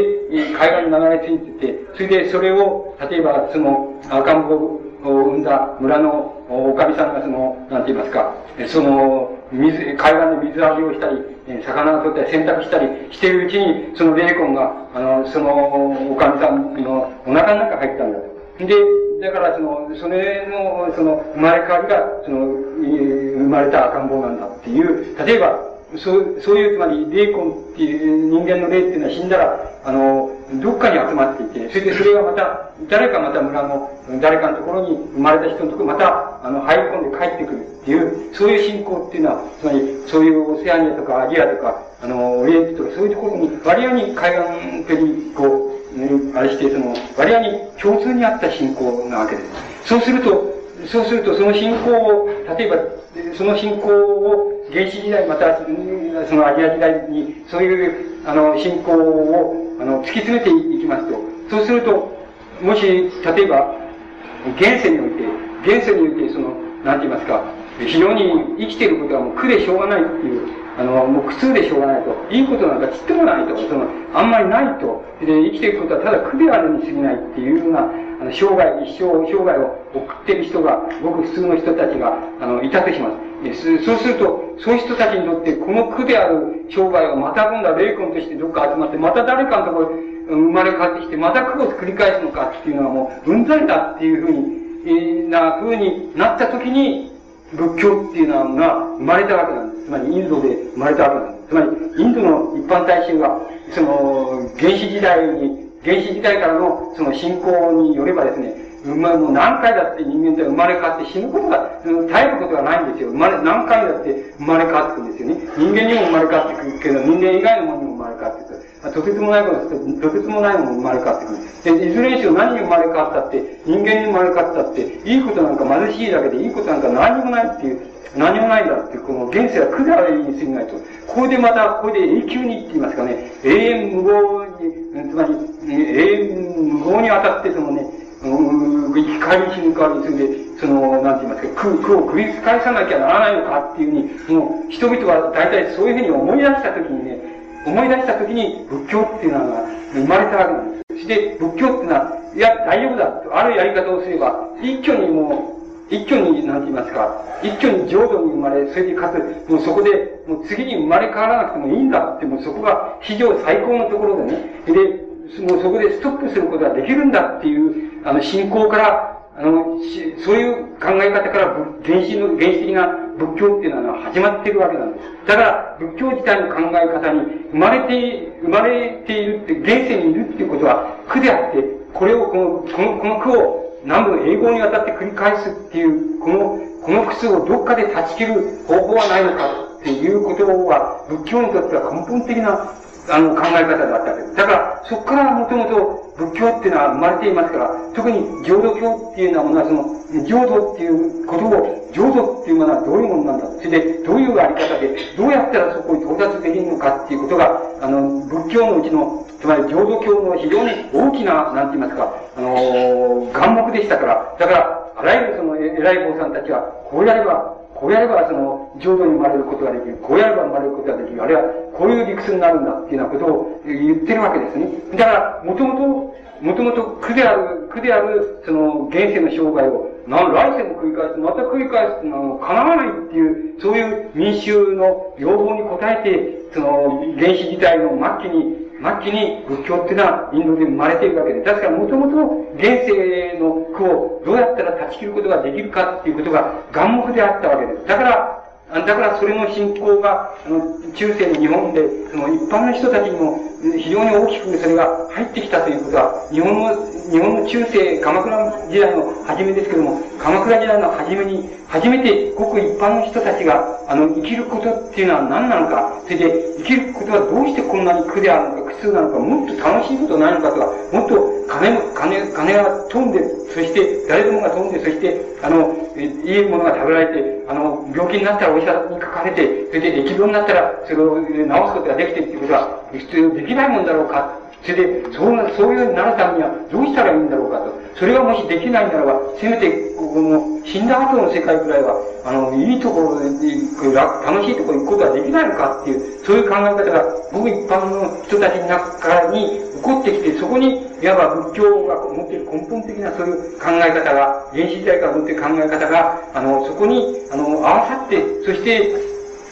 海岸に流れ着いてて、それでそれを、例えばその赤ん坊を生んだ村のおかみさんがその、なんて言いますか、その、水、海岸で水浴びをしたり、魚を取ったり洗濯したりしているうちに、その霊魂が、あの、その、おかみさんのお腹の中に入ったんだと。で、だからその、それの、その、生まれ変わりが、その、生まれた赤ん坊なんだっていう、例えば、そう、そういう、つまり、霊魂っていう、人間の霊っていうのは死んだら、あの、どっかに集まっていて、それでそれがまた、誰かまた村の、誰かのところに生まれた人のところまた、あの、入り込んで帰ってくるっていう、そういう信仰っていうのは、つまり、そういうオセアニアとかアジアとか、あの、オリエントとか、そういうところに、割合に海岸ペリこう、あれして、その、割合に共通にあった信仰なわけです。そうすると、そうすると、その信仰を、例えば、その信仰を原始時代また、そのアジア時代に、そういう、あの、信仰を、あの、突き詰めていきますと、そうすると、もし、例えば、現世において、現世において、その、なんて言いますか、非常に生きていることはもう苦でしょうがないっていう、あの、もう苦痛でしょうがないと。いいことなんかちっともないと。その、あんまりないと。で、生きていくことはただ苦であるに過ぎないっていうような、あの、生涯、一生、生涯を送っている人が、ごく普通の人たちが、あの、いたとします。そうすると、そういう人たちにとって、この苦である生涯をまた今度は霊魂としてどっか集まって、また誰かのところ生まれ変わってきて、また苦を繰り返すのかっていうのはもう、うんざりだっていうふうに、えー、な風になった時に、仏教っていうのが生まれたわけなんです。つまりインドで生まれたわけなんです。つまり、インドの一般大衆は、その、原始時代に、原始時代からのその信仰によればですね、生まれもう何回だって人間って生まれ変わって死ぬことが、耐えることがないんですよ。生まれ、何回だって生まれ変わってくんですよね。人間にも生まれ変わってくるけど、人間以外のものにも生まれ変わってくる。とてつもないこととてつもないものが生まれ変わってくる。で、いずれにしろ何に生まれ変わったって、人間に生まれ変わったって、いいことなんか貧しいだけでいいことなんか何にもないっていう、何もないんだっていう、この現世は苦であるに過ぎないと。ここでまた、ここで永久にって言いますかね、永遠無謀に、つまり、永遠無謀に当たってそのね、生き返り死ぬかについて、その、なんて言いますか、苦苦を繰り返さなきゃならないのかっていうふうに、もう人々は大体そういうふうに思い出したときにね、思い出したときに仏教っていうのが生まれたわけなんです。そして仏教っていうのは、いや、大丈夫だと、あるやり方をすれば、一挙にもう、一挙に、なんて言いますか、一挙に浄土に生まれ、それでかつ、もうそこで、もう次に生まれ変わらなくてもいいんだって、もうそこが史上最高のところでね、で、もうそこでストップすることができるんだっていう、あの、信仰から、あの、そういう考え方から原始の、原始的な仏教っていうのは始まっているわけなんです。だから、仏教自体の考え方に生まれて、生まれているって、現世にいるっていうことは苦であって、これを、この、この、この苦を何度も英語にわたって繰り返すっていう、このこの苦痛をどっかで断ち切る方法はないのかっていうことは、仏教にとっては根本的なあの、考え方だったわけです。だから、そこからもともと仏教っていうのは生まれていますから、特に浄土教っていうようなものは、その、浄土っていうことを、浄土っていうものはどういうものなんだ。それで、どういうあり方で、どうやったらそこに到達できるのかっていうことが、あの、仏教のうちの、つまり浄土教の非常に大きな、なんて言いますか、あのー、眼目でしたから、だから、あらゆるその偉い坊さんたちは、こうやれば、こうやればその浄土に生まれることができる。こうやれば生まれることができる。あるいはこういう理屈になるんだっていうようなことを言ってるわけですね。だから、もともと、もともと苦である、苦である、その現世の生涯を、な来世も繰り返す、また繰り返すのは叶わないっていう、そういう民衆の要望に応えて、その原始時代の末期に末期に仏教っていうのはインドで生まれているわけで、確かもともと現世の苦をどうやったら断ち切ることができるかっていうことが眼目であったわけです。だから、だからそれの信仰が、あの、中世の日本で、その一般の人たちにも非常に大きくそれが入ってきたということは、日本の、日本の中世、鎌倉時代の初めですけども、鎌倉時代の初めに、初めてごく一般の人たちが、あの、生きることっていうのは何なのか、それで、生きることはどうしてこんなに苦であるのか、苦痛なのか、もっと楽しいことないのかとか、もっと金、金、金が飛んで、そして誰でもが飛んで、そして、あの、いいものが食べられて、あの、病気になったらお医者にかかれて、それで疫病になったら、それを治すことができてっていうことは、普通できないもんだろうか。それで、そう、そういうようになるためにはどうしたらいいんだろうかと。それがもしできないならば、せめて、この、死んだ後の世界くらいは、あの、いいところで、楽しいところに行くことができないのかっていう、そういう考え方が、僕一般の人たちの中に起こってきて、そこに、いわば仏教が持っている根本的なそういう考え方が、原始時代から持っている考え方が、あの、そこに、あの、合わさって、そして、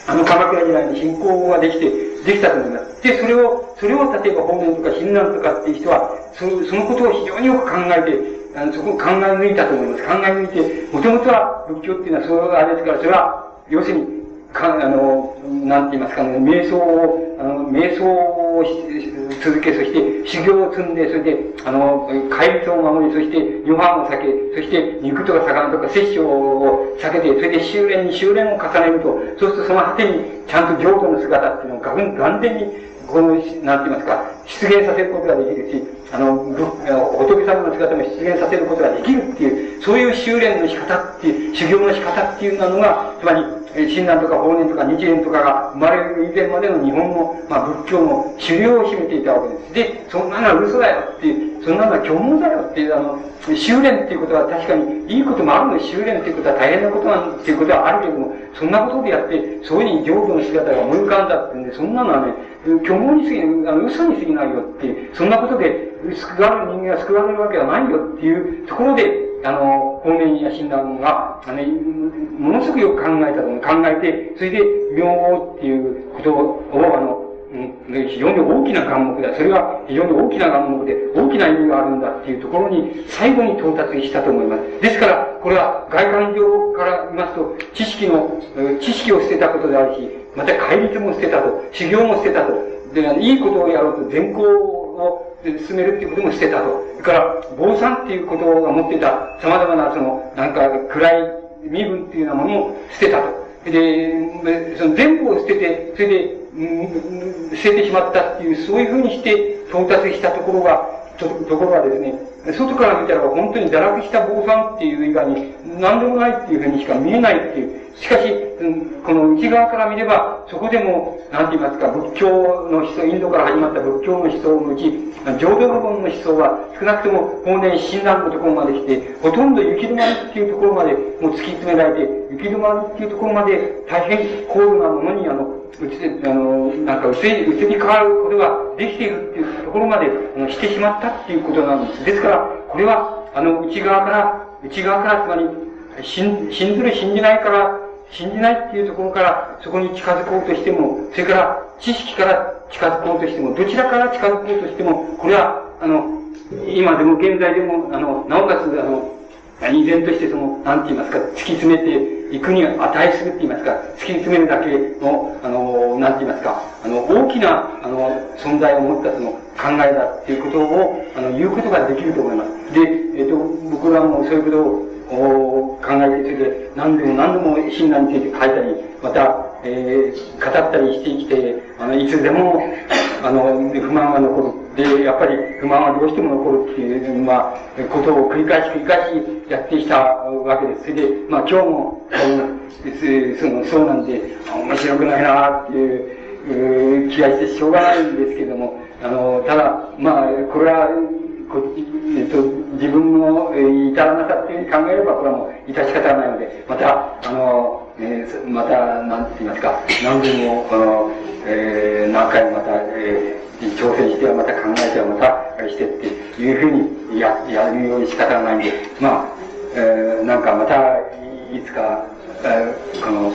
あの、鎌倉時代に信仰ができて、できたと思います。で、それを、それを例えば法然とか親鸞とかっていう人は、そのそのことを非常によく考えて、あのそこを考え抜いたと思います。考え抜いて、もともとは仏教っていうのはそういうあれですから、それは、要するに、か、あの、なんて言いますかね、瞑想を、あの、瞑想を続け、そして修行を積んで、それで、あの、戒律を守り、そして、ヨハンを避け、そして、肉とか魚とか摂取を避けて、それで修練に修練を重ねると、そうするとその果てに、ちゃんと浄土の姿っていうのをがん、眼前に、この、なんて言いますか、出現させることができるし、あの、仏様の姿も出現させることができるっていう、そういう修練の仕方っていう、修行の仕方っていうのが、つまり、親鸞とか法然とか日蓮とかが生まれる以前までの日本の、まあ、仏教の主流を占めていたわけです。で、そんなのは嘘だよっていう、そんなのは虚無だよっていう、あの、修練っていうことは確かにいいこともあるの修練っていうことは大変なことなんっていうことはあるけども、そんなことでやって、そういうふうに浄土の姿が思い浮かんだってんで、そんなのはね、虚無に過ぎない、あの、嘘に過ぎないよっていう、そんなことで救われる人間が救われるわけはないよっていうところで、あの、方面や診断が、あの、ものすごくよく考えたと考えて、それで、名号っていうことを、あの、非常に大きな眼目だ。それは非常に大きな眼目で、大きな意味があるんだっていうところに、最後に到達したと思います。ですから、これは外観上から見ますと、知識の、知識を捨てたことであるし、また戒律も捨てたと、修行も捨てたと。で、いいことをやろうと、善行を進めるっていうこともしてたと。それから、坊さんっていうことが持ってた様々なその、なんか暗い身分っていうようなものを捨てたと。で、その全部を捨てて、それで、捨ててしまったっていう、そういうふうにして到達したところが、とところがですね、外から見たら本当に堕落した坊さんっていう以外に何でもないっていうふうにしか見えないっていう。しかし、この内側から見れば、そこでも、なんて言いますか、仏教の思想、インドから始まった仏教の思想のうち、浄土の本の思想は、少なくとも法然親鸞のところまで来て、ほとんど行き止まりっていうところまで、もう突き詰められて、行き止まりっていうところまで、大変高度なものに、あの、うつ、あの、なんか移り、移り変わることができているっていうところまで、してしまったっていうことなんです。ですから、これは、あの、内側から、内側から、つまり、信信ずる信じないから、信じないっていうところから、そこに近づこうとしても、それから、知識から近づこうとしても、どちらから近づこうとしても、これは、あの、今でも現在でも、あの、なおかつ、あの、依然としてその、なんて言いますか、突き詰めていくに値するって言いますか、突き詰めるだけの、あの、なんて言いますか、あの、大きな、あの、存在を持ったその考えだっていうことを、あの、言うことができると思います。で、えっ、と、僕らもそういうことを、考えて、それで何度も何度も親鸞について書いたり、また、えー、語ったりしてきて、あの、いつでも、あの、不満が残る。で、やっぱり不満はどうしても残るっていう、まあ、ことを繰り返し繰り返しやってきたわけです。それで、まあ今日も、その、そうなんで、面白くないなっていう、気がしてしょうがないんですけども、あの、ただ、まあ、これは、えっと、自分の、えー、至らなさっていうに考えれば、これはもう、致し方ないので、また、あの、えー、また、なんて言いますか、何度も、この、えー、何回もまた、えー、挑戦してはまた考えてはまたしてっていうふうにや、やるように仕方がないんで、まあ、えー、なんかまた、いつか、えー、この、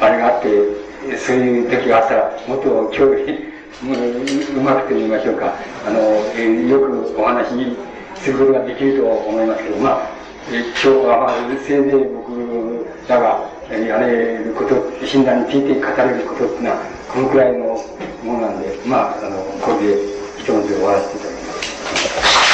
あれがあって、そういう時があったら、もっと今日、うまくと言いましょうか、あの、えー、よくお話しすることができると思いますけど、まあ、えー、今日は、まあ、せいぜい僕らがやれること、診断について語れることっていうのは、このくらいのものなんで、まあ、あの、これで一文字終わらせていただきます。